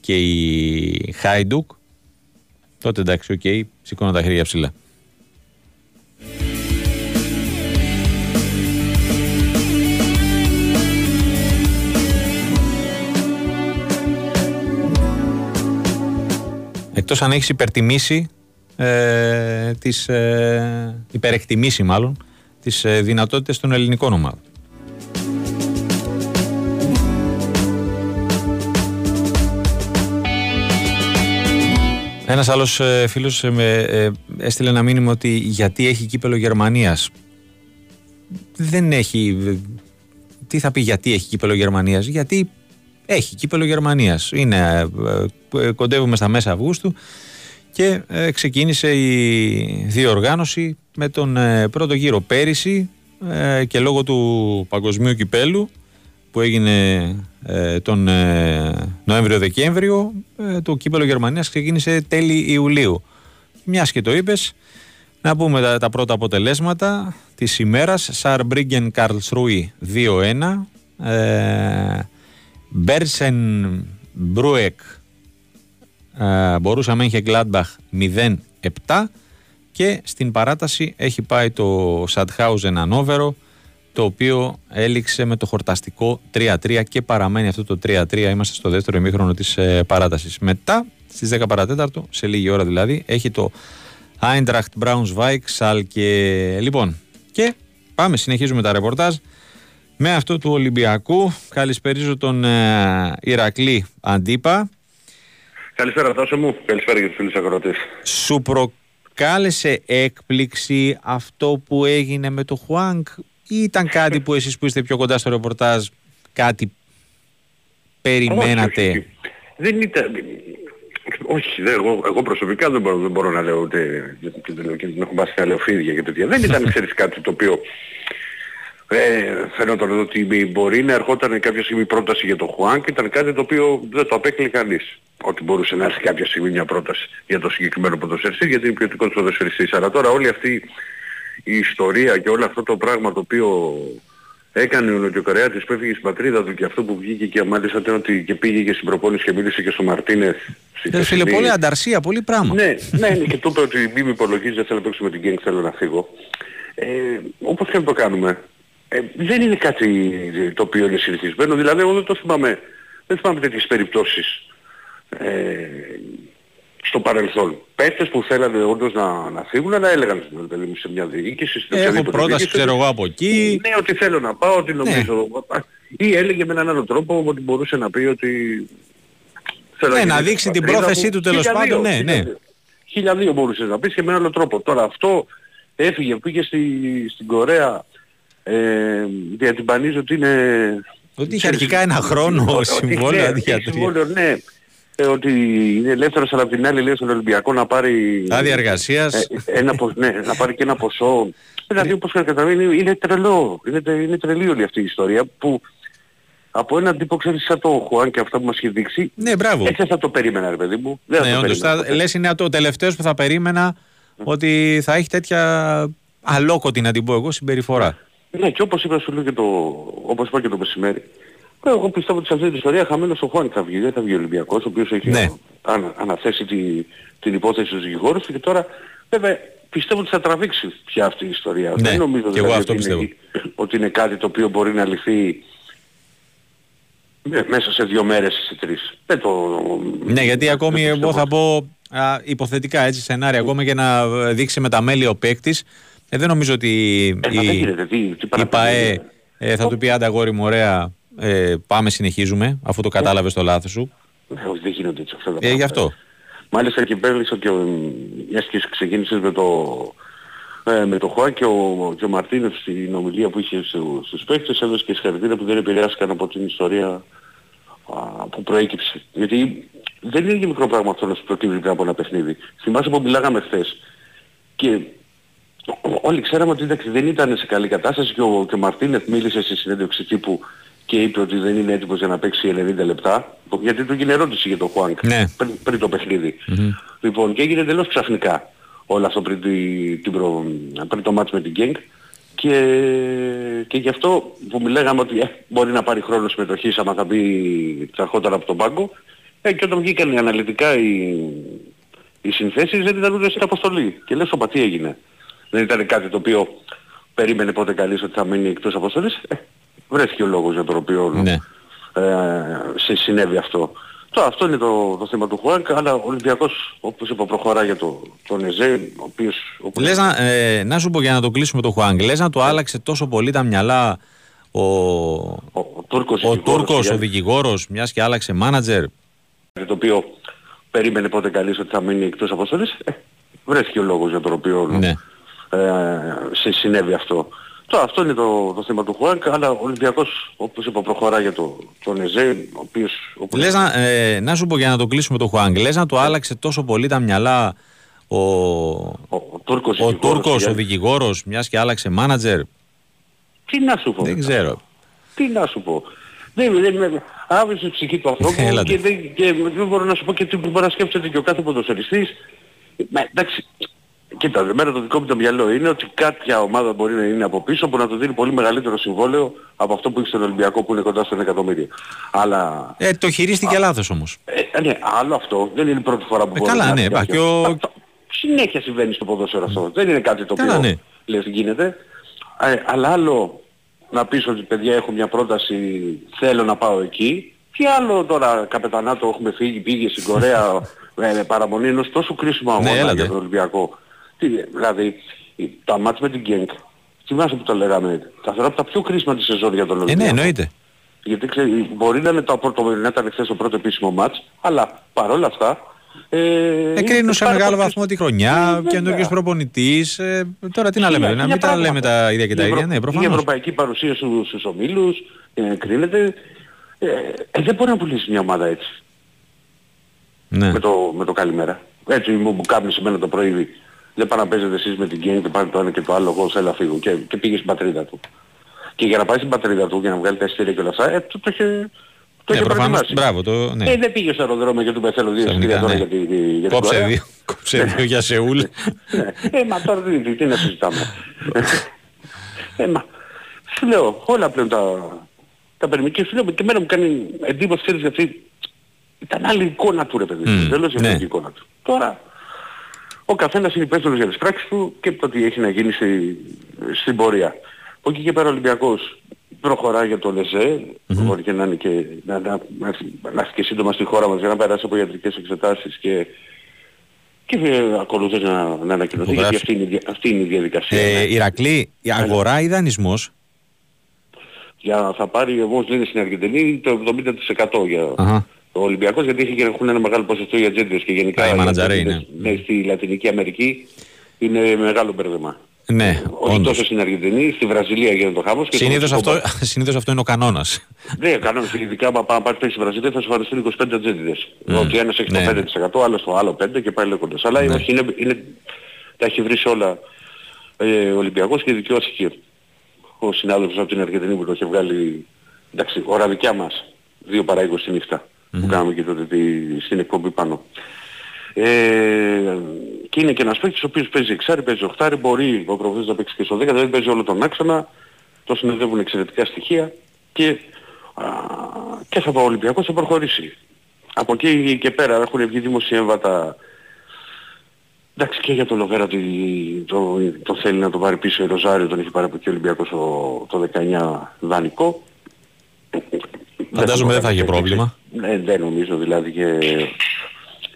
και η Χάιντουκ, τότε εντάξει, ok, okay, σηκώνω τα χέρια ψηλά. Εκτός αν έχεις υπερτιμήσει ε, τις, ε, υπερεκτιμήσει μάλλον τις ε, δυνατότητες των ελληνικών ομάδων. Ένας άλλος ε, φίλος ε, με ε, έστειλε ένα μήνυμα ότι γιατί έχει κύπελο Γερμανίας; Δεν έχει... Τι θα πει γιατί έχει κύπελο Γερμανίας. Γιατί έχει κύπελο Γερμανίας. Είναι, κοντεύουμε στα μέσα Αυγούστου και ξεκίνησε η διοργάνωση με τον πρώτο γύρο πέρυσι και λόγω του παγκοσμίου κυπέλου που έγινε ε, τον ε, Νοέμβριο-Δεκέμβριο ε, το κύπελο Γερμανίας ξεκίνησε τέλη Ιουλίου. Μιας και το είπες, να πούμε τα, πρώτα αποτελέσματα της ημέρας. Σααρμπρίκεν Καρλσρούι 2-1, ε, Μπέρσενμπρουκ Μπορούσια Γκλάντμπαχ 0-7 και στην παράταση έχει πάει το Σαντχάουζεν Ανόβερο το οποίο έληξε με το χορταστικό 3-3 και παραμένει αυτό το 3-3. Είμαστε στο δεύτερο ημίχρονο της ε, παράτασης. Μετά, στις 10 παρατέταρτο, σε λίγη ώρα δηλαδή, έχει το Eintracht Braunschweig, και Λοιπόν, και πάμε, συνεχίζουμε τα ρεπορτάζ. Με αυτό του Ολυμπιακού, καλησπερίζω τον ε, Ηρακλή Αντίπα. Καλησπέρα Τάσο μου, καλησπέρα για τους φίλους αγρότες. Σου προκάλεσε έκπληξη αυτό που έγινε με το Χουάνκ ή ήταν κάτι που εσείς που είστε πιο κοντά στο ρεπορτάζ κάτι περιμένατε; Όχι, Δεν ήταν... Όχι, δεν, εγώ, εγώ προσωπικά δεν μπορώ, δεν μπορώ να λέω ούτε γιατί δεν λέω και δεν έχω βάσει αλεοφίδια και τέτοια. Δεν ήταν ξέρεις κάτι το οποίο ε, φαίνονταν ότι μπορεί να ερχόταν κάποια στιγμή πρόταση για το Χουάν και ήταν κάτι το οποίο δεν το απέκλει κανείς. Ότι μπορούσε να έρθει κάποια στιγμή μια πρόταση για το συγκεκριμένο ποδοσφαιριστή γιατί είναι ποιοτικός ποδοσφαιριστής. Αλλά τώρα όλη αυτή η ιστορία και όλο αυτό το πράγμα το οποίο έκανε ο Νοτιοκορεάτης που έφυγε στην πατρίδα του και αυτό που βγήκε και μάλιστα ότι και πήγε και στην προπόνηση και μίλησε και στο Μαρτίνεθ. Δεν φίλε, πολύ ανταρσία, πολύ πράγμα. Ναι, ναι, ναι και του είπε ότι μη με υπολογίζεις, δεν θέλω να παίξω με την Γκένγκ, θέλω να φύγω. Ε, όπως και να το κάνουμε, ε, δεν είναι κάτι το οποίο είναι συνηθισμένο. Δηλαδή εγώ δεν το θυμάμαι, δεν θυμάμαι τέτοιες περιπτώσεις. Ε, στο παρελθόν. Παίχτες που θέλανε όντως να, να φύγουν, αλλά έλεγαν δηλαδή, σε μια διοίκηση, στην Έχω πρόταση, ξέρω εγώ από εκεί. Ναι, ότι θέλω να πάω, ότι νομίζω. Ναι. Ή έλεγε με έναν άλλο τρόπο ότι μπορούσε να πει ότι... Θέλω ναι, να δείξει την πρόθεσή του τέλος πάντων, ναι, ναι. Χίλια δύο μπορούσες να πεις και με έναν άλλο τρόπο. Τώρα αυτό έφυγε, πήγε στη, στην Κορέα, ε, διατυμπανίζει ότι είναι... Ότι είχε αρχικά ένα χρόνο συμβόλαιο αντί για τρία. Ναι, ε, ότι είναι ελεύθερος αλλά από την άλλη λέει στον Ολυμπιακό να πάρει... Άδεια εργασίας. Ε, ένα, ναι, να πάρει και ένα ποσό. Δηλαδή όπως καταλαβαίνει είναι τρελό. Είναι, είναι τρελή όλη αυτή η ιστορία που από έναν τύπο ξέρεις σαν το Χουάν και αυτά που μας έχει δείξει. Ναι, μπράβο. Έτσι θα το περίμενα ρε παιδί μου. Δεν ναι, όντως. Θα, λες είναι το τελευταίος που θα περίμενα ότι θα έχει τέτοια αλόκοτη να την πω εγώ συμπεριφορά. Ναι, και όπως είπα σου και το, όπως είπα και το μεσημέρι, εγώ πιστεύω ότι σε αυτή την ιστορία χαμένος ο Χουάν θα βγει, δεν θα βγει ο Ολυμπιακός, ο οποίος έχει ναι. αναθέσει τη, την υπόθεση στους δικηγόρους και τώρα βέβαια πιστεύω ότι θα τραβήξει πια αυτή η ιστορία. Ναι, δεν νομίζω δηλαδή, ότι, είναι, ότι είναι κάτι το οποίο μπορεί να λυθεί μέσα σε δύο μέρες ή σε τρεις. Δεν το... Ναι, γιατί ακόμη εγώ θα πω α, υποθετικά έτσι σενάρια, ακόμα και να δείξει με τα μέλη ο παίκτης, ε, δεν νομίζω ότι ε, η, γίνεται, τι, τι η ΠαΕ ε, θα του πει άντα αγόρι μου ωραία, ε, πάμε συνεχίζουμε, αφού το κατάλαβες το λάθος σου. Ε, όχι, δεν γίνονται έτσι αυτά τα πράγματα. Ε, γι' αυτό. Μάλιστα και πέρυσι και μιας και ξεκίνησες με το, ε, με το Χουά και ο, και ο Μαρτίνεφ στην ομιλία που είχε στους, στους παίκτες έδωσε και συγχαρητήρια που δεν επηρεάστηκαν από την ιστορία α, που προέκυψε. Γιατί δεν είναι και μικρό πράγμα αυτό να σου προκύβει από ένα παιχνίδι. Θυμάσαι που μιλάγαμε χθες και όλοι ξέραμε ότι εντάξει, δεν ήταν σε καλή κατάσταση και ο, και ο Μαρτίνεφ μίλησε στη συνέντευξη τύπου και είπε ότι δεν είναι έτοιμος για να παίξει 90 λεπτά, γιατί του έγινε ερώτηση για τον Χουάνκ ναι. πριν, πριν, το παιχνίδι. Mm-hmm. Λοιπόν, και έγινε εντελώς ξαφνικά όλο αυτό πριν, την, προ, πριν το μάτς με την Γκένγκ και, και γι' αυτό που μιλάγαμε ότι ε, μπορεί να πάρει χρόνο συμμετοχής άμα θα μπει τσαχότερα από τον πάγκο ε, και όταν βγήκαν αναλυτικά οι, οι συνθέσεις δεν ήταν ούτε στην αποστολή. Και λες όπα τι έγινε. Δεν ήταν κάτι το οποίο περίμενε πότε καλής ότι θα μείνει εκτός αποστολής. Ε, βρέθηκε ο λόγος για τον οποίο ναι. ε, συνέβη αυτό. Τώρα αυτό είναι το, το θέμα του Χουάνκ, αλλά ο Ολυμπιακός όπως είπα προχωρά για το, τον Εζέ, ο οποίος... Λες να, ε, να σου πω για να το κλείσουμε το Χουάνκ, λες να το άλλαξε τόσο πολύ τα μυαλά ο, ο, ο Τούρκος, ο, Τούρκος, ο δικηγόρος, μιας και άλλαξε μάνατζερ. Το οποίο περίμενε πότε καλής ότι θα μείνει εκτός αποστολής, ε, βρέθηκε ο λόγος για τον οποίο ναι. Ε, συνέβη αυτό. Τώρα αυτό είναι το, το θέμα του Χουάνκ, αλλά ο Ολυμπιακός όπως είπα προχωρά για το, τον Εζέ, ο οποίος... Ο λες να, ε, να σου πω για να το κλείσουμε το Χουάνκ, λες να το άλλαξε τόσο πολύ τα μυαλά ο, ο, ο Τούρκος, ο, Τούρκος, ο δικηγόρος, μιας και άλλαξε μάνατζερ. Τι να σου πω. Δεν ξέρω. Τι να σου πω. Δεν, δεν, άβησε η ψυχή του ανθρώπου και, δεν, και δεν μπορώ να σου πω και τι μπορεί να σκέφτεται και ο κάθε ποδοσφαιριστής. εντάξει, Κοίτα, εμένα το δικό μου το μυαλό είναι ότι κάποια ομάδα μπορεί να είναι από πίσω που να του δίνει πολύ μεγαλύτερο συμβόλαιο από αυτό που έχει στον Ολυμπιακό που είναι κοντά στον εκατομμύριο. Αλλά... Ε, το χειρίστηκε λάθος όμως. Ε, ναι, άλλο αυτό. Δεν είναι η πρώτη φορά που ε, μπορεί καλά, να ναι, και ο... Συνέχεια συμβαίνει στο ποδόσφαιρο αυτό. Δεν είναι κάτι το οποίο ναι. λες γίνεται. Ε, αλλά άλλο να πεις ότι παιδιά έχω μια πρόταση, θέλω να πάω εκεί. Και άλλο τώρα καπετανάτο έχουμε φύγει, πήγε στην Κορέα ε, παραμονή ενός τόσο κρίσιμο αγώνα ναι, για τον Ολυμπιακό. Τι, δηλαδή, τα μάτς με την Γκένκ, θυμάσαι που το λέγαμε, τα θεωρώ από τα πιο κρίσιμα της σεζόν για τον Ολυμπιακό. Ε, ναι, εννοείται. Γιατί ξέρει, μπορεί να είναι το πρώτο, να ήταν χθες το πρώτο επίσημο μάτς, αλλά παρόλα αυτά ε, Εκρίνουν σε μεγάλο βαθμό τη χρονιά, ε, καινούργιος προπονητής. Ε, τώρα τι να λέμε, να μην τα λέμε τα ίδια και τα ίδια. Ναι, προφανώς. Η ευρωπαϊκή παρουσία στους, στους ομίλους ε, κρίνεται. Ε, ε, δεν μπορεί να πουλήσεις μια ομάδα έτσι. Ναι. Με, το, με το καλημέρα. Έτσι μου κάπνισε εμένα το πρωί δεν πάνε να παίζετε εσείς με την Γκέννη και πάνε το ένα και το άλλο, εγώ θέλω να φύγω και, και πήγε στην πατρίδα του. Και για να πάει στην πατρίδα του, για να βγάλει τα εισιτήρια και όλα αυτά, ε, το, το είχε, το ναι, είχε προφανώς, μπράβο, το, ναι. Ε, δεν πήγε στο αεροδρόμιο και του είπε θέλω δύο εισιτήρια τώρα ναι. για, τη, για την Κόψε δύο, κόψε δύο για Σεούλ. ναι. Ε, μα τώρα τι, τι να συζητάμε. ε, μα, σου λέω, όλα πλέον τα, τα περιμένει και σου λέω και μένα μου κάνει εντύπωση ξέρεις γιατί ήταν άλλη εικόνα του ρε παιδί, mm, τέλος ναι. εικόνα του. Τώρα, ο καθένας είναι υπεύθυνος για τις πράξεις του και το τι έχει να γίνει στη, στην πορεία. Από εκεί και πέρα ο Ολυμπιακός προχωρά για το ΛΕΖΕ, mm-hmm. μπορεί και να, είναι και, να, να, να, να έρθει και σύντομα στη χώρα μας για να περάσει από ιατρικές εξετάσεις και, και ακολουθώς να, να ανακοινωθεί, γιατί αυτή είναι, αυτή είναι η διαδικασία. Ε, ναι. Ηρακλή, η αγορά ή δανεισμός. Για, θα πάρει όμως λένε στην Αργεντινή το 70% για... Uh-huh ο Ολυμπιακός γιατί έχει, έχουν ένα μεγάλο ποσοστό για τζέντες και γενικά οι ναι. ναι, στη Λατινική Αμερική είναι μεγάλο μπέρδεμα. Ναι, Όχι όντως. τόσο στην Αργεντινή, στη Βραζιλία γίνεται το χάμος. Και συνήθως, αυτό, συνήθως αυτό είναι ο κανόνας. Ναι, κανόνας. Ειδικά αν πάει στη Βραζιλία θα σου φαριστούν 25 τζέντιδες. Mm. Ότι ένας έχει ναι. το 5%, άλλος το άλλο 5% και πάει λέγοντας. Αλλά ναι. είναι, είναι, τα έχει βρει όλα ε, ο Ολυμπιακός και δικαιώθηκε ο συνάδελφος από την Αργεντινή που το έχει βγάλει εντάξει, ώρα δικιά μας, 2 παρά 20 νύχτα που κάναμε και τότε τη, στην εκπομπή πάνω. Ε, και είναι και ένας παίκτης ο οποίος παίζει εξάρι, παίζει οχτάρι, μπορεί ο προφήτης να παίξει και στο 10, δεν παίζει όλο τον άξονα, το συνεδεύουν εξαιρετικά στοιχεία και, α, και θα ο Ολυμπιακός θα προχωρήσει. Από εκεί και πέρα έχουν βγει δημοσιεύματα Εντάξει και για τον Λοβέρα το, το, το, θέλει να το πάρει πίσω η Ροζάριο, τον έχει πάρει από εκεί ο Ολυμπιακός το, 19 δανεικό. Φαντάζομαι δεν θα έχει πρόβλημα. Ναι, δεν νομίζω δηλαδή και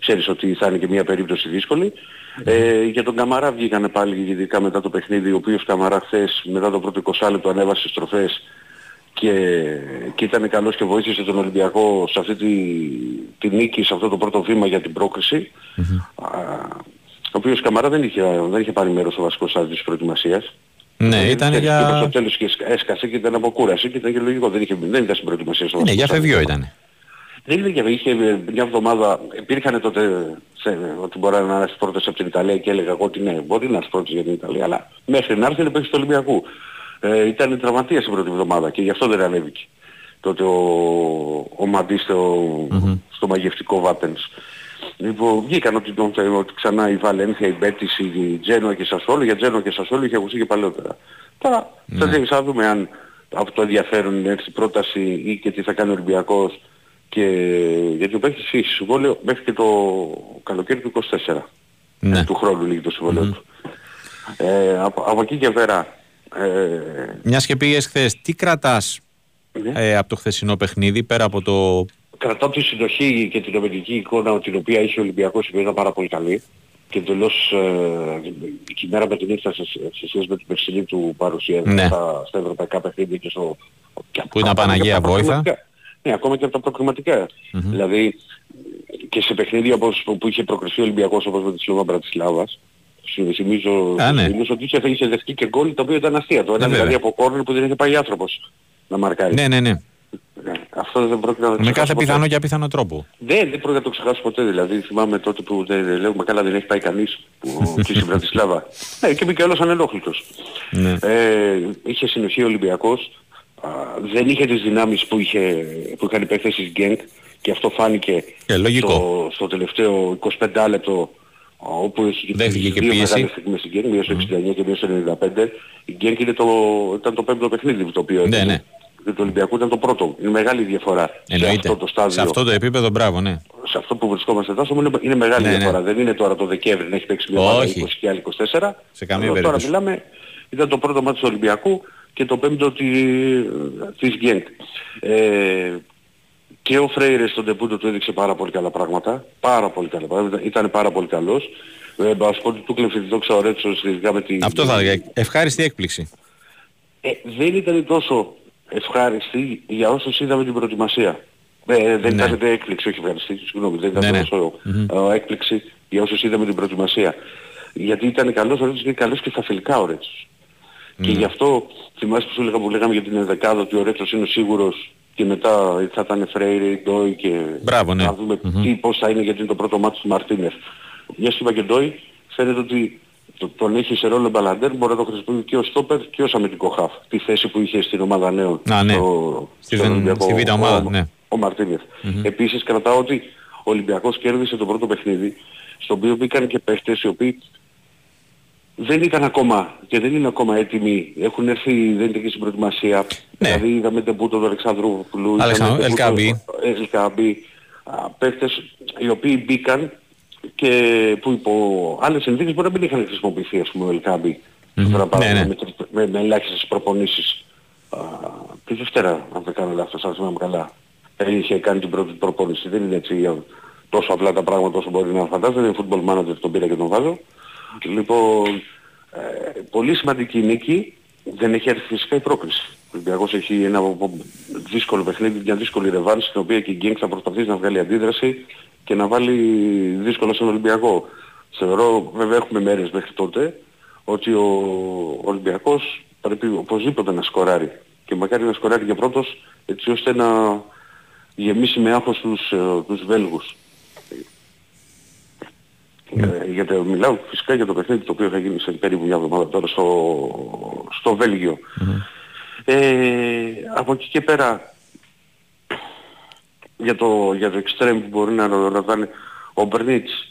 ξέρεις ότι θα είναι και μια περίπτωση δύσκολη. Ε, για τον Καμαρά βγήκανε πάλι ειδικά μετά το παιχνίδι, ο οποίος Καμαρά χθες μετά το πρώτο 20 λεπτό ανέβασε στροφές και, και ήταν καλός και βοήθησε τον Ολυμπιακό σε αυτή τη, τη νίκη, σε αυτό το πρώτο βήμα για την πρόκριση. ο οποίος Καμαρά δεν είχε, δεν είχε πάρει μέρος στο βασικό στάδιο της προετοιμασίας. Ναι, ήταν και, για... Και προς το τέλος και έσκασε και ήταν από κούραση και ήταν και λογικό, δεν, είχε, δεν ήταν στην προετοιμασία στο Ναι, για φεβιό ήταν. Δεν είναι για είχε μια εβδομάδα, υπήρχαν τότε σε, ότι μπορεί να έρθει πρώτος από την Ιταλία και έλεγα εγώ ότι ναι, μπορεί να έρθει πρώτος για την Ιταλία, αλλά μέχρι να έρθει να παίξει στο Ολυμπιακού. Ε, ήταν τραυματίας την πρώτη εβδομάδα και γι' αυτό δεν ανέβηκε. Τότε ο, ο Μαντής στο, mm-hmm. στο μαγευτικό Βάπενς. Λοιπόν, βγήκαν ότι, τον, ότι ξανά η Βαλένθια, η Μπέτης, η Τζένο και Σασόλο, για Τζένο και Σασόλο είχε ακουστεί και παλαιότερα. Τώρα mm-hmm. θα δούμε αν από το ενδιαφέρον είναι έρθει πρόταση ή και τι θα κάνει ο Ολυμπιακός και γιατί ο παίκτης φύση συμβόλαιο μέχρι και το καλοκαίρι του 24. Ναι. Του χρόνου λίγη το συμβόλαιο mm. του. Ε, από, από εκεί και πέρα. Ε, Μιας και πήγες χθες, τι κρατάς ναι. ε, από το χθεσινό παιχνίδι πέρα από το... Κρατάω τη συνοχή και την ομιλική εικόνα την οποία είχε ο Ολυμπιακός η ήταν πάρα πολύ καλή και εντελώς ε, η μέρα με την ήρθα σε, σε σχέση με την περσινή του παρουσία ναι. στα, στα ευρωπαϊκά παιχνίδια και στο... Που είναι Παναγία Βόηθα. Ναι, ακόμα και από τα προκριματικά. Mm-hmm. Δηλαδή και σε παιχνίδια όπως, που είχε προκριθεί ο Ολυμπιακός όπως με τη Σλόβα Μπρατισλάβας, θυμίζω, ναι. ότι είχε, είχε δεχτεί και γκολ το οποίο ήταν αστεία. Το ένα ναι, δηλαδή από κόρνερ που δεν είχε πάει άνθρωπος να μαρκάρει. Ναι, ναι, ναι. Ναι αυτό δεν πρόκειται να το Με κάθε πιθανό και απίθανο τρόπο. Δεν, δεν πρόκειται να το ξεχάσω ποτέ. Δηλαδή θυμάμαι τότε που δεν, δεν λέγουμε καλά δεν έχει πάει κανείς που κλείσει η Βρατισλάβα. ναι, και μπήκε όλος ανελόχλητος. Ναι. Ε, είχε συνοχή ο Ολυμπιακός δεν είχε τις δυνάμεις που, είχε, που είχαν οι παίκτες της Γκένκ και αυτό φάνηκε ε, στο, στο τελευταίο 25 λεπτό όπου έχει Δέχτηκε και δύο μεγάλες στιγμές στην Γκένκ, μία στο 69 και μία στο 95. Η Γκένκ είναι το, ήταν το πέμπτο παιχνίδι το οποίο ναι, ναι. Και το Ολυμπιακό ήταν το πρώτο. Είναι μεγάλη διαφορά Εννοείται. σε αυτό το στάδιο. Σε αυτό το επίπεδο, μπράβο, ναι. Σε αυτό που βρισκόμαστε εδώ είναι, είναι μεγάλη ναι, ναι. διαφορά. Δεν είναι τώρα το Δεκέμβρη να έχει παίξει μια ομάδα 20 και άλλη 24. Σε καμία περίπτωση. Τώρα μιλάμε, ήταν το πρώτο μάτι του Ολυμπιακού και το πέμπτο της Γκέντ. Ε, και ο Φρέιρες στον τεπούτο του έδειξε πάρα πολύ καλά πράγματα. Πάρα πολύ καλά πράγματα. Ήταν πάρα πολύ καλός. Ε, ας πω ότι του κλέψε τη δόξα ο Ρέτσος με την... Αυτό θα έλεγα. Ευχάριστη έκπληξη. Ε, δεν ήταν τόσο ευχάριστη για όσους είδαμε την προετοιμασία. Ε, δεν ναι. ήταν έκπληξη, όχι ευχαριστή, συγγνώμη, δεν ήταν ναι, ναι. τόσο mm-hmm. έκπληξη για όσους είδαμε την προετοιμασία. Γιατί ήταν καλός ο Ρέτσος και καλός και στα φιλικά ο Ρέτσος. Και γι' αυτό θυμάσαι που σου λέγαμε, που λέγαμε για την ενδεκάδα ότι ο Ρέτσος είναι σίγουρος και μετά θα ήταν Φρέιρε, Ντόι και Μπράβο, ναι. να δούμε mm-hmm. τι, πώς θα είναι γιατί είναι το πρώτο μάτι του Μαρτίνεφ. Μια είπα και Ντόι, φαίνεται ότι το, τον έχει σε ρόλο μπαλαντέρ, μπορεί να το χρησιμοποιήσει και ως στόπερ και ως αμυντικό χαφ. Τη θέση που είχε στην ομάδα νέων. Α, ναι. Στο, στη, στο στη β' ομάδα, ο, ναι. Ο Μαρτίνεφ. Mm-hmm. Επίσης κρατάω ότι ο Ολυμπιακός κέρδισε το πρώτο παιχνίδι, στο οποίο μπήκαν και παίχτες οι οποίοι δεν ήταν ακόμα και δεν είναι ακόμα έτοιμοι. Έχουν έρθει, δεν ήταν και στην προετοιμασία. Ναι. Δηλαδή είδαμε τον Πούτο του Αλεξανδρόπουλου, Ελκάμπη. Ελκάμπη, παίχτες οι οποίοι μπήκαν και που υπό άλλες συνθήκες μπορεί να μην είχαν χρησιμοποιηθεί ας πούμε ο Ελκάμπη mm-hmm. ναι, ναι. με, με, με ελάχιστες προπονήσεις. Α, τη Δευτέρα, αν δεν κάνω λάθος, αν θυμάμαι καλά, είχε κάνει την πρώτη προπόνηση. Δεν είναι έτσι τόσο απλά τα πράγματα όσο μπορεί να φαντάζεται. Είναι football manager, τον πήρα και τον βάζω. Λοιπόν, ε, πολύ σημαντική νίκη. Δεν έχει έρθει φυσικά η πρόκληση. Ο Ολυμπιακός έχει ένα δύσκολο παιχνίδι, μια δύσκολη ρεβάνση, στην οποία και η Γκένγκ θα προσπαθήσει να βγάλει αντίδραση και να βάλει δύσκολο στον Ολυμπιακό. Θεωρώ, βέβαια έχουμε μέρες μέχρι τότε, ότι ο Ολυμπιακός πρέπει οπωσδήποτε να σκοράρει. Και μακάρι να σκοράρει και πρώτος, έτσι ώστε να γεμίσει με άγχος τους, ε, τους Βέλγους. Ε, γιατί μιλάω φυσικά για το παιχνίδι το οποίο θα γίνει σε περίπου μια εβδομάδα τώρα στο, στο Βέλγιο. Mm-hmm. Ε, από εκεί και πέρα για το, για το extreme που μπορεί να, να κάνει ο Μπερνίτς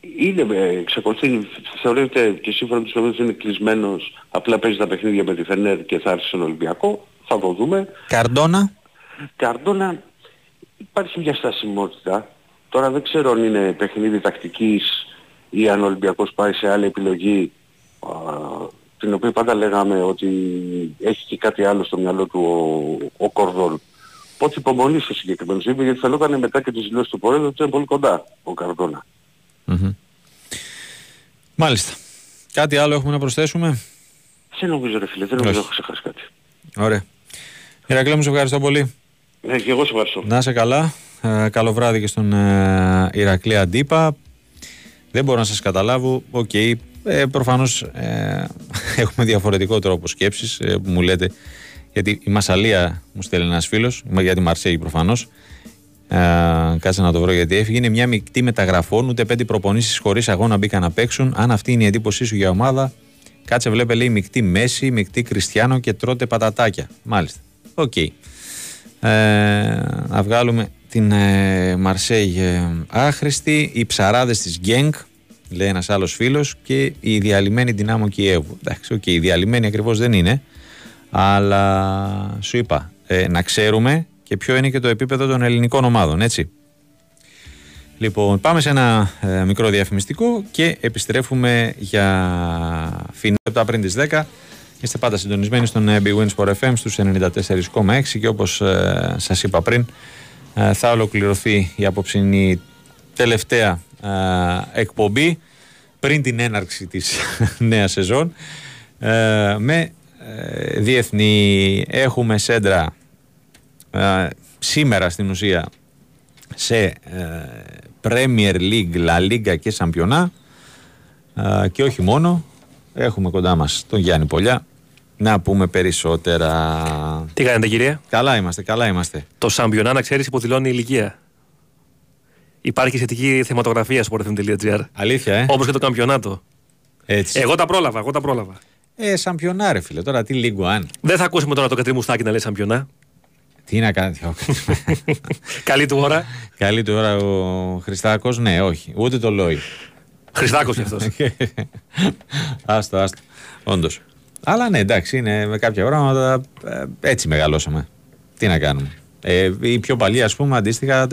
είναι, ε, εξακολουθεί, θεωρείται και σύμφωνα με τους ότι είναι κλεισμένος, απλά παίζει τα παιχνίδια με τη Φενέρ και θα έρθει στον Ολυμπιακό, θα το δούμε. Καρντόνα; Καρντόνα υπάρχει μια στασιμότητα. Τώρα δεν ξέρω αν είναι παιχνίδι τακτικής ή αν ο Ολυμπιακός πάει σε άλλη επιλογή α, την οποία πάντα λέγαμε ότι έχει και κάτι άλλο στο μυαλό του ο, ο Κορδόν. Οπότε υπομονή στο συγκεκριμένο ζήτημα γιατί φαινόταν μετά και τις δηλώσεις του Πορέδου ότι είναι πολύ κοντά ο καρντονα Μάλιστα. Κάτι άλλο έχουμε να προσθέσουμε; Δεν νομίζω ρε φίλε, δεν νομίζω ότι έχω ξεχάσει κάτι. Ωραία. Ηρακλέ μου, σε ευχαριστώ πολύ. Ναι, και εγώ σε ευχαριστώ. Να είσαι καλά. Ε, καλό βράδυ και στον ε, Ηρακλή Αντίπα. Δεν μπορώ να σας καταλάβω. Ok, okay. ε, προφανώς ε, έχουμε διαφορετικό τρόπο σκέψης ε, που μου λέτε. Γιατί η Μασαλία μου στέλνει ένας φίλος, για τη Μαρσέη προφανώς. Ε, κάτσε να το βρω γιατί έφυγε. Είναι μια μεικτή μεταγραφών, ούτε πέντε προπονήσεις χωρίς αγώνα μπήκαν να παίξουν. Αν αυτή είναι η εντύπωσή σου για ομάδα, κάτσε βλέπε λέει μεικτή Μέσι, μεικτή Κριστιανό και τρώτε πατατάκια. Μάλιστα. Ok. Okay. Ε, να βγάλουμε την ε, Μαρσέη ε, άχρηστη, οι ψαράδες της Γκένγκ, λέει ένας άλλος φίλος, και η διαλυμένη Δυναμό Κιέβου. Εντάξει, ok, okay, η διαλυμένη ακριβώς δεν είναι, αλλά σου είπα, ε, να ξέρουμε και ποιο είναι και το επίπεδο των ελληνικών ομάδων, έτσι. Λοιπόν, πάμε σε ένα ε, μικρό διαφημιστικό και επιστρέφουμε για φινή λεπτά πριν τις 10. Είστε πάντα συντονισμένοι στον Big Wins for FM στους 94,6 και όπως ε, σας είπα πριν ε, θα ολοκληρωθεί η απόψινή τελευταία ε, εκπομπή πριν την έναρξη της νέας σεζόν ε, με διεθνή έχουμε σέντρα σήμερα στην ουσία σε Premier League, La Liga και Σαμπιονά και όχι μόνο έχουμε κοντά μας τον Γιάννη Πολιά να πούμε περισσότερα. Τι κάνετε κύριε; Καλά είμαστε, καλά είμαστε. Το Σαμπιονά να ξέρεις υποδηλώνει ηλικία. Υπάρχει σχετική θεματογραφία στο portfm.gr. Αλήθεια, ε; Όπως και το καμπιονάτο. Έτσι. Εγώ τα πρόλαβα, εγώ τα πρόλαβα. Ε, σαμπιονά ρε φίλε, τώρα τι λίγο αν. Δεν θα ακούσουμε τώρα το κατρί μουστάκι να λέει σαμπιονά. Τι να κάνει. Καλή του ώρα. Καλή του ώρα ο Χριστάκος, ναι, όχι. Ούτε το Λόι. Χριστάκος κι αυτός. άστο, άστο. Όντως. Αλλά ναι, εντάξει, είναι με κάποια πράγματα ε, έτσι μεγαλώσαμε. Τι να κάνουμε. Ε, οι πιο παλιοί, ας πούμε, αντίστοιχα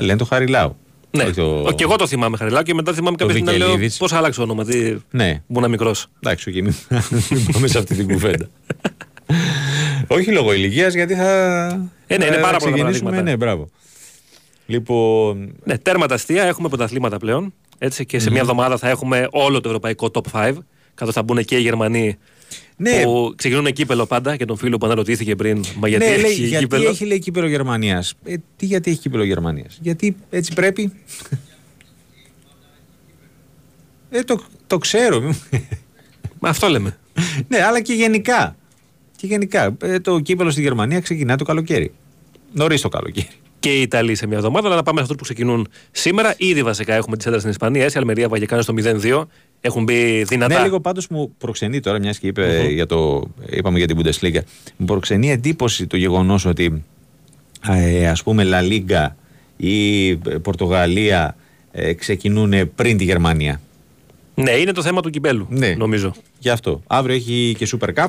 λένε το Χαριλάου. Ναι, το... και εγώ το θυμάμαι Χαριλάου και μετά θυμάμαι κάποια στιγμή να λέω πώς άλλαξε το όνομα. Τι... Ναι. Μου μικρός. Εντάξει, και μην πάμε σε αυτή την κουβέντα. Όχι λόγω ηλικίας, γιατί θα. Ε, ναι, είναι πάρα πολλά Ναι, μπράβο. Λοιπόν. Ναι, τέρματα αστεία, έχουμε πρωταθλήματα πλέον. Έτσι, και σε μια εβδομάδα θα έχουμε όλο το ευρωπαϊκό top 5. Καθώς θα μπουν και οι Γερμανοί ναι. Που ξεκινούν κύπελο πάντα και τον φίλο που αναρωτήθηκε πριν. Μα γιατί ναι, έχει λέει, γιατί κύπελο. έχει λέει κύπελο Γερμανίας. Ε, τι γιατί έχει κύπελο Γερμανίας. Γιατί έτσι πρέπει. ε, το, το ξέρω. Μα αυτό λέμε. ναι, αλλά και γενικά. Και γενικά. Ε, το κύπελο στη Γερμανία ξεκινά το καλοκαίρι. Νωρίς το καλοκαίρι και οι Ιταλοί σε μια εβδομάδα. Αλλά να πάμε σε αυτού που ξεκινούν σήμερα. Ήδη βασικά έχουμε τη σέντρα στην Ισπανία. Έτσι, Αλμερία Βαγεκάνο στο 0-2. Έχουν μπει δυνατά. Ναι, λίγο πάντως μου προξενεί τώρα, μιας και είπε για το. Είπαμε για την Bundesliga. Μου προξενεί εντύπωση το γεγονός ότι ε, ας πούμε La Liga ή Πορτογαλία ε, ξεκινούν πριν τη Γερμανία. Ναι, είναι το θέμα του κυπέλου. Ναι. Νομίζω. Γι' αυτό. Αύριο έχει και Super Cup.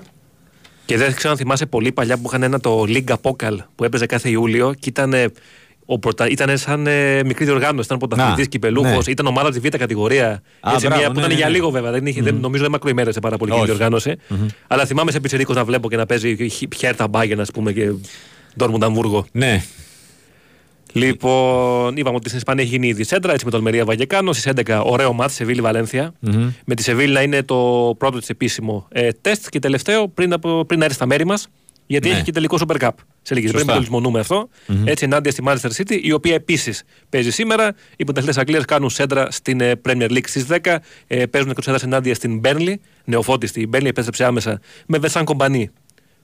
Και δεν ξέρω αν θυμάσαι πολύ παλιά που είχαν ένα το Liga Pokal που έπαιζε κάθε Ιούλιο και ήταν, ο πρωτα... ήταν σαν ε, μικρή διοργάνωση, ήταν πρωταθλητής κυπελούχος, ναι. ήταν ομάδα της Β' κατηγορία. Α, έτσι, μπράβο, μια, ναι, που ήταν ναι, για ναι. λίγο βέβαια. Δεν είχε, mm. δεν, νομίζω δεν μακροημέρεσε πάρα πολύ η διοργάνωση. Mm-hmm. Αλλά θυμάμαι σε πιτσερίκος να βλέπω και να παίζει Χέρτα Μπάγκεν, ας πούμε, και Ντόρμουντ Αμβούργο. Ναι. Λοιπόν, είπαμε ότι στην Ισπανία έχει γίνει ήδη σέντρα, έτσι με τον Μερία Βαγεκάνο. Στις 11 ωραίο μάτι, Σεβίλη Βαλένθια. Mm-hmm. Με τη Σεβίλη να είναι το πρώτο της επίσημο ε, τεστ και τελευταίο πριν, από, πριν να έρθει στα μέρη μας. Γιατί ναι. έχει και τελικό Super Cup. Σε λίγες Πρέπει να το λησμονούμε αυτό. Mm-hmm. Έτσι ενάντια στη Manchester City, η οποία επίσης παίζει σήμερα. Οι πρωταθλητές Αγγλίας κάνουν σέντρα στην ε, Premier League στις 10. Ε, παίζουν εκτός έδρας ενάντια στην Burnley. Νεοφώτιστη. Η Burnley επέστρεψε άμεσα με Βεσάν Κομπανί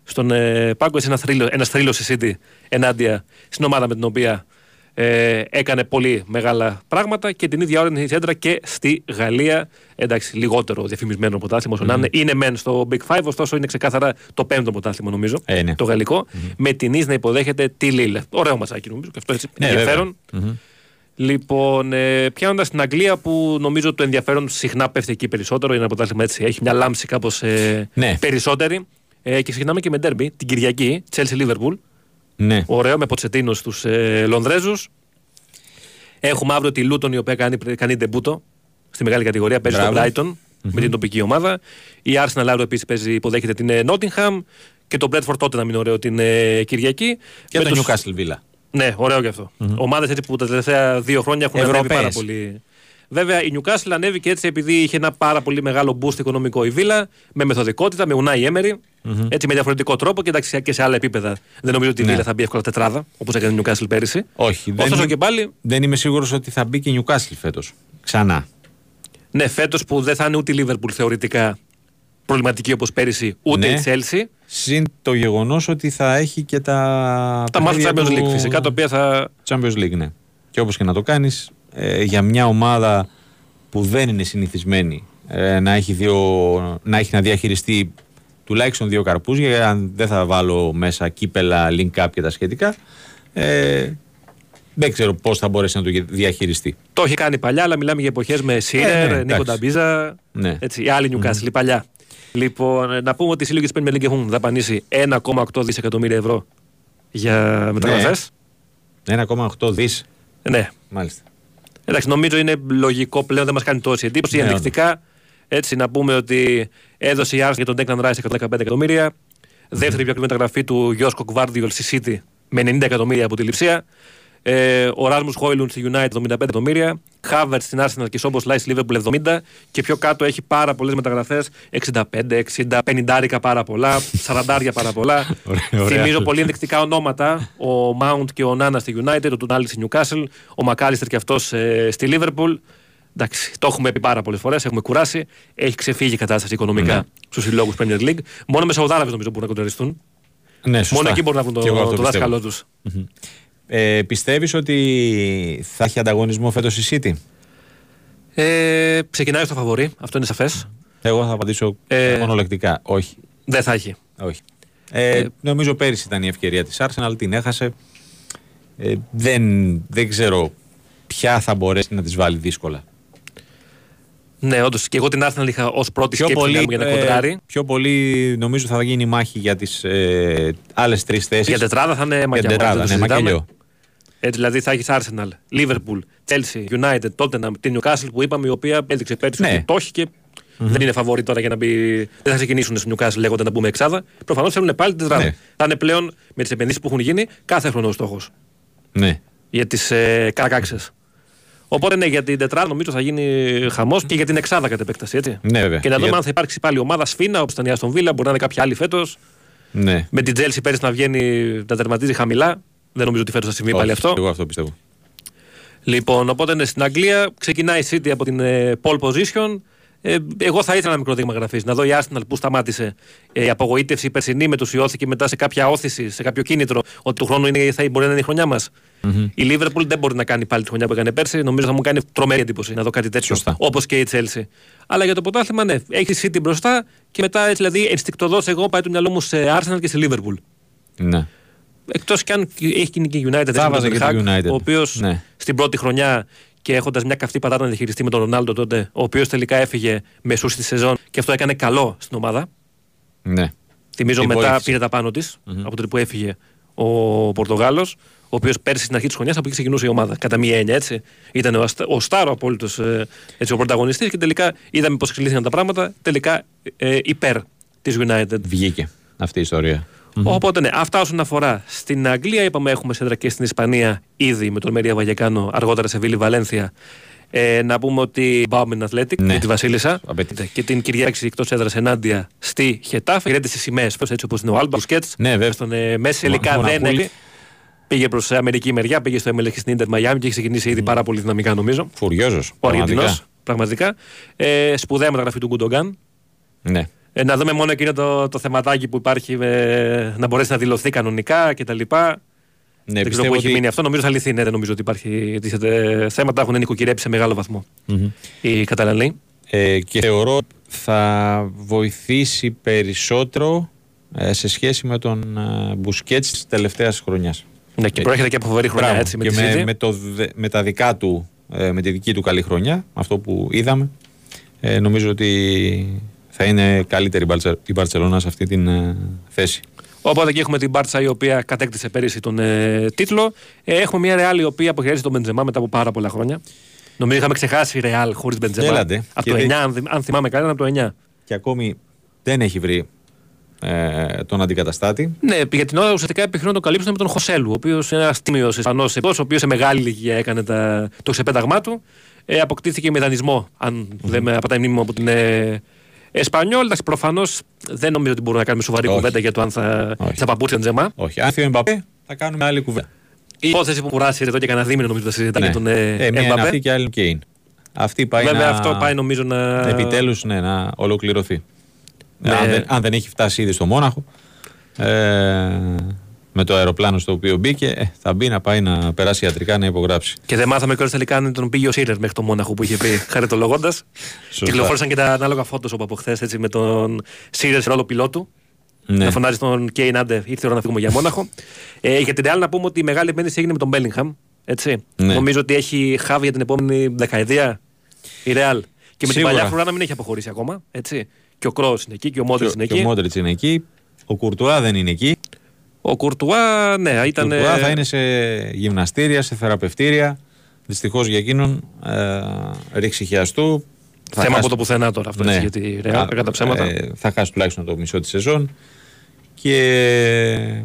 στον ε, πάγκο. Έτσι ένα θρύλο, ένας θρύλος στη City ενάντια στην ομάδα με την οποία ε, έκανε πολύ μεγάλα πράγματα και την ίδια ώρα είναι η Σέντρα και στη Γαλλία. Εντάξει, λιγότερο διαφημισμένο πρωτάθλημα όσο να είναι. Είναι μεν στο Big Five, ωστόσο είναι ξεκάθαρα το πέμπτο πρωτάθλημα νομίζω. Ε, ναι. Το γαλλικο Με την Ις να υποδέχεται τη Λίλε. Ωραίο μασάκι νομίζω και αυτό έτσι Ναι, ενδιαφέρον. Λοιπόν, ε, πιάνοντας την Αγγλία που νομίζω το ενδιαφέρον συχνά πέφτει εκεί περισσότερο, είναι ένα πρωτάθλημα έτσι. Έχει μια λάμψη κάπως ε, Ναι. περισσότερη. Ε, και ξεκινάμε και με ντέρμπι την Κυριακή, Chelsea Liverpool. Ναι. Ωραίο με Ποτσετίνο στους ε, Λονδρέζους. Έχουμε αύριο τη Λούτον η οποία κάνει, κάνει ντεμπούτο στη μεγάλη κατηγορία. Παίζει στο Μπράβο. Brighton με την τοπική ομάδα. Η Arsenal αύριο επίσης παίζει, υποδέχεται την ε, Nottingham. Και το Bradford τότε να μην ωραίο την ε, Κυριακή. Και Με το τους- Newcastle Villa. ναι, ωραίο και αυτό. Ομάδες έτσι που τα τελευταία δύο χρόνια έχουν ανέβει Ευρωπαίες. πάρα πολύ. Βέβαια, η Newcastle ανέβηκε έτσι επειδή είχε ένα πάρα πολύ μεγάλο boost οικονομικό η Βίλα, με μεθοδικότητα, με Unai Emery, έτσι με διαφορετικό τρόπο και εντάξει και σε άλλα επίπεδα. Δεν νομίζω ότι η Ναι. Βίλα θα μπει εύκολα τετράδα, όπως έκανε η Newcastle πέρυσι. Όχι. Ωστόσο δεν, και πάλι, δεν είμαι σίγουρος ότι θα μπει και η Newcastle φέτος. Ξανά. ναι, φέτος που δεν θα είναι ούτε η Liverpool θεωρητικά προβληματική όπως πέρυσι, ούτε Ναι. η Chelsea. Συν το γεγονός ότι θα έχει και τα. Τα μάτια παιχνίδια Champions του League φυσικά, τα οποία θα. Champions League, ναι. Και όπως και να το κάνεις, ε, για μια ομάδα που δεν είναι συνηθισμένη ε, να, έχει δύο, να έχει να διαχειριστεί τουλάχιστον δύο καρπούζια, αν δεν θα βάλω μέσα κύπελα, link up και τα σχετικά, ε, δεν ξέρω πώς θα μπορέσει να το διαχειριστεί. Το έχει κάνει παλιά, αλλά μιλάμε για εποχές με Σίρερ, ναι, Νίκο εντάξει. Ταμπίζα. Ναι. Έτσι, η άλλη Newcastle, η παλιά. Λοιπόν, να πούμε ότι οι σύλλογοι τη Premier League έχουν δαπανίσει 1,8 δισεκατομμύρια ευρώ για μεταγραφές. 1,8 δις. Ναι. Μάλιστα. Εντάξει, νομίζω είναι λογικό πλέον, δεν μας κάνει τόση εντύπωση. Ναι, Ενδεικτικά, έτσι να πούμε ότι έδωσε η Arsenal για τον Declan Rice 115 εκατομμύρια. Δεύτερη πιο ακριβή μεταγραφή του Γιώσκο Γκβάρδιολ στη City με 90 εκατομμύρια από τη Λιψία. Ε, ο Ράσμου Χόιλουν στη United 75 εκατομμύρια. Χάβερτς στην Arsenal και Σόμπος Λάις στη Liverpool 70. Και πιο κάτω έχει πάρα πολλές μεταγραφές. 65, 60, 50 πάρα πολλά. 40 πάρα πολλά. Ωραία, ωραία. Θυμίζω πολύ ενδεικτικά ονόματα. Ο Mount και ο Νάνα στη United, ο Τουνάλη στη Newcastle, ο Μακάλιστερ και αυτός ε, στη Liverpool. Εντάξει, το έχουμε πει πάρα πολλές φορές, έχουμε κουράσει. Έχει ξεφύγει η κατάσταση οικονομικά Ναι. στους συλλόγους Premier League. Μόνο με Σαουδάραβες νομίζω μπορούν να κοντραριστούν. Ναι, σωστά. Μόνο εκεί μπορούν να βρουν Και εγώ το, αυτό το πιστεύω. δάσκαλό τους. Ε, Πιστεύεις ότι θα έχει ανταγωνισμό φέτος η City; Ε, ξεκινάει στο φαβορή, αυτό είναι σαφές. Εγώ θα απαντήσω Ε, μονολεκτικά. Όχι. Δεν θα έχει. Όχι. Ε, νομίζω πέρυσι ήταν η ευκαιρία της Arsenal, την έχασε. Ε, δεν, δεν ξέρω ποια θα μπορέσει να τις βάλει δύσκολα. Ναι, όντως και εγώ την Arsenal είχα ως πρώτη Πιο σκέψη πολύ, να μου για να ε, κοντράρει. πιο πολύ νομίζω θα γίνει μάχη για τις ε, άλλες τρεις θέσεις. Για τετράδα θα είναι Για μακιά. τετράδα, δεν το ναι, συζητάμε. μακελιό. Έτσι, δηλαδή θα έχεις Arsenal, Liverpool, Chelsea, United, Tottenham, την Newcastle που είπαμε, η οποία έδειξε πέρυσι Ναι. ότι το έχει και δεν είναι φαβορή τώρα για να μπει. Δεν θα ξεκινήσουν στο Newcastle λέγοντα να μπούμε εξάδα. Προφανώς θέλουν πάλι την τετράδα. Ναι. Θα είναι πλέον με τις επενδύσεις που έχουν γίνει κάθε χρόνο ο στόχος Ναι. για τις ε, καρακάξε. Οπότε ναι, για την τετράδα νομίζω θα γίνει χαμός και για την εξάδα κατ' επέκταση. Έτσι. Ναι, βέβαια. Και να δούμε Για- αν θα υπάρξει πάλι ομάδα σφίνα όπως ήταν η Aston Villa, μπορεί να είναι κάποια άλλη φέτος. ναι. Με την Chelsea πέρυσι να βγαίνει να τερματίζει χαμηλά. Δεν νομίζω ότι φέτο θα συμβεί πάλι Όχι, αυτό. Εγώ αυτό πιστεύω. Λοιπόν, οπότε ναι, στην Αγγλία ξεκινάει η City από την ε, pole position. Ε, εγώ θα ήθελα ένα μικρό δείγμα γραφής. Να δω η Arsenal που σταμάτησε. Ε, η απογοήτευση η περσινή μετουσιώθηκε μετά σε κάποια όθηση, σε κάποιο κίνητρο ότι του χρόνου είναι, θα μπορεί να είναι η χρονιά μας. Η Liverpool δεν μπορεί να κάνει πάλι τη χρονιά που έκανε πέρσι. Νομίζω θα μου κάνει τρομερή εντύπωση να δω κάτι τέτοιο. Σωστά. Όπως και η Chelsea. Αλλά για το πρωτάθλημα, ναι, έχει η City μπροστά και μετά έτσι, δηλαδή ενστικτοδός εγώ πάει το μυαλό μου σε Arsenal και σε Liverpool. Ναι. Εκτός κι αν έχει και η United, έτσι, με βάζα τον και Ten τη Hag, United. ο οποίος Ναι. στην πρώτη χρονιά και έχοντας μια καυτή πατάτα να διαχειριστεί με τον Ρονάλντο τότε, ο οποίος τελικά έφυγε μεσού στη σεζόν και αυτό έκανε καλό στην ομάδα. ναι. Θυμίζω Την μετά βοήθησε. πήρε τα πάνω της από τότε που έφυγε ο Πορτογάλος, ο οποίος πέρσι στην αρχή της χρονιάς από εκεί ξεκινούσε η ομάδα. Κατά μία έννοια έτσι. Ήταν ο, αστα- ο Στάρο απόλυτος ο πρωταγωνιστής και τελικά είδαμε πώς εξελίχθηκαν τα πράγματα. Τελικά ε, υπέρ της United. Βγήκε αυτή η ιστορία. Οπότε ναι, αυτά όσον αφορά στην Αγγλία. Είπαμε έχουμε σέντρα και στην Ισπανία ήδη με τον Μερία Βαγεκάνο, αργότερα σε Βίλη Βαλένθια. Ε, να πούμε ότι πάμε την Αθλέτικ Ναι. με τη Βασίλισσα Απαιτείται. και την Κυριακή εκτός έδρας ενάντια στη Χετάφε. Γυρέται στι σημαίες, έτσι όπως είναι ο Άλμπα, ο Σκέτς. Ναι, βέβαια. Στον ε, Μέση Ο τελικά δεν Μονακούλη. έχει. Πήγε προς Αμερική μεριά, πήγε στο MLS και στην Ιντερ Μαϊάμι και έχει ξεκινήσει ήδη πάρα πολύ δυναμικά νομίζω. Φουριόζος. Ο Αργεντινό, πραγματικά. πραγματικά. Ε, σπουδαία μεταγραφή του Γκουντογκάν. Ναι. Ε, να δούμε μόνο εκείνο το, το θεματάκι που υπάρχει ε, να μπορέσει να δηλωθεί κανονικά κτλ. Ναι, δεν ξέρω που ότι... έχει μείνει αυτό. Νομίζω θα λυθεί. Ναι, δεν νομίζω ότι υπάρχει θέματα. Έχουν νοικοκυρέψει σε μεγάλο βαθμό mm-hmm. οι Καταλανοί. Ε, και θεωρώ θα βοηθήσει περισσότερο ε, σε σχέση με τον ε, Μπουσκέτς της τελευταίας χρονιάς. Ναι, και προέρχεται και από φοβερή χρονιά έτσι. Με, και με, με, το, με τα δικά του, ε, με τη δική του καλή χρονιά, αυτό που είδαμε, ε, νομίζω ότι θα είναι καλύτερη η Μπαρσελόνα σε αυτή την ε, θέση. Οπότε και έχουμε την Μπάρτσα η οποία κατέκτησε πέρυσι τον ε, τίτλο. Ε, έχουμε μια Ρεάλ η οποία αποχαιρέτησε τον Μπεντζεμά μετά από πάρα πολλά χρόνια. Νομίζω είχαμε ξεχάσει Ρεάλ χωρίς Μπεντζεμά. Από το 9, αν, αν θυμάμαι καλά, από το 9. Και ακόμη δεν έχει βρει ε, τον αντικαταστάτη. Ναι, για την ώρα ουσιαστικά επιχειρούν να τον καλύψουν με τον Χωσέλου, ο οποίος είναι ένας τίμιος Ισπανός ο οποίος σε μεγάλη ηλικία έκανε τα, το ξεπέταγμά του. Ε, αποκτήθηκε με δανεισμό, αν mm-hmm. δεν με απατάει μνήμη μου από την ε, Εσπανιόλ. Εντάξει, προφανώς δεν νομίζω ότι μπορούμε να κάνουμε σοβαρή κουβέντα για το αν θα, θα παπούτσι τον Τζεμά. Όχι. Αν φύγει ο θα κάνουμε άλλη κουβέντα. Η υπόθεση που κουράσει εδώ και κανένα δίμηνο νομίζω θα συζητάμε ναι. τον ε, ε, μία είναι αυτή και άλλη Κέιν. Αυτή πάει Βέβαια να... αυτό πάει νομίζω να... Επιτέλους ναι, να ολοκληρωθεί. Ναι. Αν, δεν, αν δεν έχει φτάσει ήδη στο Μόναχο ε, με το αεροπλάνο στο οποίο μπήκε, ε, θα μπει να πάει να περάσει ιατρικά να υπογράψει. Και δεν μάθαμε κιόλας τελικά αν τον πήγε ο Σίρερ μέχρι το Μόναχο που είχε πει, χαριτολογώντας. Κυκλοφόρησαν και τα ανάλογα φώτος από χθες με τον Σίρερ σε ρόλο πιλότου. Ναι. Να φωνάζει τον Κέιν Άντε, ήρθε η ώρα να φύγουμε για Μόναχο. ε, για την Real να πούμε ότι η μεγάλη επένδυση έγινε με τον Μπέλιγχαμ. Έτσι. Ναι. Νομίζω ότι έχει χάβει για την επόμενη δεκαετία η Real. Και με Σίγουρα. την παλιά φορά να μην έχει αποχωρήσει ακόμα. Έτσι. Και ο Κρό είναι εκεί και ο Μόντριτ είναι εκεί. Και ο Μόντριτ είναι εκεί. Ο Κουρτουά δεν είναι εκεί. Ο Κουρτουά, ναι, ήταν. Ο Κουρτουά θα είναι σε γυμναστήρια, σε θεραπευτήρια. Δυστυχώς για εκείνον ε, ρίξει χιαστού. Θέμα χάσει... από το πουθενά τώρα αυτό ναι. έτσι, γιατί ρεάλ, κατά ψέματα. Ε, θα χάσει τουλάχιστον το μισό της σεζόν. Και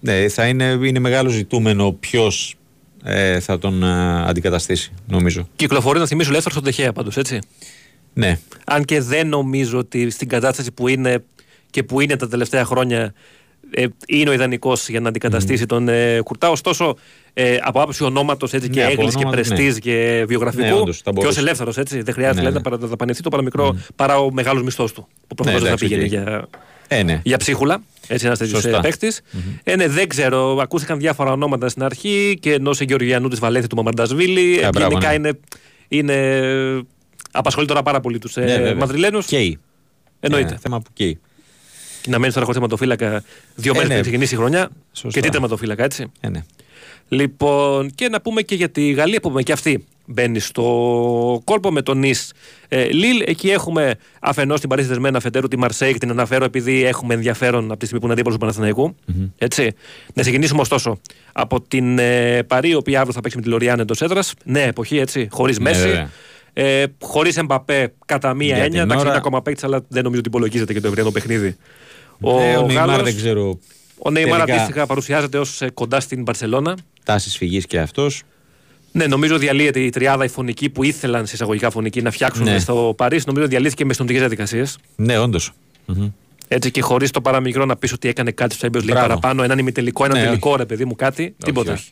ναι, θα είναι, είναι μεγάλο ζητούμενο ποιος ε, θα τον ε, αντικαταστήσει, νομίζω. Κυκλοφορεί να θυμίσω ελεύθερο στον Τεχέα πάντως, έτσι. Ναι. Αν και δεν νομίζω ότι στην κατάσταση που είναι και που είναι τα τελευταία χρόνια ε, είναι ο ιδανικός για να αντικαταστήσει τον ε, Κουρτά. Ωστόσο, ε, από άποψη ονόματος ναι, και έγκληση και πρεστή ναι. και βιογραφικού, ναι, όντως, και ως ελεύθερος, δεν χρειάζεται ναι, να δαπανηθεί το παραμικρό mm. παρά ο μεγάλος μισθός του. Που προφανώς ναι, δεν θα πήγαινε για, ε, ναι. για ψίχουλα. Έτσι, ένας τέτοιος ε, παίκτης. Mm-hmm. Ε, ναι, δεν ξέρω. Ακούστηκαν διάφορα ονόματα στην αρχή και ενός Γεωργιανού της Βαλένθη του Μαμαρντασβίλη. Ε, γενικά ναι. είναι, είναι. Απασχολεί τώρα πάρα πολύ τους ε, ναι, Μαδριλένους. Καίει. Εννοείται. θέμα που καίει. Και να μένεις τώρα χωρίς θεματοφύλακα δύο μέρες ε, πριν ξεκινήσει η χρονιά. Σωστά. Και τι θεματοφύλακα, έτσι. Ε, ναι. Λοιπόν, και να πούμε και για τη Γαλλία που πούμε και αυτή μπαίνει στο κόλπο με τον Νη ε, Λίλ. Εκεί έχουμε αφενός την Παρί Σεν Ζερμέν αφετέρου τη Μαρσέιγ, την αναφέρω επειδή έχουμε ενδιαφέρον από τη στιγμή που είναι αντίπαλος του Παναθηναϊκού. Mm-hmm. Έτσι. Να ξεκινήσουμε ωστόσο από την ε, Παρί, η οποία αύριο θα παίξει με τη Λοριάν εντός έδρας. Νέα εποχή, έτσι, χωρίς ναι, Μέσι. Ε, Χωρίς Εμπαπέ κατά μία Για έννοια. Εντάξει, είναι ακόμα παίκτης, αλλά δεν νομίζω ότι υπολογίζεται και το ευρύτερο παιχνίδι. Ο, ε, ο Νεϊμάρ δεν ξέρω. Ο Νεϊμάρ αντίστοιχα παρουσιάζεται ως ε, κοντά στην Μπαρσελώνα. Τάση φυγής και αυτός. Ναι, νομίζω διαλύεται η τριάδα η φωνική που ήθελαν σε εισαγωγικά φωνική να φτιάξουν ναι. στο Παρίσι. Νομίζω διαλύθηκε με στοντικές διαδικασίες. Ναι, όντως. Έτσι και χωρίς το παραμικρό να πεις ότι έκανε κάτι στο Champions League παραπάνω, έναν ημιτελικό, έναν ναι, τελικό ρε παιδί μου κάτι. τίποτα. Όχι.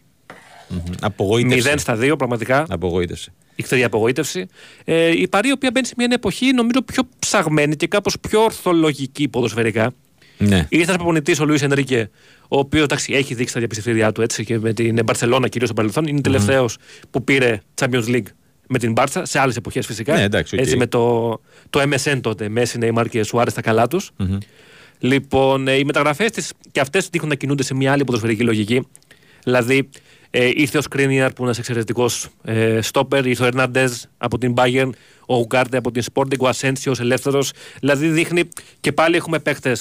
Mm-hmm. Απογοήτευση. Μηδέν στα δύο, πραγματικά. Απογοήτευση. Η απογοήτευση. Ε, η Παρή, η οποία μπαίνει σε μια εποχή νομίζω πιο ψαγμένη και κάπως πιο ορθολογική ποδοσφαιρικά. Ναι. Ήρθε ένας προπονητής ο Λουίς Ενρίκε, ο οποίος έχει δείξει τα διαπιστευτήριά του έτσι και με την Μπαρσελόνα κυρίως στο παρελθόν. Είναι τελευταίος mm. που πήρε Champions League με την Μπάρτσα, σε άλλες εποχές φυσικά. Ναι, εντάξει, okay. Έτσι με το, το MSN τότε, Μέση, Νέιμαρ και Σουάρε στα καλά τους. Mm-hmm. Λοιπόν, ε, οι μεταγραφές της και αυτές δείχνουν να κινούνται σε μια άλλη ποδοσφαιρική λογική. Δηλαδή, ε, ήρθε ο Σκρίνιαρ που είναι ένας εξαιρετικός ε, στόπερ, ήρθε ο Ερνάντεζ από την Bayern, ο Ουγκάρντε από την Sporting, ο Ασένσιο ελεύθερος. Δηλαδή, δείχνει και πάλι έχουμε παίχτε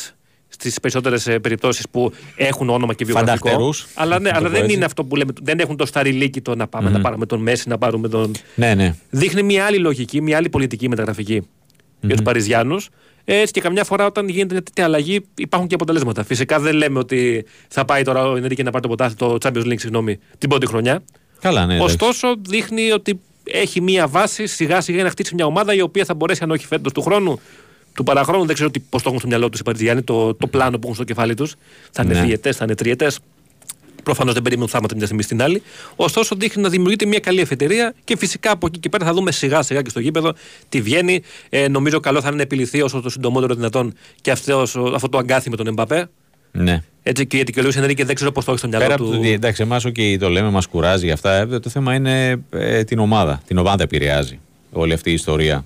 στις περισσότερες περιπτώσεις που έχουν όνομα και βιογραφικό. Αλλά, ναι, αλλά δεν είναι αυτό που λέμε. Δεν έχουν το σταριλίκι το να πάμε mm. να πάρουμε τον Μέση, να πάρουμε τον. Ναι, ναι. Δείχνει μια άλλη λογική, μια άλλη πολιτική μεταγραφική mm-hmm. για τους Παριζιάνους. Έτσι και καμιά φορά όταν γίνεται μια τέτοια αλλαγή υπάρχουν και αποτελέσματα. Φυσικά δεν λέμε ότι θα πάει τώρα ο Ενρίκη να πάρει το το Champions League, συγγνώμη, την πρώτη χρονιά. Καλά, ναι. Ωστόσο δείχνει ότι έχει μία βάση σιγά σιγά να χτίσει μια ομάδα η οποία θα μπορέσει, αν όχι φέτος του χρόνου, του παραχρόνου, δεν ξέρω πώς το έχουν στο μυαλό τους οι Παρτιζιάννη, το, το πλάνο που έχουν στο κεφάλι τους. Θα είναι ναι. διετέ, θα είναι τριετές. Προφανώς δεν περιμένουν θάματα μια στιγμή στην άλλη. Ωστόσο, δείχνει να δημιουργείται μια καλή εφετερία και φυσικά από εκεί και πέρα θα δούμε σιγά σιγά και στο γήπεδο τι βγαίνει. Ε, νομίζω καλό θα είναι να επιληθεί όσο το συντομότερο δυνατόν και αυτός, αυτό το αγκάθι με τον Εμπαπέ. Ναι. Έτσι και γιατί και ο Λούι Ενρίκε δεν ξέρω πώς το έχει στο μυαλό Πέρα του. από το ότι εντάξει, εμάς okay, το λέμε, μας κουράζει για αυτά. Ε, το θέμα είναι ε, την ομάδα. Την ομάδα επηρεάζει όλη αυτή η ιστορία.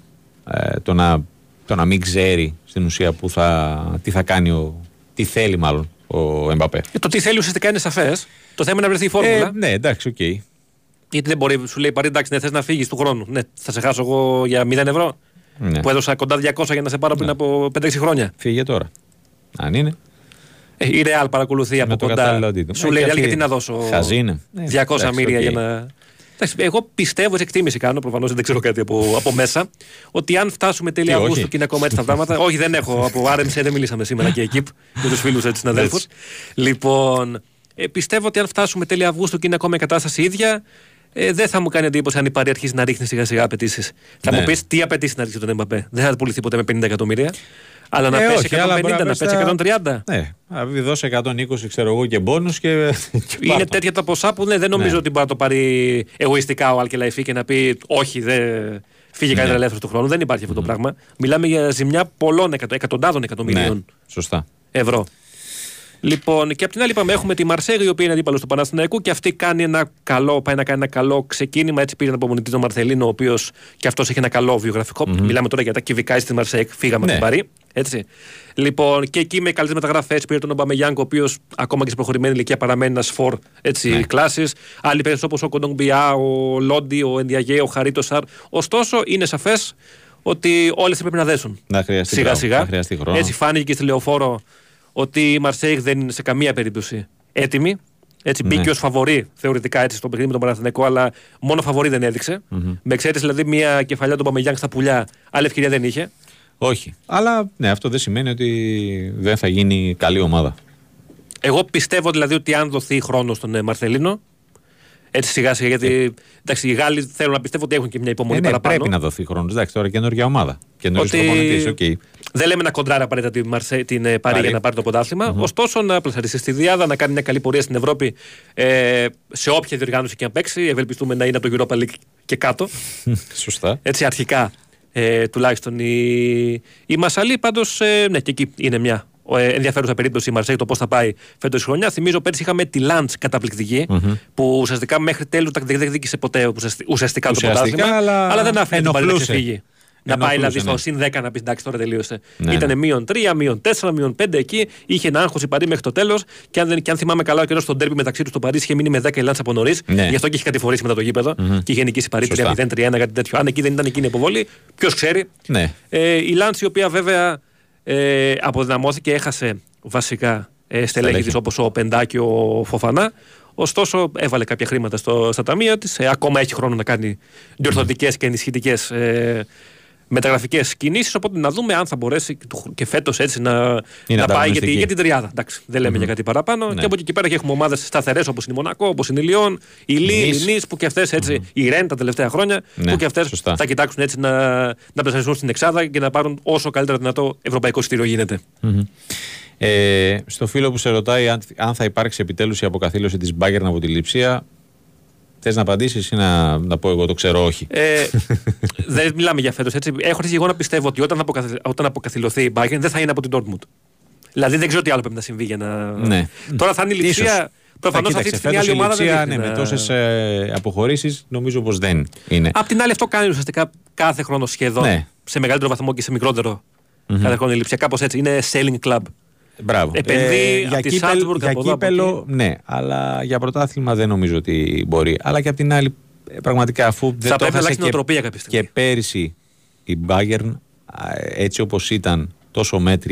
Ε, το, να, το να μην ξέρει στην ουσία που θα, τι θα κάνει, ο, τι θέλει μάλλον ο Εμπαπέ. Ε, το τι θέλει ουσιαστικά είναι σαφές. Το θέμα είναι να βρεθεί η φόρμουλα. Ε, ναι, εντάξει, ok. Okay. Γιατί δεν μπορεί, σου λέει Παρί, εντάξει, ναι, θες να φύγεις του χρόνου. Ναι, θα σε χάσω εγώ για 0 ευρώ. Ναι. Που έδωσα κοντά 200 για να σε πάρω πριν από 5-6 χρόνια. Φύγε τώρα. Αν είναι. Ε, η Real παρακολουθεί από Με το κοντά. κατάλληλο αντίτιμο. Σου Ε, λέει και Real αυτή- γιατί να δώσω Χαζή είναι. Ε, 200 εντάξει, μοίρια οκ. για να. Εντάξει, εγώ πιστεύω, σε εκτίμηση κάνω, προφανώς δεν ξέρω κάτι από, από μέσα, ότι αν φτάσουμε τέλη Τι, όχι; Αυγούστου και είναι ακόμα έτσι τα πράγματα. όχι, δεν έχω. Από RMC δεν μιλήσαμε σήμερα και εκεί με τους φίλους έτσι συναδέλφους. Έτσι. Λοιπόν, ε, πιστεύω ότι αν φτάσουμε τέλη Αυγούστου και είναι ακόμα η κατάσταση ίδια, ε, δεν θα μου κάνει εντύπωση αν η Πάρη αρχίσει να ρίχνει σιγά σιγά απαιτήσεις. Θα Ναι. μου πεις τι απαιτήσεις να ρίξει τον Εμπαπέ. Δεν θα πουληθεί ποτέ με 50 εκατομμύρια. Αλλά να Ε, πέσει όχι, αλλά 150, μπορεί να να πέσει πέσει στα- 130. Ναι, να δώσει 120 ξέρω εγώ και μπόνους και, και Είναι πάρ' το. τέτοια τα ποσά που ναι, δεν νομίζω Ναι. ότι μπορεί να το πάρει εγωιστικά ο Αλκελαϊφή και να πει Όχι, δεν φύγει καλύτερα Ναι. ελεύθερος του χρόνου. Δεν υπάρχει αυτό το πράγμα. Μιλάμε για ζημιά πολλών εκατο, εκατοντάδων εκατομμυρίων Ναι, σωστά. ευρώ. Λοιπόν, και απ' την άλλη είπαμε, έχουμε τη Μαρσέγη, η οποία είναι αντίπαλος του Παναθηναϊκού και αυτή κάνει ένα καλό, πάει να κάνει ένα καλό ξεκίνημα. Έτσι πήρε ένα απομονητή τον Μαρθελίνο, ο οποίος και αυτός έχει ένα καλό βιογραφικό. Μιλάμε τώρα για τα κυβικά στη Μαρσέγη, φύγαμε Ναι. από την Παρή. Έτσι. Λοιπόν, και εκεί με καλές μεταγραφές πήρε τον Ομπαμεγιάνκο, ο οποίος ακόμα και σε προχωρημένη ηλικία παραμένει ένας φορ έτσι, Ναι. κλάσης. Άλλοι παίκτες όπως ο Κοντογκμπιά, ο Λόντι, ο Ενδιαγέ, ο Χαρίτο Σαρ. Ωστόσο, είναι σαφές ότι όλες πρέπει να δέσουν. Να χρειαστεί Σιγά χρόνο. σιγά. Να χρειαστεί χρόνο. Έτσι φάνηκε και στη λεωφόρο ότι η Μαρσέιγ δεν είναι σε καμία περίπτωση έτοιμη. Έτσι μπήκε Ναι. ως φαβορή θεωρητικά έτσι, στο παιχνίδι με τον Παναθηναϊκό, αλλά μόνο φαβορή δεν έδειξε. Με εξαίρεση δηλαδή μια κεφαλιά του Παμεγιάνγκ στα πουλιά, άλλη ευκαιρία δεν είχε. Όχι. Αλλά ναι, αυτό δεν σημαίνει ότι δεν θα γίνει καλή ομάδα. Εγώ πιστεύω δηλαδή ότι αν δοθεί χρόνος στον ε, Μαρθελίνο, έτσι σιγά σιγά, γιατί εντάξει, οι Γάλλοι θέλουν να πιστεύω ότι έχουν και μια υπομονή Ε, ναι, παραπάνω. πρέπει να δοθεί χρόνος. Εντάξει, τώρα καινούργια ομάδα. Καινούριος προπονητής. οκ. Δεν λέμε να κοντράρει απαραίτητα την, Μαρσέ, την ε, Παρί για να πάρει το πρωτάθλημα. Ωστόσο, να πλασαριστεί στη δυάδα, να κάνει μια καλή πορεία στην Ευρώπη ε, σε όποια διοργάνωση και αν παίξει. Ευελπιστούμε να είναι από το Europa League και κάτω. Σωστά. Έτσι, αρχικά ε, τουλάχιστον η, η Μασσαλία. Πάντως, ε, ναι, και εκεί είναι μια ε, ενδιαφέρουσα περίπτωση η Μαρσέη το πώς θα πάει φέτος η χρονιά. Θυμίζω πέρσι είχαμε τη Λαντ καταπληκτική, που ουσιαστικά μέχρι τέλου δεν διεκδίκησε ποτέ ουσιαστικά, ουσιαστικά το Ουσιαστικά, πρωτάθλημα. αλλά δεν άφηνε την Παρή να ενοχλούσε. ξεφύγει. Να πάει δηλαδή Ενοχλούσε, στο ναι. συν 10 να πεις εντάξει τώρα τελείωσε. Ναι, Ήταν ναι. μείον 3, μείον 4, μείον 5 εκεί. Είχε ένα άγχος η Παρή μέχρι το τέλος. Και, αν δεν- και αν θυμάμαι καλά, ο καιρός στον τέρμι μεταξύ τους στο Παρίσι είχε μείνει με 10 η Λάντ από νωρίς. Ναι. Γι' αυτό και είχε κατηφορήσει μετά το γήπεδο. Και είχε νικήσει η Παρή Σωστά. 3-0, 3-1, κάτι τέτοιο. Αν εκεί δεν ήταν εκείνη η αποβολή, ποιος ξέρει. Ναι. Ε, η Λάντς η οποία βέβαια ε, αποδυναμώθηκε, έχασε βασικά ε, στελέχη Στελέχη. τη όπως ο Πεντά και ο Φοφανά. Ωστόσο, έβαλε κάποια χρήματα στο, στα ταμεία της. Ε, ακόμα έχει χρόνο να κάνει διορθωτικές και ενισχυτικές ε, μεταγραφικές κινήσεις. Οπότε να δούμε αν θα μπορέσει και, του- και φέτος έτσι να, να πάει για, τη- ανταγωνιστική. για την τριάδα. Εντάξει, δεν λέμε για κάτι παραπάνω. Ναι. Και από εκεί και πέρα και έχουμε ομάδες σταθερές όπως είναι η Μονακό, όπως είναι η Λιόν, η Λί, η Νις. Νις, που και αυτές έτσι, η Ρεν τα τελευταία χρόνια, Ναι, που και αυτές σωστά. θα κοιτάξουν έτσι να, να πλασαριστούν στην Εξάδα και να πάρουν όσο καλύτερα δυνατό ευρωπαϊκό εισιτήριο γίνεται. Ε, στο φίλο που σε ρωτάει αν, αν θα υπάρξει επιτέλους η αποκαθήλωση της Μπάγκερν από τη λειψία. Θες να απαντήσεις ή να, να πω εγώ το ξέρω όχι; Ε, δεν μιλάμε για φέτος έτσι. Έχω αρχίσει εγώ να πιστεύω ότι όταν, αποκαθι, όταν αποκαθιλωθεί η Bayern δεν θα είναι από την Dortmund. Δηλαδή δεν ξέρω τι άλλο πρέπει να συμβεί για να. Ναι. Τώρα θα είναι η Ίσως. ληψία. Προφανώς Θα αυτή τη κοίταξε, στιγμή η άλλη φέτος η ομάδα δεν Λειψία, δείχνει ναι, με να- τόσες ε, αποχωρήσεις νομίζω πως δεν είναι. Απ' την άλλη, αυτό κάνει ουσιαστικά κάθε χρόνο σχεδόν. Ναι. Σε μεγαλύτερο βαθμό και σε μικρότερο. Κάθε χρόνο η ληψία. Κάπως έτσι. Είναι selling club. Μπράβο. επενδύει για απ' τη κύπελ- Salzburg, για από εδώ, από κύπελο, ναι, αλλά για πρωτάθλημα δεν νομίζω ότι μπορεί. Αλλά και απ' την άλλη, ε, πραγματικά αφού δεν Θα το πρέπει να έχασε αλλάξει και, νοοτροπία κάποια στιγμή. και πέρυσι η Bayern α, έτσι όπως ήταν τόσο μέτρη